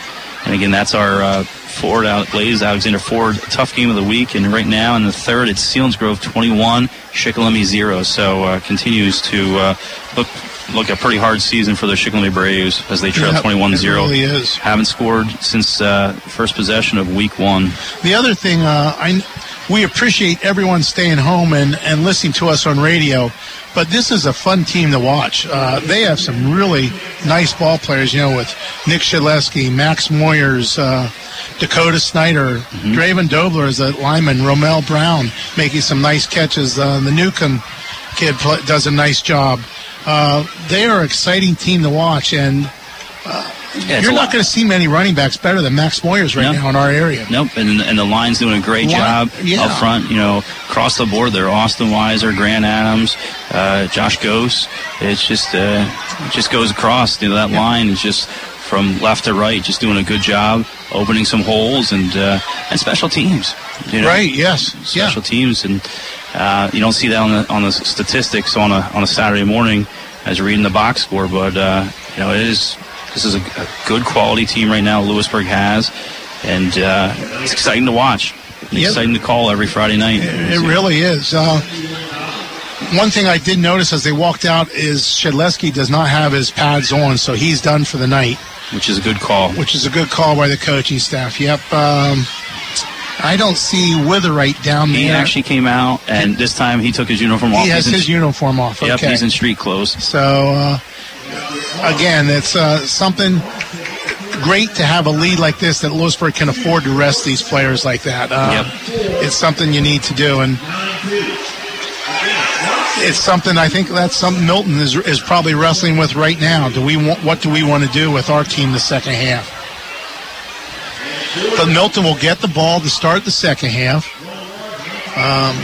And again, that's our uh, Ford out Blaze Alexander Ford tough game of the week. And right now in the third, it's Selinsgrove 21, Shikellamy 0. So uh, continues to uh, look look a pretty hard season for the Shikellamy Braves as they trail Yep, 21 it 0. really is. Haven't scored since uh, first possession of week one. The other thing, uh, I we appreciate everyone staying home and, and listening to us on radio, but this is a fun team to watch. Uh, they have some really nice ball players, you know, with Nick Shedleski, Max Moyers, uh, Dakota Snyder, Draven Dobler is a lineman, Romel Brown making some nice catches. Uh, the Newcomb kid pl- does a nice job. Uh, they are an exciting team to watch, and uh, Yeah, you're not going to see many running backs better than Max Moyers right No. now in our area. Nope, and, and the line's doing a great Line- job yeah. up front. You know, across the board, they're Austin Weiser, Grant Adams, uh, Josh Gose. It's just uh, it just goes across. You know, that line is just from left to right, just doing a good job, opening some holes and uh, and special teams. You know? Right, yes. special teams, and uh, you don't see that on the on the statistics on a on a Saturday morning as you're reading the box score. But uh, you know, it is this is a, a good quality team right now. Lewisburg has, and uh, it's exciting to watch. It's Yep. exciting to call every Friday night. It really is. Uh, one thing I did notice as they walked out is Shedleski does not have his pads on, so he's done for the night. Which is a good call. Which is a good call by the coaching staff. Yep. Um, I don't see Witherite down He there. actually came out, and this time he took his uniform off. he has He's in- his uniform off. Yep, okay. he's in street clothes. So uh, again, it's uh, something great to have a lead like this that Lewisburg can afford to rest these players like that. Uh, It's something you need to do, and it's something I think that's something Milton is is probably wrestling with right now. Do we want what do we want to do with our team the second half? But Milton will get the ball to start the second half. Um,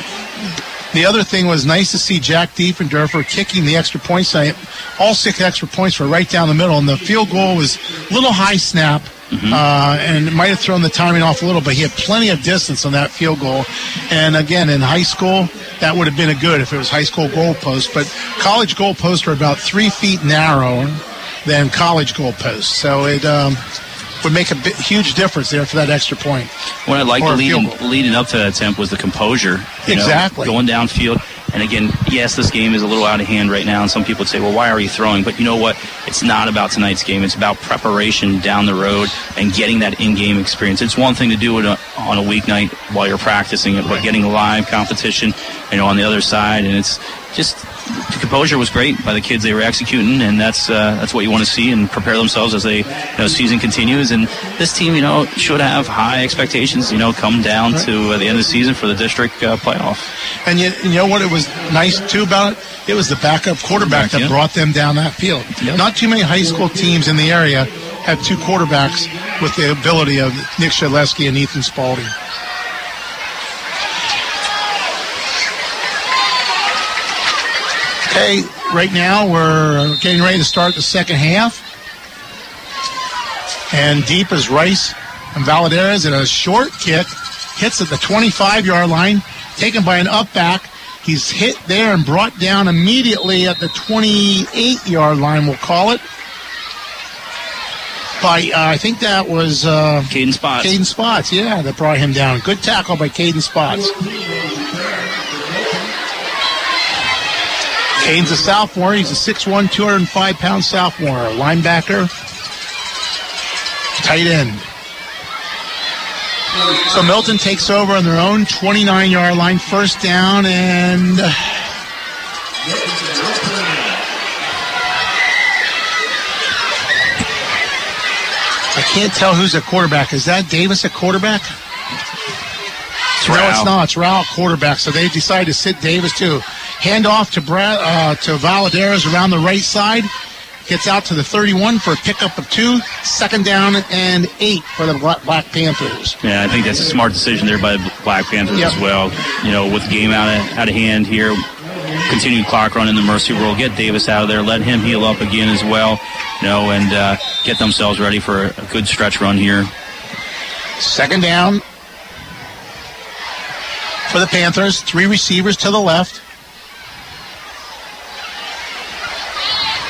the other thing was nice to see Jack Diefendorfer kicking the extra points. I- All six extra points were right down the middle, and the field goal was a little high snap, uh, and it might have thrown the timing off a little, but he had plenty of distance on that field goal. And again, in high school, that would have been a good if it was high school goalposts, but college goalposts are about three feet narrower than college goalposts, so it um, would make a huge difference there for that extra point. What I liked leading, leading up to that attempt was the composure. you know, Exactly. going downfield. And again, yes, this game is a little out of hand right now, and some people would say, well, why are you throwing? But you know what? It's not about tonight's game. It's about preparation down the road and getting that in-game experience. It's one thing to do it on- a weeknight while you're practicing it, but getting live competition, you know, on the other side, and it's just the composure was great by the kids they were executing, and that's uh, that's what you want to see and prepare themselves as they you know season continues. And this team, you know, should have high expectations. You know, come down to uh, the end of the season for the district uh, playoff. And you, you know what? It was nice too about it. It was the backup quarterback that yeah. brought them down that field. Not too many high school teams in the area have two quarterbacks with the ability of Nick Shedleski and Ethan Spalding. Okay, right now we're uh, getting ready to start the second half. And deep is Rice and Valadares in a short kick hits at the 25 yard line, taken by an up back. He's hit there and brought down immediately at the 28 yard line, we'll call it. By, uh, I think that was uh, Caden Spots. Caden Spots, yeah, that brought him down. Good tackle by Caden Spots. Caden's a sophomore. He's a 6'1", 205 pound sophomore. Linebacker. Tight end. So Milton takes over on their own 29 yard line, first down, and. I can't tell who's a quarterback. Is that Davis a quarterback? no, it's not. It's Rao quarterback. So they decided to sit Davis too. Hand off to Brad uh, to Valadares around the right side. Gets out to the 31 for a pickup of two. Second down and eight for the Black, Black Panthers. Yeah, I think that's a smart decision there by the Black Panthers Yep. as well. You know, with the game out of, out of hand here, continued clock run in the mercy rule, get Davis out of there, let him heal up again as well, you know, and uh, get themselves ready for a, good stretch run here. Second down for the Panthers. Three receivers to the left.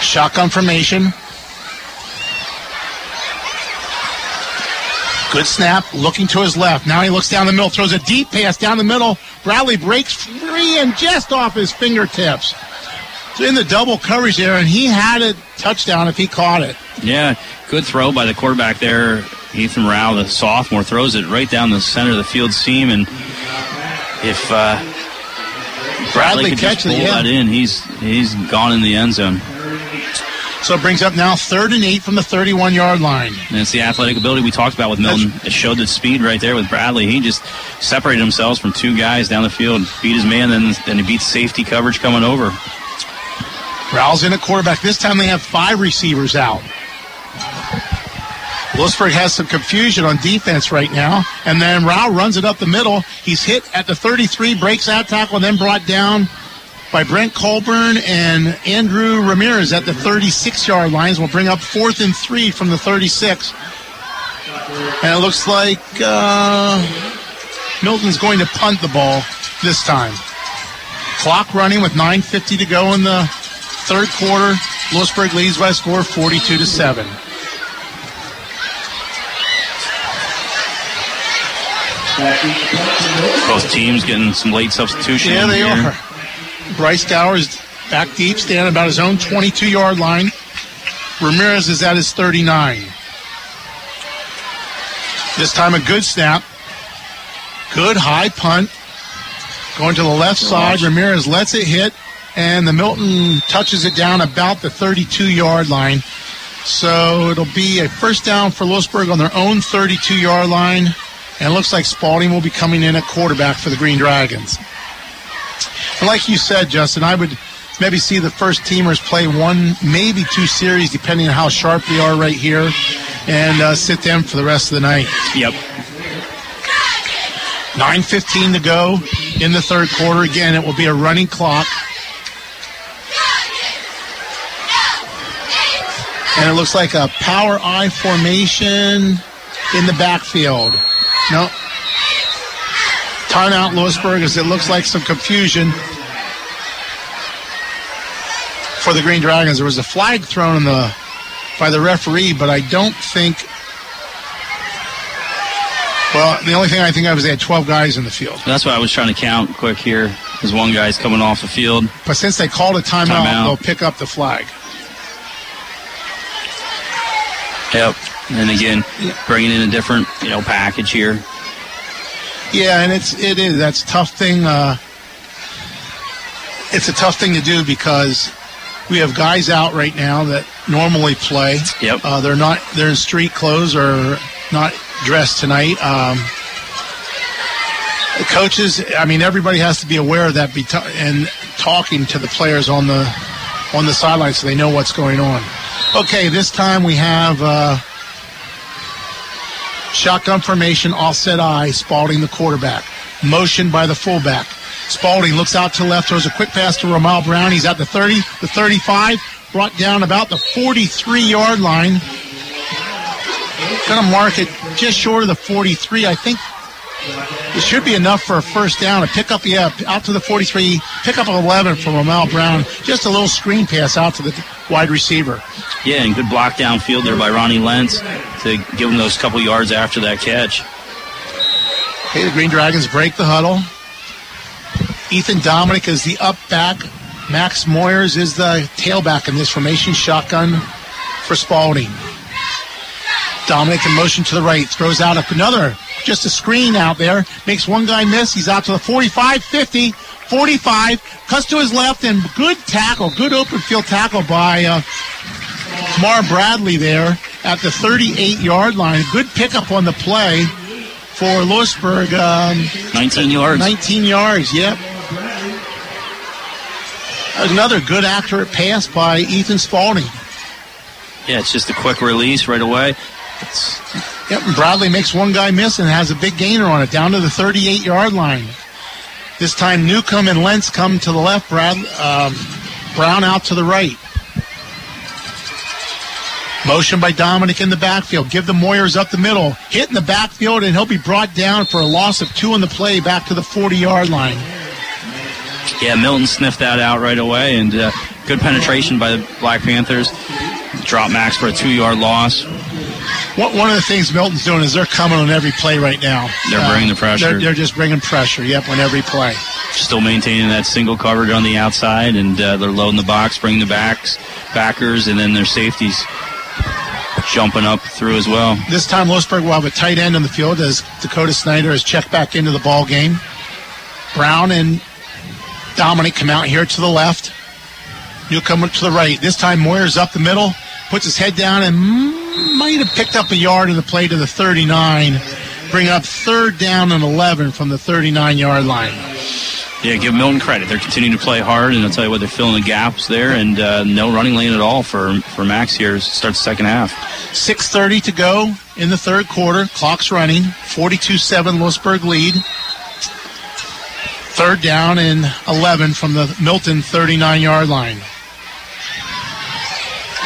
Shotgun formation. Good snap, looking to his left. Now he looks down the middle, throws a deep pass down the middle. Bradley breaks free and just off his fingertips. In the double coverage there, and he had a touchdown if he caught it. Yeah, good throw by the quarterback there. Ethan Rao, the sophomore, throws it right down the center of the field seam, and if uh, Bradley Bradley could just catches pull it, yeah. that in, he's he's gone in the end zone. So it brings up now third and eight from the 31 yard line. And it's the athletic ability we talked about with Milton. It showed the speed right there with Bradley. He just separated himself from two guys down the field, beat his man, then then he beat safety coverage coming over. Rao's in at quarterback. This time they have five receivers out. Lewisburg has some confusion on defense right now. And then Rao runs it up the middle. He's hit at the 33, breaks that tackle, and then brought down by Brent Colburn and Andrew Ramirez at the 36 yard lines. Will bring up fourth and three from the 36. And it looks like uh, Milton's going to punt the ball this time. Clock running with 9.50 to go in the third quarter. Lewisburg leads by a score of 42 to 7. Both teams getting some late substitution. Yeah, they here. are. Bryce Gower is back deep, standing about his own 22 yard line. Ramirez is at his 39. This time a good snap. Good high punt. Going to the left side. Ramirez lets it hit, and the Milton touches it down about the 32 yard line. So it'll be a first down for Lewisburg on their own 32 yard line. And it looks like Spalding will be coming in at quarterback for the Green Dragons. And like you said, Justin, I would maybe see the first teamers play one, maybe two series, depending on how sharp they are right here, and uh, sit them for the rest of the night. Yep. 9.15 to go in the third quarter. Again, it will be a running clock. And it looks like a power I formation in the backfield. No. Timeout, Lewisburg, as it looks like some confusion for the Green Dragons. There was a flag thrown in the by the referee, but I don't think. Well, the only thing I think of is they had 12 guys in the field. That's why I was trying to count quick here. As one guy's coming off the field. But since they called a timeout, Timeout. they'll pick up the flag. Yep. And again, bringing in a different, you know, package here. Yeah, and it's it is that's a tough thing. Uh, it's a tough thing to do because we have guys out right now that normally play. Yep. Uh, they're not they're in street clothes or not dressed tonight. Um, the coaches, I mean, everybody has to be aware of that be t- and talking to the players on the on the sideline so they know what's going on. Okay, this time we have uh, Shotgun formation, offset I, Spalding the quarterback. Motion by the fullback. Spalding looks out to left, throws a quick pass to Ramal Brown. He's at the 30, the 35, brought down about the 43 yard line. To mark it just short of the 43. I think it should be enough for a first down. A pick up, yeah, out to the 43, pick up 11 from Ramal Brown. Just a little screen pass out to the wide receiver. Yeah, and good block downfield there by Ronnie Lentz to give him those couple yards after that catch. Okay, the Green Dragons break the huddle. Ethan Dominic is the up back. Max Moyers is the tailback in this formation. Shotgun for Spalding. Dominic in motion to the right. Throws out another, just a screen out there. Makes one guy miss. He's out to the 45, 50, 45. Cuts to his left and good tackle, good open field tackle by uh, Kamar Bradley there at the 38 yard line. Good pickup on the play for Lewisburg. Um, 19 yards. 19 yards, yep. Another good accurate pass by Ethan Spalding. Yeah, it's just a quick release right away. It's, Yep, and Bradley makes one guy miss and has a big gainer on it down to the 38 yard line. This time Newcomb and Lentz come to the left, Brad, um, Brown out to the right. Motion by Dominic in the backfield. Give the Moyers up the middle. Hit in the backfield, and he'll be brought down for a loss of two in the play back to the 40 yard line. yeah, Milton sniffed that out right away, and uh, good penetration by the Black Panthers. Drop Max for a two yard loss. One one of the things Milton's doing is they're coming on every play right now. Uh, They're bringing the pressure. They're, they're just bringing pressure, yep, on every play. Still maintaining that single coverage on the outside, and uh, they're loading the box, bringing the backs, backers, and then their safeties jumping up through as well. This time, Lewisburg will have a tight end on the field as Dakota Snyder is checked back into the ball game. Brown and Dominic come out here to the left. you Newcomer to the right. This time, Moyer's up the middle, puts his head down, and might have picked up a yard in the play to the 39. Bring up third down and 11 from the 39 yard line. Yeah, give Milton credit. They're continuing to play hard, and I'll tell you what, they're filling the gaps there, and uh, no running lane at all for, for Max here as starts the second half. 6.30 to go in the third quarter. Clock's running. 42-7 Lewisburg lead. Third down and 11 from the Milton 39-yard line.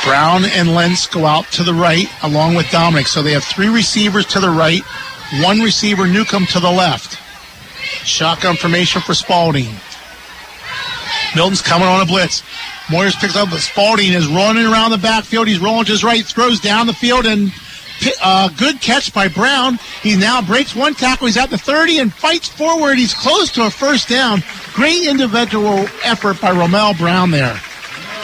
Brown and Lentz go out to the right along with Dominic. So they have three receivers to the right, one receiver Newcomb to the left. Shotgun formation for Spalding. Milton's coming on a blitz. Moyers picks up, but Spalding is running around the backfield. He's rolling his right, throws down the field, and uh, good catch by Brown. He now breaks one tackle. He's at the 30 and fights forward. He's close to a first down. Great individual effort by Romel Brown there.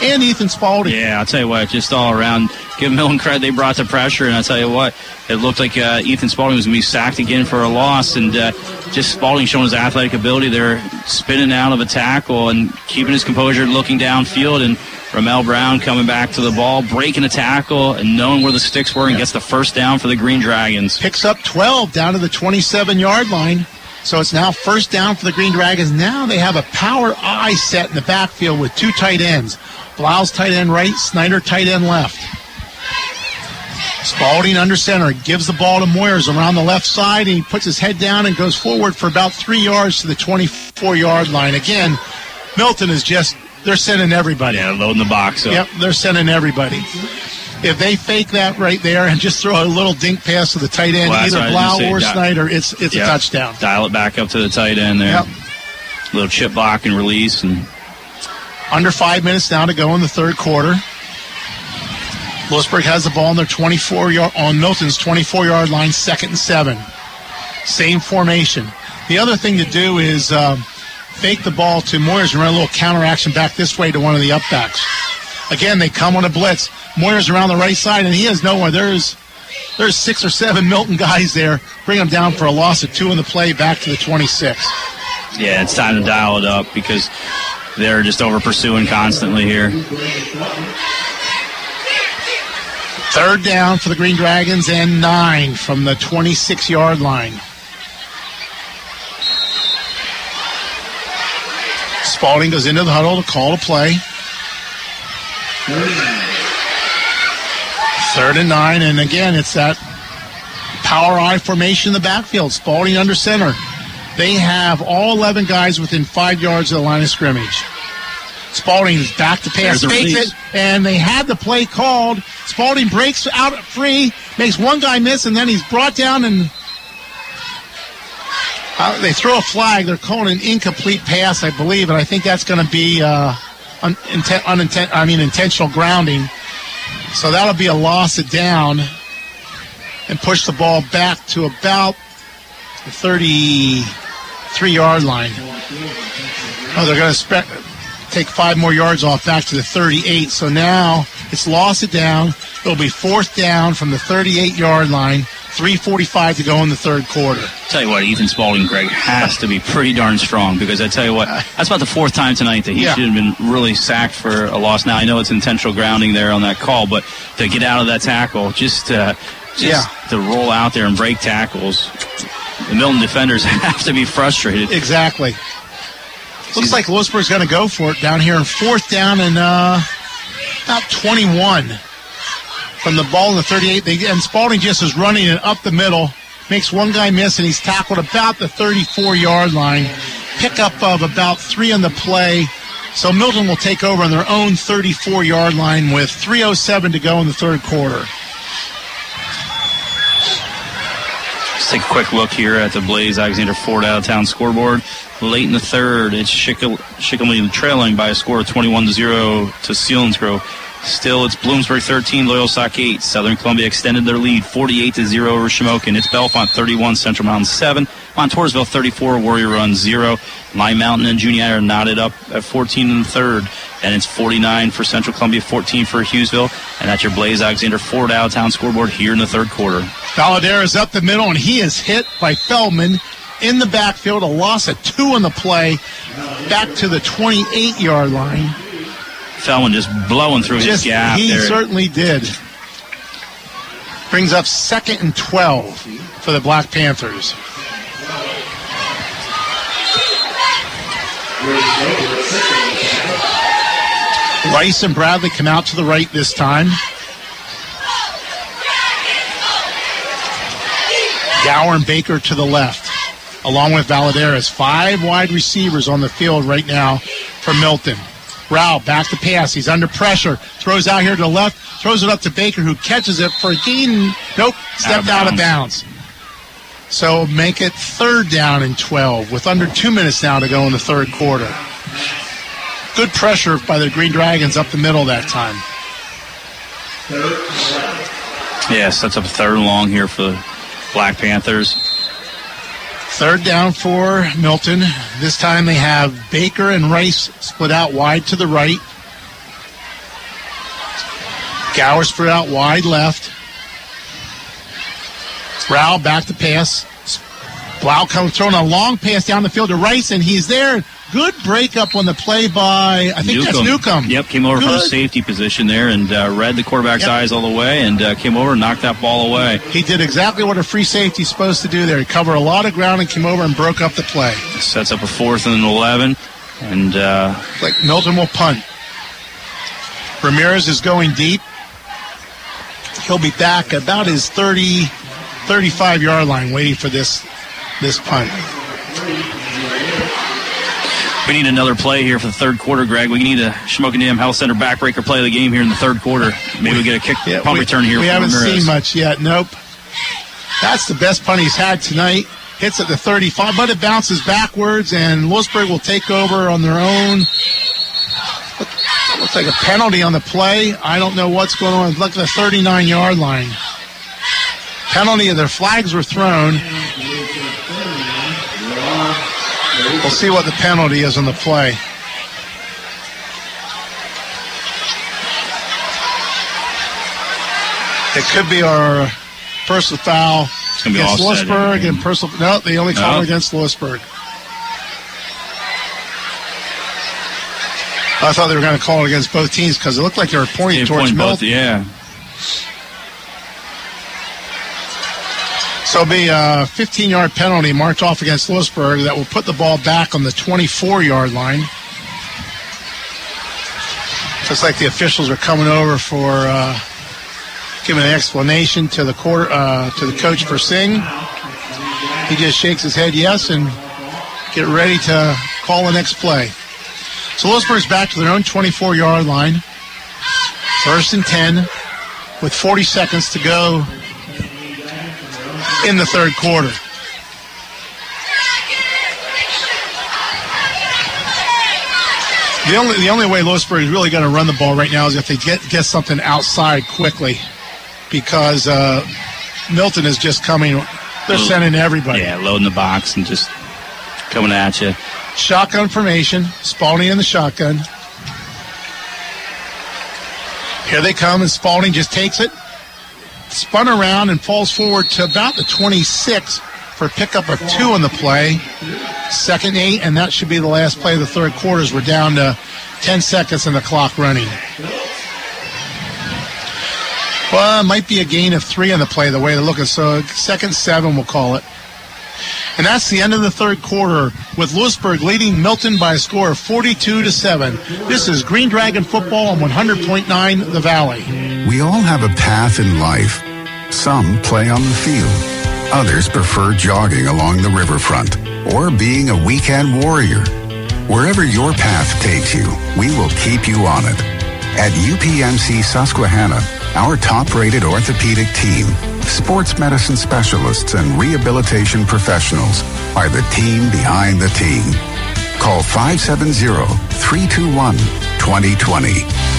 And Ethan Spalding. Yeah, I'll tell you what, just all around, give Milton credit. They brought the pressure, and I'll tell you what, it looked like uh, Ethan Spalding was going to be sacked again for a loss, and uh, just Spalding showing his athletic ability there, spinning out of a tackle and keeping his composure, looking downfield, and Ramel Brown coming back to the ball, breaking a tackle, and knowing where the sticks were, and gets the first down for the Green Dragons. Picks up 12 down to the 27 yard line. So it's now first down for the Green Dragons. Now they have a power I set in the backfield with two tight ends. Blouse tight end right, Snyder tight end left. Spalding under center gives the ball to Moyers around the left side, and he puts his head down and goes forward for about three yards to the 24 yard line. Again, Milton is just, they're sending everybody. Yeah, loading the box up. Yep, they're sending everybody. If they fake that right there and just throw a little dink pass to the tight end, Well, either Blau or. Di- Snyder, it's it's Yeah. a touchdown. Dial it back up to the tight end there. Yep. Little chip block and release, and Under five minutes now to go in the third quarter. Lewisburg has the ball on their 24 yard on Milton's 24 yard line, second and seven. Same formation. The other thing to do is um, fake the ball to Moyers and run a little counter action back this way to one of the upbacks. Again, they come on a blitz. Moyers around the right side, and he has nowhere. There's there's six or seven Milton guys there. Bring them down for a loss of two in the play, back to the 26. yeah, it's time to dial it up because they're just over pursuing constantly here. Third down for the Green Dragons and nine from the 26 yard line. Spalding goes into the huddle to call a play. Third and nine, and again, it's that Power I formation in the backfield. Spalding under center. They have all 11 guys within five yards of the line of scrimmage. Spalding is back to pass, the fakes it, and they had the play called. Spalding breaks out free, makes one guy miss, and then he's brought down and uh, they throw a flag. They're calling an incomplete pass, I believe, and I think that's going to be uh, un- inten- uninten- I mean intentional grounding. So that'll be a loss of down and push the ball back to about the 33 yard line. Oh, they're going to spe- take five more yards off back to the 38. So now it's lost it down. It'll be fourth down from the 38 yard line. 3:45 to go in the third quarter. Tell you what, Ethan Spalding, Greg, has to be pretty darn strong because I tell you what, that's about the fourth time tonight that he Yeah. should have been really sacked for a loss. Now I know it's intentional grounding there on that call, but to get out of that tackle, just uh, just Yeah. to roll out there and break tackles, the Milton defenders [LAUGHS] have to be frustrated. Exactly. Looks like Lewisburg's going to go for it down here in fourth down and uh, about 21 from the ball in the 38. They, and Spalding just is running it up the middle, makes one guy miss, and he's tackled about the 34 yard line. Pickup of about three on the play. So Milton will take over on their own 34 yard line with 3.07 to go in the third quarter. Let's take a quick look here at the Blaze Alexander Ford out of town scoreboard. Late in the third, it's Shikellamy trailing by a score of 21 to 0 to Selinsgrove. Still, it's Bloomsburg 13, Loyalsock 8. Southern Columbia extended their lead 48 to 0 over Shamokin. It's Bellefonte 31, Central Mountain 7. Montoursville 34, Warrior Run 0. Line Mountain and Junior are knotted up at 14 in the third. And it's 49 for Central Columbia, 14 for Hughesville. And that's your Blaze Alexander Ford town scoreboard here in the third quarter. Valadares is up the middle, and he is hit by Feldman in the backfield. A loss of two on the play, back to the 28 yard line. Feldman just blowing through his Just, gap he there. certainly did. Brings up second and 12 for the Black Panthers. Rice and Bradley come out to the right this time. Gower and Baker to the left, along with Valadares. Five wide receivers on the field right now for Milton. Rao back to pass. He's under pressure. Throws out here to the left. Throws it up to Baker, who catches it for a gain. Nope, stepped out of bounds. So make it third down and 12 with under two minutes now to go in the third quarter. Good pressure by the Green Dragons up the middle that time. Yeah, sets up a third and long here for the Black Panthers. Third down for Milton. This time they have Baker and Rice split out wide to the right. Gower split out wide left. Rao back to pass. Blau comes throwing a long pass down the field to Rice, and he's there. Good breakup on the play by I think that's Newcomb. Yep, came over from a Good. safety position there and uh, read the quarterback's eyes all the way and uh, came over and knocked that ball away. He did exactly what a free safety's supposed to do there. He covered a lot of ground and came over and broke up the play. Sets up a fourth and an 11. And uh, Like Milton will punt. Ramirez is going deep. He'll be back about his 30, 35 yard line waiting for this this punt. We need another play here for the third quarter, Greg. We need a Shamokin Dam Health Center backbreaker play of the game here in the third quarter. Maybe we get a kick punt we, return here We haven't Ramirez. seen much yet. Nope. That's the best punt he's had tonight. Hits at the 35, but it bounces backwards, and Lewisburg will take over on their own. Looks like a penalty on the play. I don't know what's going on. Look at the 39 yard line. Penalty, of their flags were thrown. We'll see what the penalty is on the play. It could be our personal foul gonna be against Lewisburg and personal. No, they only call No. against Lewisburg. I thought they were going to call it against both teams because it looked like they were pointing towards both, yeah. So it'll be a 15 yard penalty marked off against Lewisburg that will put the ball back on the 24 yard line. Looks like the officials are coming over for uh, giving an explanation to the uh, to the coach for Singh. He just shakes his head yes and get ready to call the next play. So Lewisburg's back to their own 24 yard line. First and 10 with 40 seconds to go in the third quarter. The only the only way Lewisburg is really going to run the ball right now is if they get get something outside quickly, because uh, Milton is just coming. They're sending everybody. Yeah, loading the box and just coming at you. Shotgun formation. Spalding in the shotgun. Here they come, and Spalding just takes it, spun around, and falls forward to about the 26 for a pickup of two in the play. Second eight, and that should be the last play of the third quarters. We're down to 10 seconds and the clock running. Well, it might be a gain of three on the play, the way they're looking. So second seven, we'll call it. And that's the end of the third quarter with Lewisburg leading Milton by a score of 42 to 7. This is Green Dragon football on 100.9 The Valley. We all have a path in life. Some play on the field. Others prefer jogging along the riverfront or being a weekend warrior. Wherever your path takes you, we will keep you on it. At UPMC Susquehanna, our top-rated orthopedic team, sports medicine specialists and rehabilitation professionals are the team behind the team. Call 570-321-2020.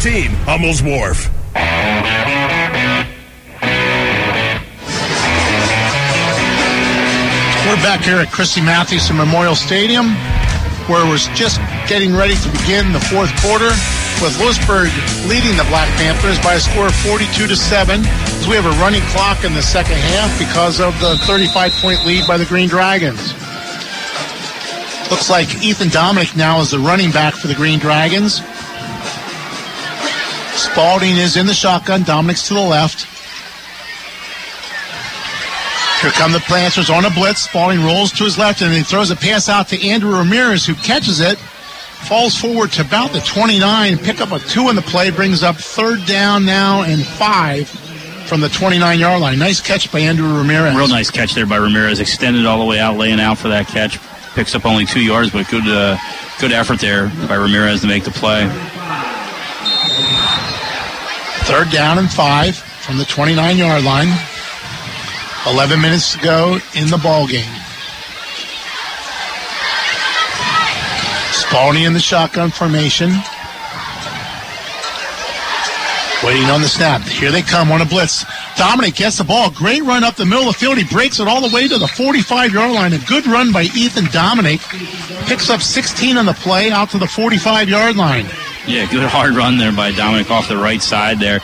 Hummel's Wharf. We're back here at Christy Mathewson Memorial Stadium, where we're just getting ready to begin the fourth quarter with Lewisburg leading the Black Panthers by a score of 42 to 7. As we have a running clock in the second half because of the 35 point lead by the Green Dragons. Looks like Ethan Dominic now is the running back for the Green Dragons. Spalding is in the shotgun. Dominic's to the left. Here come the Panthers on a blitz. Spalding rolls to his left and he throws a pass out to Andrew Ramirez, who catches it, falls forward to about the 29, pick up a two in the play, brings up third down now and five from the 29 yard line. Nice catch by Andrew Ramirez. Real nice catch there by Ramirez. Extended all the way out, laying out for that catch. Picks up only two yards, but good, uh, good effort there by Ramirez to make the play. Third down and five from the 29 yard line. 11 minutes to go in the ball game. Spalding in the shotgun formation. Waiting on the snap. Here they come on a blitz. Dominic gets the ball. Great run up the middle of the field. He breaks it all the way to the 45 yard line. A good run by Ethan Dominic. Picks up 16 on the play out to the 45 yard line. Yeah, good hard run there by Dominic off the right side there.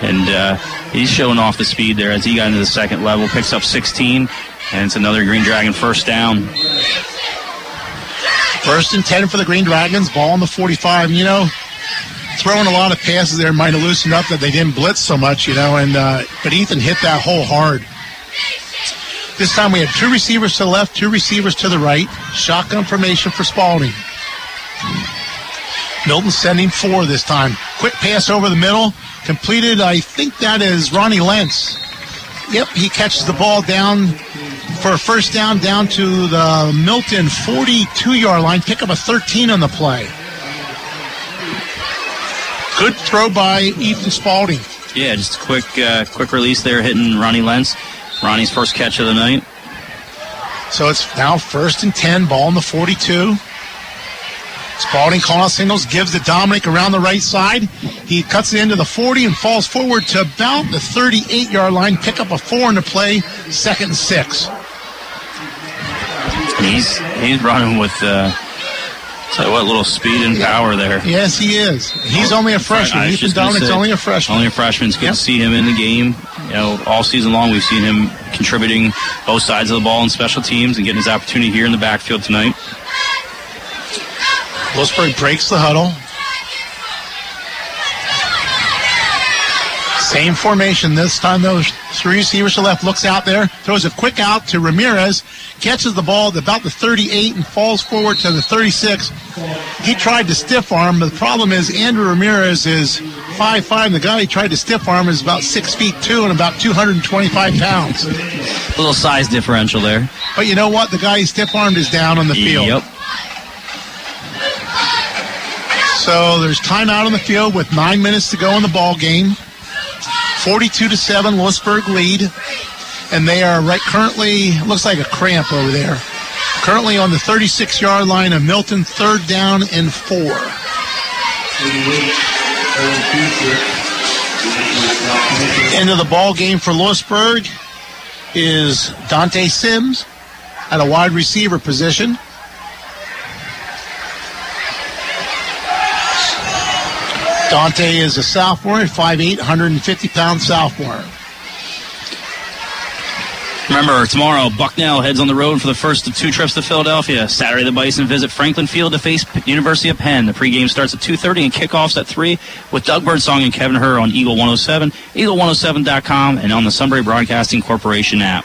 And uh, he's showing off the speed there as he got into the second level. Picks up 16, and it's another Green Dragon first down. First and 10 for the Green Dragons. Ball on the 45. You know, throwing a lot of passes there might have loosened up that they didn't blitz so much, you know, and uh, but Ethan hit that hole hard. This time we have two receivers to the left, two receivers to the right. Shotgun formation for Spalding. Milton sending four this time. Quick pass over the middle. Completed, I think that is Ronnie Lentz. Yep, he catches the ball down for a first down down to the Milton 42 yard line. Pick up a 13 on the play. Good throw by Ethan Spalding. Yeah, just a quick, uh, quick release there, hitting Ronnie Lentz. Ronnie's first catch of the night. So it's now first and 10, ball in the 42. Spalding calling signals, gives to Dominic around the right side. He cuts it into the 40 and falls forward to about the 38 yard line. Pick up a four in the play, second and six. He's he's running with uh, Tell you what, little speed and power there. Yes, he is. He's only a freshman. Ethan Dominic's only a freshman. Only a freshman. It's good Yep. to see him in the game. You know, all season long we've seen him contributing both sides of the ball in special teams and getting his opportunity here in the backfield tonight. Lewisburg breaks the huddle. Same formation this time. Those three receivers to left looks out there, throws a quick out to Ramirez, catches the ball at about the 38 and falls forward to the 36. He tried to stiff arm, but the problem is Andrew Ramirez is 5'5". The guy he tried to stiff arm is about six feet two and about 225 pounds. A little size differential there. But you know what? The guy he stiff armed is down on the field. Yep. So there's timeout on the field with nine minutes to go in the ball game. 42 to 7, Lewisburg lead. And they are right currently, looks like a cramp over there. Currently on the 36 yard line of Milton, third down and four. End of the ball game for Lewisburg is Dante Sims at a wide receiver position. Dante is a sophomore, 5'8", 150 pound sophomore. Remember, tomorrow, Bucknell heads on the road for the first of two trips to Philadelphia. Saturday, the Bison visit Franklin Field to face University of Penn. The pregame starts at 2.30 and kickoffs at 3 with Doug Birdsong and Kevin Herr on Eagle 107, eagle107.com, and on the Sunbury Broadcasting Corporation app.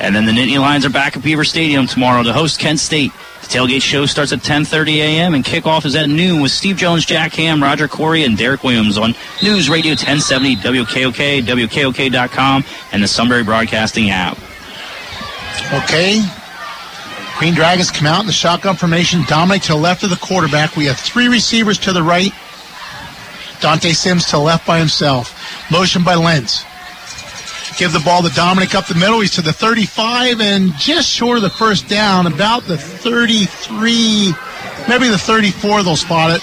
And then the Nittany Lions are back at Beaver Stadium tomorrow to host Kent State. The tailgate show starts at 10:30 a.m. and kickoff is at noon with Steve Jones, Jack Ham, Roger Corey, and Derek Williams on News Radio 1070 WKOK, WKOK.com, and the Sunbury Broadcasting app. Okay. Green Dragons come out in the shotgun formation. Dominic to the left of the quarterback. We have three receivers to the right. Dante Sims to the left by himself. Motion by Lentz. Give the ball to Dominic up the middle. He's to the 35 and just short of the first down, about the 33, maybe the 34. They'll spot it.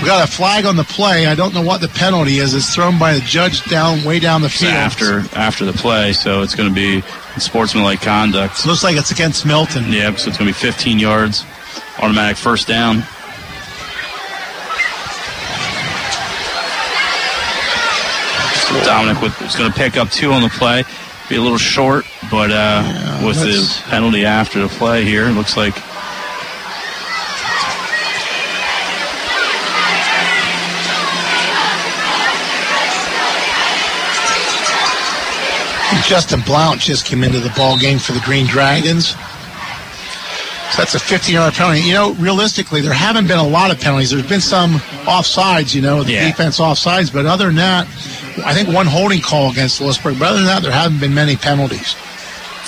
We got a flag on the play. I don't know what the penalty is. It's thrown by the judge down way down the field. after after the play, so it's going to be sportsmanlike conduct. Looks like it's against Milton. Yep, so it's going to be 15 yards, automatic first down. Dominic with, is going to pick up two on the play. Be a little short, but uh, with the penalty after the play here, it looks like Justin Blount just came into the ball game for the Green Dragons. So that's a 15 yard penalty. You know, realistically, there haven't been a lot of penalties. There's been some offsides, you know, the Yeah. defense offsides, but other than that, I think one holding call against Lewisburg. But other than that, there haven't been many penalties.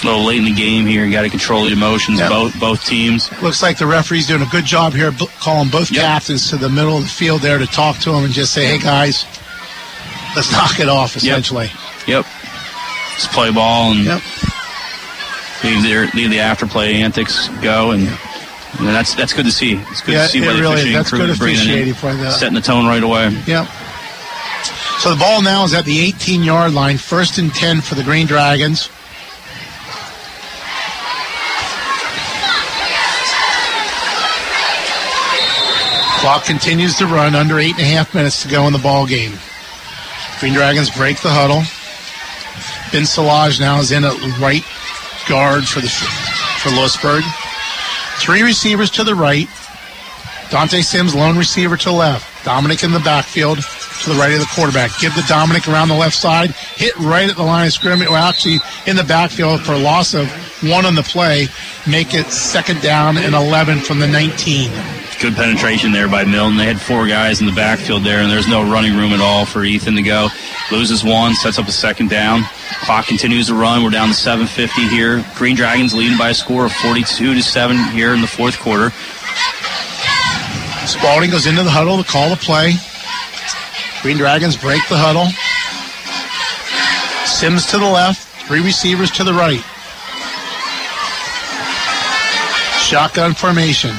a little late in the game here. You got to control the emotions, Yep. both both teams. Looks like the referee's doing a good job here, calling both captains to the middle of the field there to talk to them and just say, hey, guys, let's knock it off, essentially. Yep. Just play ball and leave the leave the after play antics go, and, and that's that's good to see. It's good Yeah, to see by the really officiating That's crew good bringing it in, officiating for the- setting the tone right away. Yep. So the ball now is at the 18 yard line, first and 10 for the Green Dragons. Clock continues to run, under eight and a half minutes to go in the ball game. Green Dragons break the huddle. Ben Salage now is in at right guard for the for Lewisburg. Three receivers to the right. Dante Sims, lone receiver to left. Dominic in the backfield to the right of the quarterback. Give the Dominic around the left side. Hit right at the line of scrimmage. Well, actually, in the backfield for a loss of one on the play. Make it second down and 11 from the 19. Good penetration there by Milton. They had four guys in the backfield there, and there's no running room at all for Ethan to go. Loses one, sets up a second down. Clock continues to run. We're down to 7:50 here. Green Dragons leading by a score of 42 to seven here in the fourth quarter. Spalding goes into the huddle to call the play. Green Dragons break the huddle. Sims to the left, three receivers to the right. Shotgun formation.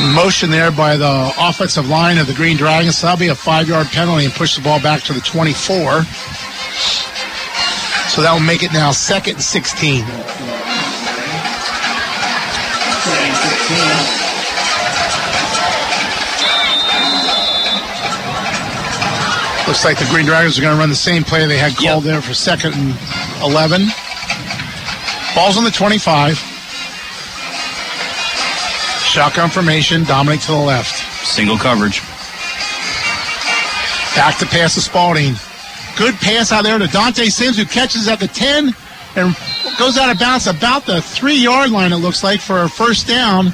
Motion there by the offensive line of the Green Dragons. So that'll be a five yard penalty and push the ball back to the 24. So that will make it now second and 16. Looks like the Green Dragons are going to run the same play they had called there for second and 11. Ball's on the 25. Shotgun formation, Dominic to the left. Single coverage. Back to pass to Spalding. Good pass out there to Dante Sims, who catches at the 10 and goes out of bounds about the three yard line, it looks like, for a first down.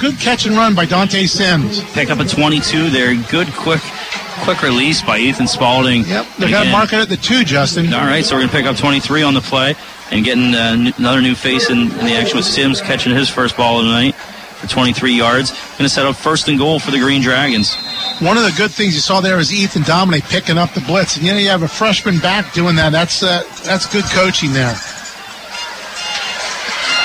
Good catch and run by Dante Sims. Pick up a 22 there. Good, quick, quick release by Ethan Spalding. Yep, they're going to mark it at the two, Justin. All right, so we're going to pick up 23 on the play and getting uh, another new face in, in the action with Sims catching his first ball of the night for 23 yards. Going to set up first and goal for the Green Dragons. One of the good things you saw there is Ethan Dominic picking up the blitz, and you know you have a freshman back doing that. That's uh, that's good coaching there.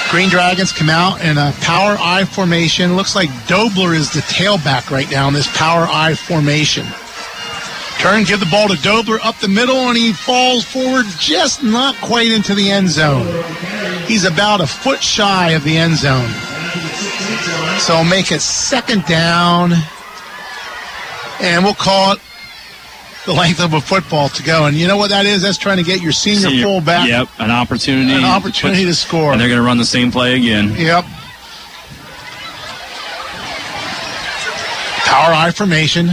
Green Dragons come out in a power I formation. Looks like Dobler is the tailback right now in this power I formation. Turn, give the ball to Dobler up the middle, and he falls forward just not quite into the end zone. He's about a foot shy of the end zone. So make it second down, and we'll call it the length of a football to go. And you know what that is? That's trying to get your senior, Senior- fullback Yep, an opportunity. an opportunity to score. And they're going to run the same play again. Yep. Power I formation.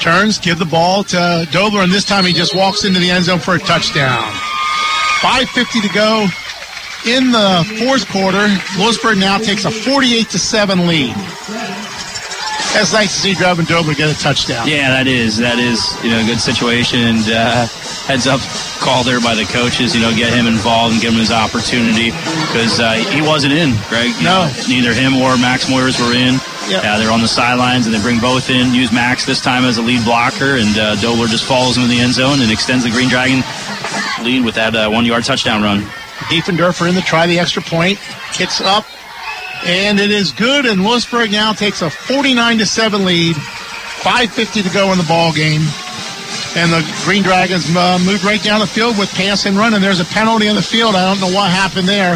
Turns, give the ball to Dobler, and this time he just walks into the end zone for a touchdown. 5.50 to go in the fourth quarter. Lewisburg now takes a 48 to 7 lead. That's nice to see Drevin Dobler get a touchdown. Yeah, that is that is you know a good situation and uh, heads up call there by the coaches. You know, get him involved and give him his opportunity because uh, he wasn't in. Greg, you No. know, neither him or Max Moyers were in. Yep. Yeah, they're on the sidelines and they bring both in. Use Max this time as a lead blocker, and uh, Dobler just follows him in the end zone and extends the Green Dragon lead with that uh, one-yard touchdown run. Diefendorfer in to try the extra point. Kicks up. And it is good. And Lewisburg now takes a 49 to 7 lead. 5.50 to go in the ball game. And the Green Dragons uh, moved right down the field with pass and run. And there's a penalty on the field. I don't know what happened there.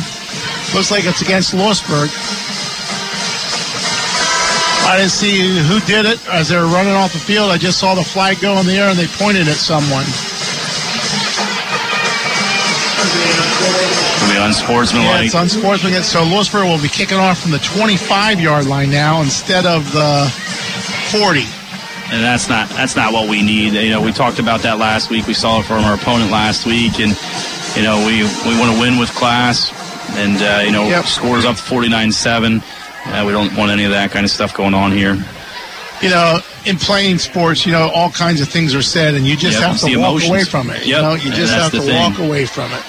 Looks like it's against Lewisburg. I didn't see who did it as they were running off the field. I just saw the flag go in the air and they pointed at someone. It'll be unsportsmanlike. Yeah, it's unsportsmanlike. So Lewisburg will be kicking off from the 25 yard line now instead of the 40. and that's not that's not what we need. You know, we talked about that last week. We saw it from our opponent last week, and you know, we we want to win with class, and uh, you know, scores up 49-7. Uh, we don't want any of that kind of stuff going on here. You know, in playing sports, you know, all kinds of things are said, and you just Yep, have to walk emotions. away from it. You know, you just have to walk away from it.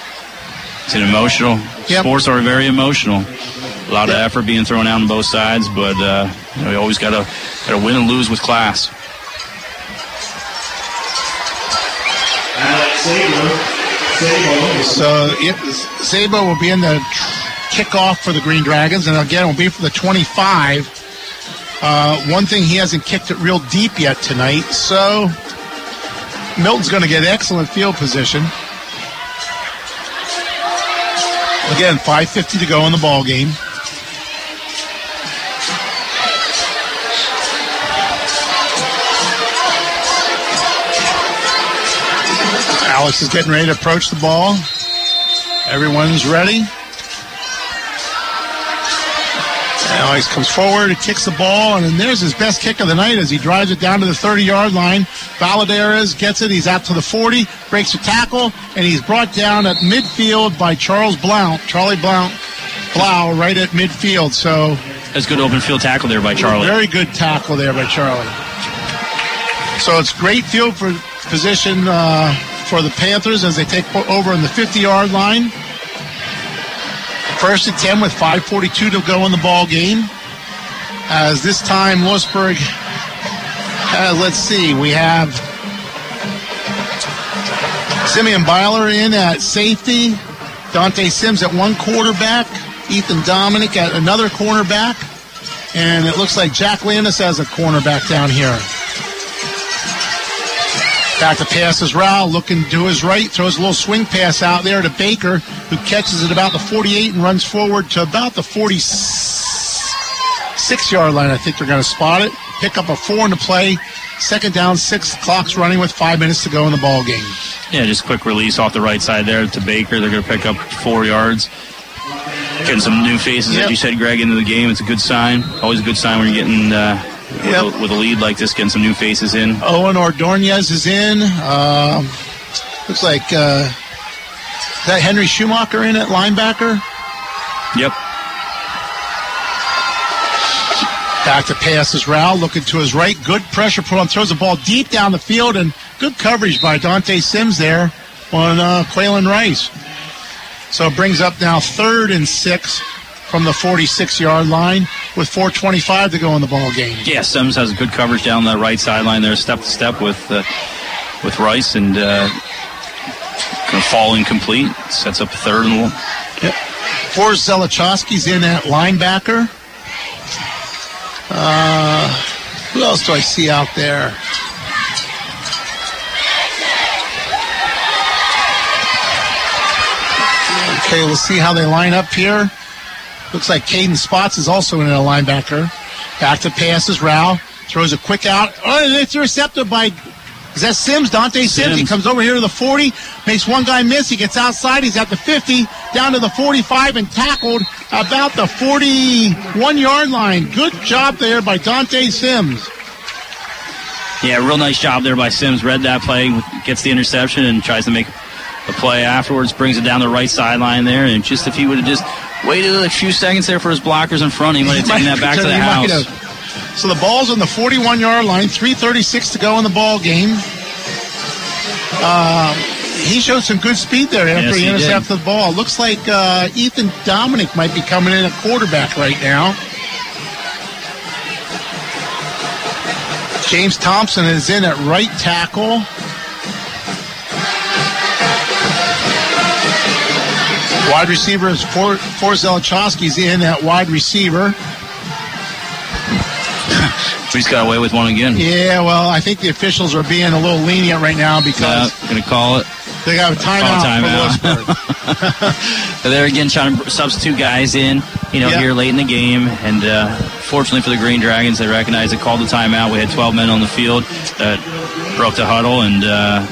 It's an emotional. Sports are very emotional. A lot of effort being thrown out on both sides, but uh, you know, we always got to got to win and lose with class. So it, Sabo will be in the kickoff for the Green Dragons, and again, will be for the 25. Uh, one thing, he hasn't kicked it real deep yet tonight, so Milton's going to get excellent field position. Again, 5.50 to go in the ball game. Alex is getting ready to approach the ball. Everyone's ready. Alex comes forward, he kicks the ball, and then there's his best kick of the night as he drives it down to the 30 yard line. Valadares gets it, he's out to the 40, breaks a tackle, and he's brought down at midfield by Charles Blount. Charlie Blount, Blau, right at midfield. So That's good open field tackle there by Charlie. very good tackle there by Charlie. So it's great field for position uh, for the Panthers as they take over in the 50 yard line. First and 10 with 5.42 to go in the ball game. As this time, Lewisburg, uh, let's see, we have Simeon Byler in at safety, Dante Sims at one quarterback, Ethan Dominic at another cornerback, and it looks like Jack Landis has a cornerback down here. Back to pass his route, looking to his right, throws a little swing pass out there to Baker, who catches it about the 48 and runs forward to about the 46 yard line. I think they're going to spot it. Pick up a four in the play. Second down, six clocks running with five minutes to go in the ball game. Yeah, just quick release off the right side there to Baker. They're going to pick up four yards. Getting some new faces, Yep. as you said, Greg, into the game. It's a good sign. Always a good sign when you're getting uh, with, a, with a lead like this, getting some new faces in. Owen Ordonez is in. Um, looks like uh, is that Henry Schumacher in at linebacker. Yep. Back to pass is Rao looking to his right. Good pressure put on. Throws the ball deep down the field and good coverage by Dante Sims there on uh, Quaylen Rice. So it brings up now third and six from the 46 yard line with 4.25 to go in the ball game. Yeah, Sims has good coverage down the right sideline there, step to step with uh, with Rice, and uh, going to fall incomplete. Sets up third and one. Yep. Forrest Zelichowski's in at linebacker. Uh, who else do I see out there? Okay, we'll see how they line up here. Looks like Caden Spots is also in a linebacker. Back to passes. Rao throws a quick out. Oh, and it's intercepted by is that Sims? Dante Sims. He comes over here to the 40, makes one guy miss. He gets outside. He's at the 50, down to the 45, and tackled about the 41 yard line. Good job there by Dante Sims. Yeah, real nice job there by Sims. Read that play, gets the interception, and tries to make a play afterwards. Brings it down the right sideline there, and just if he would have just waited a few seconds there for his blockers in front, he might have [LAUGHS] taken that back to the house. So the ball's on the 41 yard line, 3.36 to go in the ball game. Um, he showed some good speed there after Yes, he, intercepted the ball. Looks like uh, Ethan Dominic might be coming in at quarterback right now. James Thompson is in at right tackle. Wide receiver is For Zelichowski's in at wide receiver. He's got away with one again. Yeah, well, I think the officials are being a little lenient right now because Uh, gonna call it. They got a timeout. Call timeout. [LAUGHS] [LAUGHS] They're again trying to substitute guys in, you know, Yeah. here late in the game. And uh, fortunately for the Green Dragons, they recognized they called the timeout. We had 12 men on the field that broke the huddle, and uh,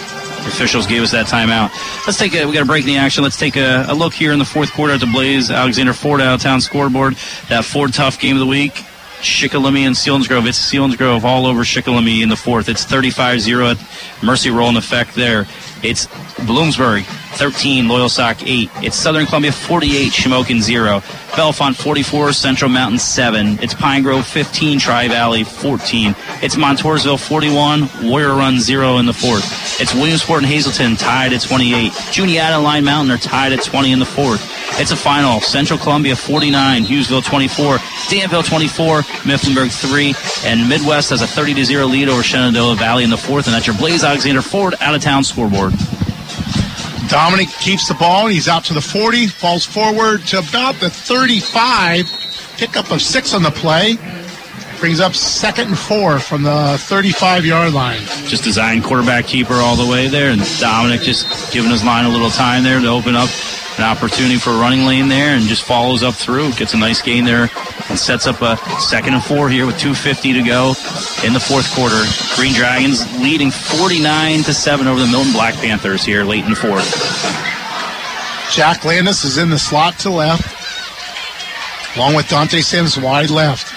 officials gave us that timeout. Let's take a. We got a break in the action. Let's take a, a look here in the fourth quarter at the Blaze Alexander Ford out of town scoreboard. That Ford Tough game of the week. Shikellamy and Selinsgrove. It's Selinsgrove all over Shikellamy in the fourth. It's 35-0 at Mercy Rule in effect there. It's Bloomsburg 13, Loyalsock 8. It's Southern Columbia 48, Shamokin 0. Bellefonte 44, Central Mountain 7. It's Pine Grove 15, Tri Valley 14. It's Montoursville 41, Warrior Run 0 in the fourth. It's Williamsport and Hazleton tied at 28. Juniata and Line Mountain are tied at 20 in the fourth. It's a final. Central Columbia 49, Hughesville 24, Danville 24, Mifflinburg 3, and Midwest has a 30 to 0 lead over Shenandoah Valley in the fourth. And that's your Blaze Alexander Ford out of town scoreboard. Dominic keeps the ball. and He's out to the 40, falls forward to about the 35. Pickup of six on the play. Brings up second and four from the 35 yard line. Just design quarterback keeper all the way there, and Dominic just giving his line a little time there to open up an opportunity for a running lane there, and just follows up through, gets a nice gain there, and sets up a second and four here with 2:50 to go in the fourth quarter. Green Dragons leading 49 to seven over the Milton Black Panthers here late in the fourth. Jack Landis is in the slot to left, along with Dante Sims wide left.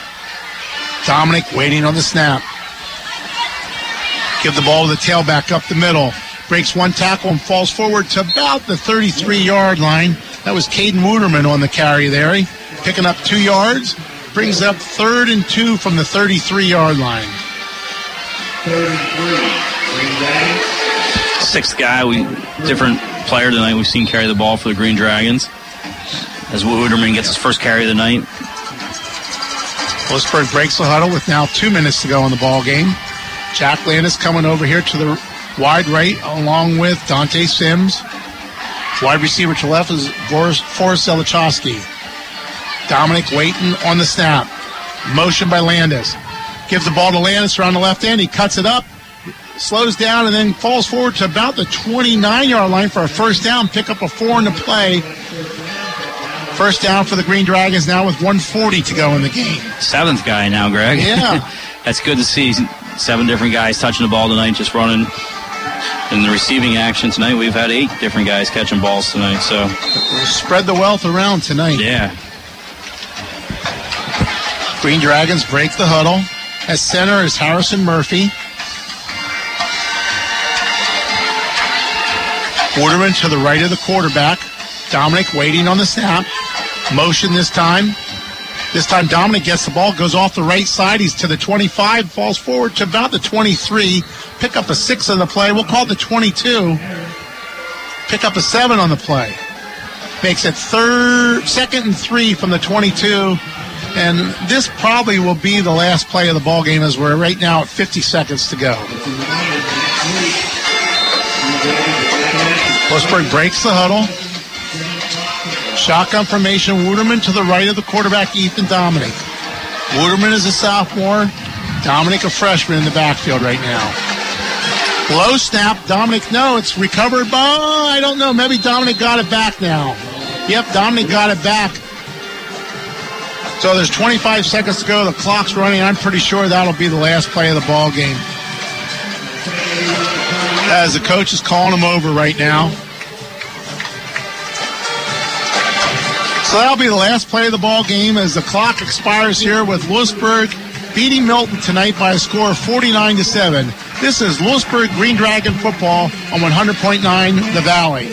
Dominic waiting on the snap. Give the ball to the tailback up the middle. Breaks one tackle and falls forward to about the 33 yard line. That was Caden Wooderman on the carry there. He picking up two yards. Brings up third and two from the 33 yard line. Sixth guy, we different player tonight. We've seen carry the ball for the Green Dragons. As Wooderman gets his first carry of the night. Lewisburg breaks the huddle with now two minutes to go in the ball game. Jack Landis coming over here to the wide right along with Dante Sims. Wide receiver to left is Boris- Forrest Zelichowski. Dominic waiting on the snap. Motion by Landis. Gives the ball to Landis around the left end. He cuts it up, slows down, and then falls forward to about the 29 yard line for a first down. Pick up a four in the play. First down for the Green Dragons now with 140 to go in the game. Seventh guy now, Greg. Yeah. [LAUGHS] That's good to see. Seven different guys touching the ball tonight, just running. In the receiving action tonight, we've had eight different guys catching balls tonight. So Spread the wealth around tonight. yeah, Green Dragons break the huddle. At center is Harrison Murphy. Wooderman to the right of the quarterback. Dominic waiting on the snap. Motion this time. This time Dominic gets the ball, goes off the right side. He's to the 25, falls forward to about the 23. Pick up a six on the play. We'll call the 22. Pick up a seven on the play. Makes it third, second and three from the 22. And this probably will be the last play of the ball game as we're right now at 50 seconds to go. Lewisburg breaks the huddle. Shotgun formation, Wooderman to the right of the quarterback, Ethan Dominic. Wooderman is a sophomore. Dominic a freshman in the backfield right now. Low snap, Dominic, no, it's recovered by, I don't know, maybe Dominic got it back now. Yep, Dominic got it back. So there's 25 seconds to go. The clock's running. I'm pretty sure that'll be the last play of the ball game. As the coach is calling him over right now. So that'll be the last play of the ball game as the clock expires here with Lewisburg beating Milton tonight by a score of 49 to 7. This is Lewisburg Green Dragon football on 100.9 The Valley.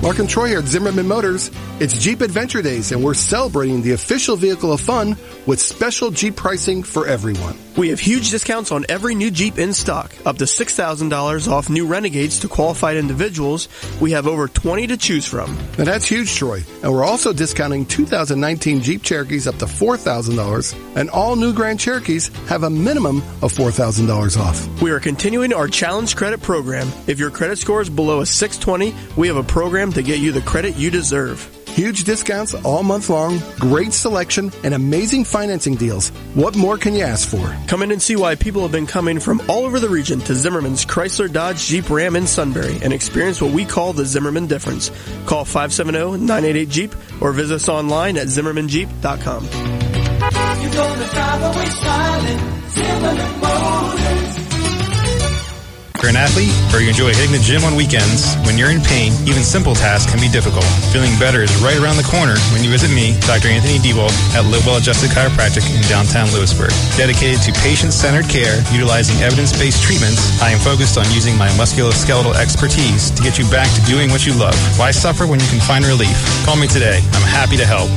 Mark and Troy here at Zimmerman Motors. It's Jeep Adventure Days, and we're celebrating the official vehicle of fun with special Jeep pricing for everyone. We have huge discounts on every new Jeep in stock, up to $6,000 off new Renegades to qualified individuals. We have over 20 to choose from. Now that's huge, Troy. And we're also discounting 2019 Jeep Cherokees up to $4,000, and all new Grand Cherokees have a minimum of $4,000 off. We are continuing our challenge credit program. If your credit score is below a 620, we have a program to get you the credit you deserve. Huge discounts all month long, great selection, and amazing financing deals. What more can you ask for? Come in and see why people have been coming from all over the region to Zimmerman's Chrysler Dodge Jeep Ram in Sunbury and experience what we call the Zimmerman difference. Call 570-988-JEEP or visit us online at zimmermanjeep.com. You're gonna drive away smiling. Zimmerman Motors. You're an athlete or you enjoy hitting the gym on weekends, when you're in pain, even simple tasks can be difficult. Feeling better is right around the corner when you visit me, Dr. Anthony Debold, at Live Well Adjusted Chiropractic in downtown Lewisburg. Dedicated to patient-centered care, utilizing evidence-based treatments, I am focused on using my musculoskeletal expertise to get you back to doing what you love. Why suffer when you can find relief? Call me today. I'm happy to help.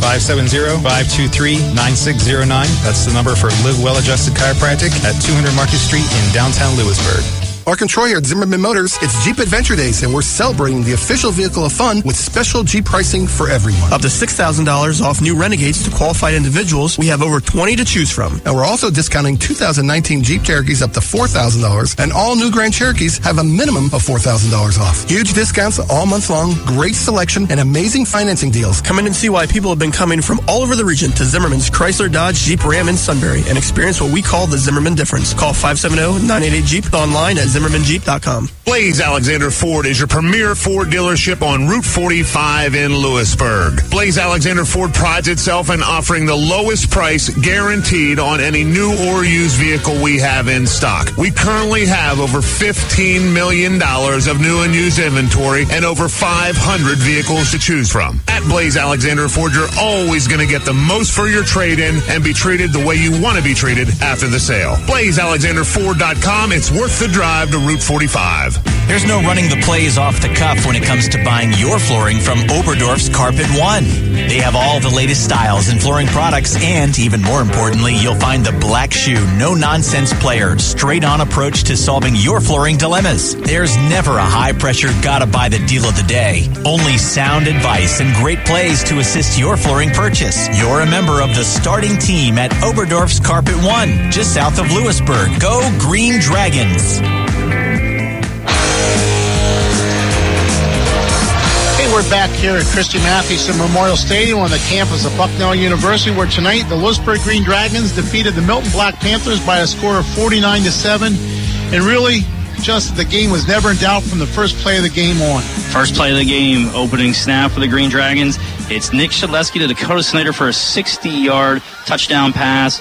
570-523-9609. That's the number for Live Well Adjusted Chiropractic at 200 Market Street in downtown Lewisburg. Mark and Troy here at Zimmerman Motors. It's Jeep Adventure Days, and we're celebrating the official vehicle of fun with special Jeep pricing for everyone. Up to $6,000 off new Renegades to qualified individuals. We have over 20 to choose from. And we're also discounting 2019 Jeep Cherokees up to $4,000, and all new Grand Cherokees have a minimum of $4,000 off. Huge discounts all month long, great selection, and amazing financing deals. Come in and see why people have been coming from all over the region to Zimmerman's Chrysler Dodge Jeep Ram in Sunbury and experience what we call the Zimmerman difference. Call 570-988-JEEP online at zimmermanjeep.com. Blaze Alexander Ford is your premier Ford dealership on Route 45 in Lewisburg. Blaze Alexander Ford prides itself in offering the lowest price guaranteed on any new or used vehicle we have in stock. We currently have over $15 million of new and used inventory and over 500 vehicles to choose from. At Blaze Alexander Ford, you're always going to get the most for your trade in and be treated the way you want to be treated after the sale. BlazeAlexanderFord.com. It's worth the drive to Route 45. There's no running the plays off the cuff when it comes to buying your flooring from Oberdorf's Carpet One. They have all the latest styles in flooring products, and even more importantly, you'll find the black shoe, no nonsense player, straight on approach to solving your flooring dilemmas. There's never a high pressure, gotta buy the deal of the day. Only sound advice and great plays to assist your flooring purchase. You're a member of the starting team at Oberdorf's Carpet One, just south of Lewisburg. Go Green Dragons! We're back here at Christy Mathewson Memorial Stadium on the campus of Bucknell University, where tonight the Lewisburg Green Dragons defeated the Milton Black Panthers by a score of 49 to 7. And really, just the game was never in doubt from the first play of the game on. First play of the game, opening snap for the Green Dragons. It's Nick Shedleski to Dakota Snyder for a 60-yard touchdown pass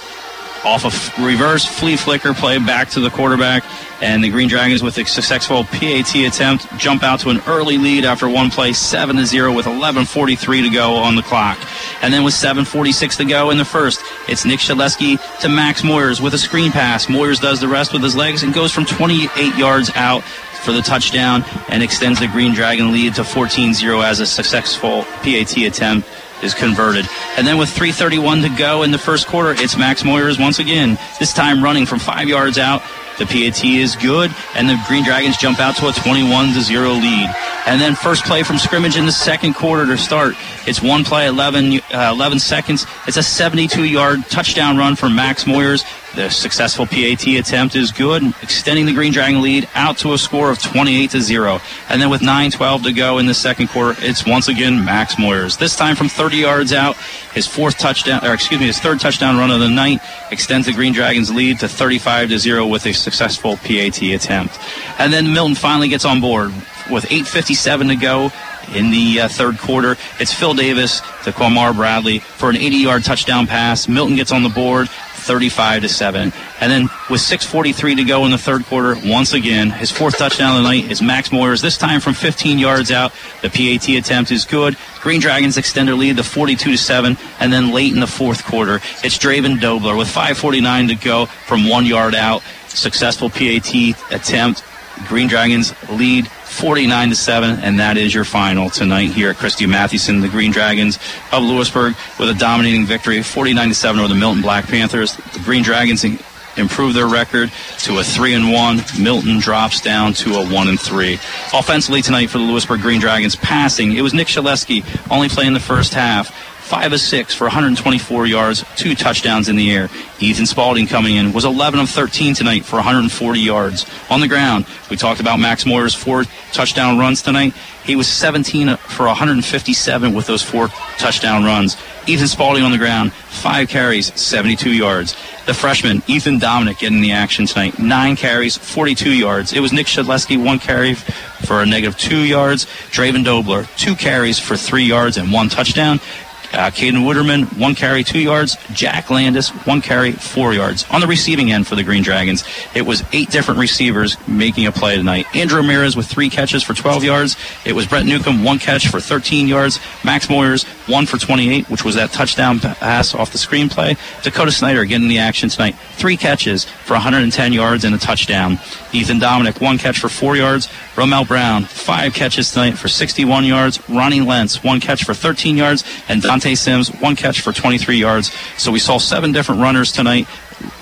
off a reverse flea flicker play back to the quarterback. And the Green Dragons, with a successful PAT attempt, jump out to an early lead after one play, 7 to 0, with 11.43 to go on the clock. And then with 7.46 to go in the first, it's Nick Shedleski to Max Moyers with a screen pass. Moyers does the rest with his legs and goes from 28 yards out for the touchdown and extends the Green Dragon lead to 14-0 as a successful PAT attempt is converted. And then with 3.31 to go in the first quarter, it's Max Moyers once again, this time running from five yards out. The PAT is good, and the Green Dragons jump out to a 21 to 0 lead. And then first play from scrimmage in the second quarter to start. It's one play, 11, uh, 11 seconds. It's a 72 yard touchdown run for Max Moyers. The successful PAT attempt is good, extending the Green Dragon lead out to a score of 28 to 0. And then with 9:12 to go in the second quarter, it's once again Max Moyers. This time from 30 yards out, his fourth touchdown, or excuse me, his third touchdown run of the night extends the Green Dragons lead to 35 to 0 with a successful PAT attempt. And then Milton finally gets on board with 8:57 to go in the uh, third quarter. It's Phil Davis to Quamar Bradley for an 80-yard touchdown pass. Milton gets on the board. 35 to 7. And then with 6:43 to go in the third quarter, once again, his fourth touchdown of the night is Max Moyers. This time from 15 yards out. The PAT attempt is good. Green Dragons extend their lead to 42 to 7. And then late in the fourth quarter, it's Draven Dobler with 5:49 to go from one yard out. Successful PAT attempt. Green Dragons lead 49 to 7, and that is your final tonight here at Christy Mathewson, the Green Dragons of Lewisburg, with a dominating victory, 49 to 7 over the Milton Black Panthers. The Green Dragons improve their record to a 3 and 1. Milton drops down to a 1 and 3. Offensively tonight for the Lewisburg Green Dragons, passing, it was Nick Shedleski only playing the first half. 5 of 6 for 124 yards, two touchdowns in the air. Ethan Spalding coming in was 11 of 13 tonight for 140 yards. On the ground, we talked about Max Moore's four touchdown runs tonight. He was 17 for 157 with those four touchdown runs. Ethan Spalding on the ground, five carries, 72 yards. The freshman, Ethan Dominic, getting the action tonight. Nine carries, 42 yards. It was Nick Shedleski, one carry for a negative two yards. Draven Dobler, two carries for three yards and one touchdown. Uh, Caden Wooderman, one carry, two yards. Jack Landis, one carry, four yards. On the receiving end for the Green Dragons, it was eight different receivers making a play tonight. Andrew Ramirez with three catches for 12 yards. It was Brett Newcomb, one catch for 13 yards. Max Moyers, one for 28, which was that touchdown pass off the screenplay. Dakota Snyder getting the action tonight. Three catches for 110 yards and a touchdown. Ethan Dominic, one catch for four yards. Romel Brown, five catches tonight for 61 yards. Ronnie Lentz, one catch for 13 yards. And Dante Sims, one catch for 23 yards. So we saw seven different runners tonight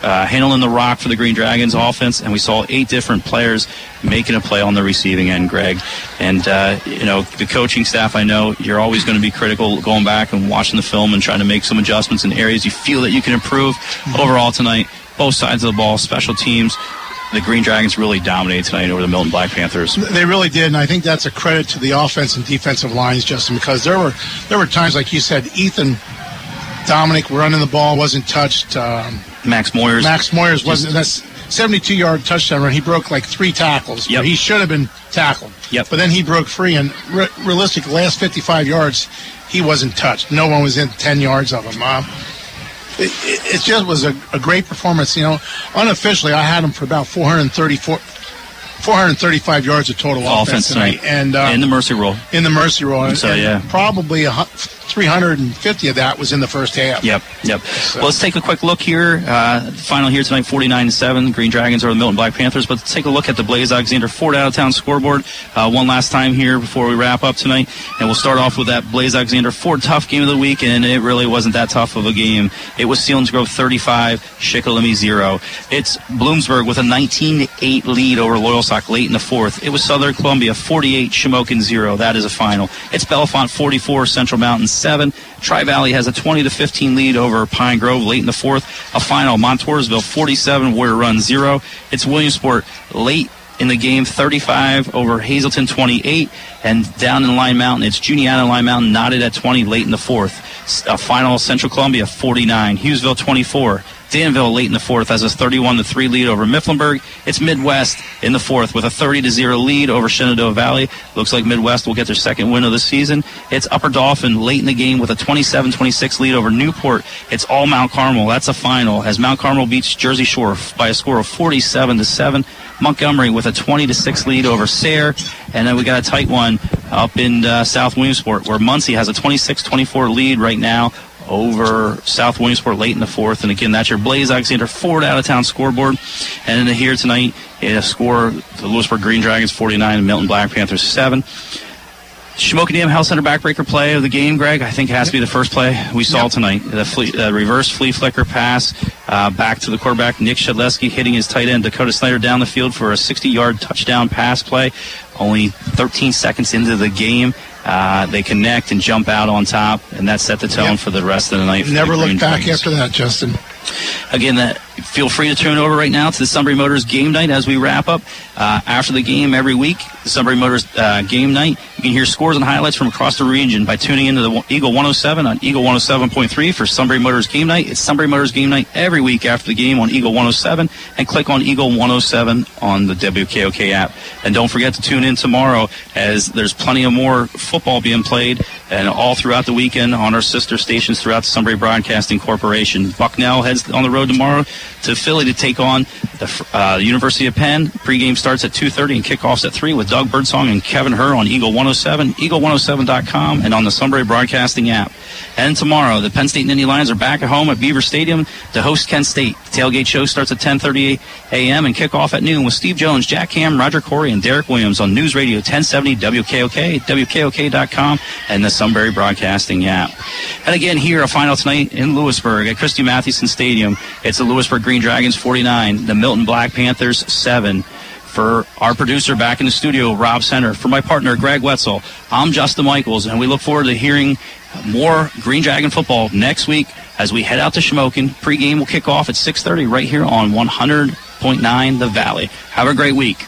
uh, handling the rock for the Green Dragons offense, and we saw eight different players making a play on the receiving end, Greg. And, uh, you know, the coaching staff, I know you're always going to be critical going back and watching the film and trying to make some adjustments in areas you feel that you can improve. Overall tonight, both sides of the ball, special teams, the Green Dragons really dominated tonight over the Milton Black Panthers. They really did, and I think that's a credit to the offense and defensive lines, Justin, because there were there were times, like you said, Ethan, Dominic running the ball wasn't touched. Um, Max Moyers. Max Moyers wasn't. That's 72 yard touchdown run. He broke like three tackles. Yep. He should have been tackled. Yep. But then he broke free, and re- realistic, last 55 yards, he wasn't touched. No one was in 10 yards of him. Uh, it, it, just was a, a great performance. You know, unofficially, I had him for about 434. 435 yards of total offense, Offense tonight. and uh, in the mercy rule. in the mercy rule. So, yeah. probably a, 350 of that was in the first half. Yep, yep. Well, let's take a quick look here. Uh, final here tonight, 49 to 7. Green Dragons are the Milton Black Panthers. But let's take a look at the Blaze Alexander Ford out of town scoreboard uh, one last time here before we wrap up tonight. And we'll start off with that Blaze Alexander Ford tough game of the week. And it really wasn't that tough of a game. It was Selinsgrove 35, Shikellamy 0. It's Bloomsburg with a 19 8 lead over Loyalsock late in the fourth. It was Southern Columbia 48, Shamokin 0. That is a final. It's Bellefonte 44, Central Mountain 7. Tri Valley has a 20 to 15 lead over Pine Grove late in the fourth. A final, Montoursville 47, Warrior Run 0. It's Williamsport late in the game 35 over Hazleton 28. And down in Line Mountain, it's Juniata Line Mountain knotted at 20 late in the fourth. a final, Central Columbia 49, Hughesville 24. Danville late in the fourth has a 31 to 3 lead over Mifflinburg. It's Midwest in the fourth with a 30 to 0 lead over Shenandoah Valley. Looks like Midwest will get their second win of the season. It's Upper Dauphin late in the game with a 27 26 lead over Newport. It's all Mount Carmel. That's a final as Mount Carmel beats Jersey Shore by a score of 47 to 7. Montgomery with a 20 to 6 lead over Sayre. And then we got a tight one up in uh, South Williamsport where Muncy has a 26 24 lead right now over South Williamsport late in the fourth. And again, that's your Blaze Alexander Ford out of town scoreboard. And here tonight, a score the Lewisburg Green Dragons 49 and Milton Black Panthers 7. Shamokin Dam Health Center backbreaker play of the game, Greg. I think it has to be the first play we saw tonight. The uh, reverse flea flicker pass uh, back to the quarterback, Nick Shedleski hitting his tight end, Dakota Snyder down the field for a 60 yard touchdown pass play. Only 13 seconds into the game, uh, they connect and jump out on top, and that set the tone Yep. for the rest of the night. Never look back Dragons. after that, Justin. Again, that, feel free to turn over right now to the Sunbury Motors game night as we wrap up. Uh, after the game every week, the Sunbury Motors uh, game night, you can hear scores and highlights from across the region by tuning into the Eagle 107 on Eagle 107.3 for Sunbury Motors game night. It's Sunbury Motors game night every week after the game on Eagle 107 and click on Eagle 107 on the WKOK app. And don't forget to tune in tomorrow as there's plenty of more football being played and all throughout the weekend on our sister stations throughout the Sunbury Broadcasting Corporation. Bucknell heads on the road tomorrow to Philly to take on the uh, University of Penn. Pregame starts at 2.30 and kickoffs at 3 with Doug Birdsong and Kevin Herr on Eagle 107, eagle107.com, and on the Sunbury Broadcasting app. And tomorrow, the Penn State Nittany Lions are back at home at Beaver Stadium to host Kent State. The tailgate show starts at 10.30 a.m. and kickoff at noon with Steve Jones, Jack Ham, Roger Corey, and Derek Williams on News Radio 1070 WKOK, WKOK.com, and the Sunbury Broadcasting app. And again, here, a final tonight in Lewisburg at Christy Mathewson Stadium. It's the Lewisburg Green Dragons 49, the Milton Black Panthers 7. For our producer back in the studio, Rob Center, for my partner, Greg Wetzel, I'm Justin Michaels, and we look forward to hearing more Green Dragon football next week as we head out to Shamokin. Pregame will kick off at 6.30 right here on 100.9 The Valley. Have a great week.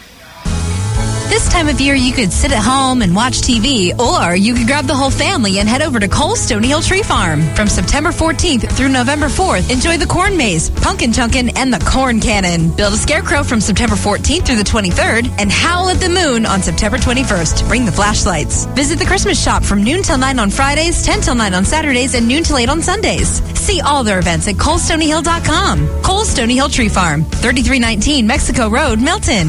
This time of year, you could sit at home and watch TV, or you could grab the whole family and head over to Coles Stony Hill Tree Farm. From September 14th through November 4th, enjoy the corn maze, pumpkin chunkin', and the corn cannon. Build a scarecrow from September 14th through the 23rd, and howl at the moon on September 21st. Bring the flashlights. Visit the Christmas shop from noon till 9 on Fridays, 10 till 9 on Saturdays, and noon till 8 on Sundays. See all their events at colestonyhill.com. Coles Stony Hill Tree Farm, 3319 Mexico Road, Milton.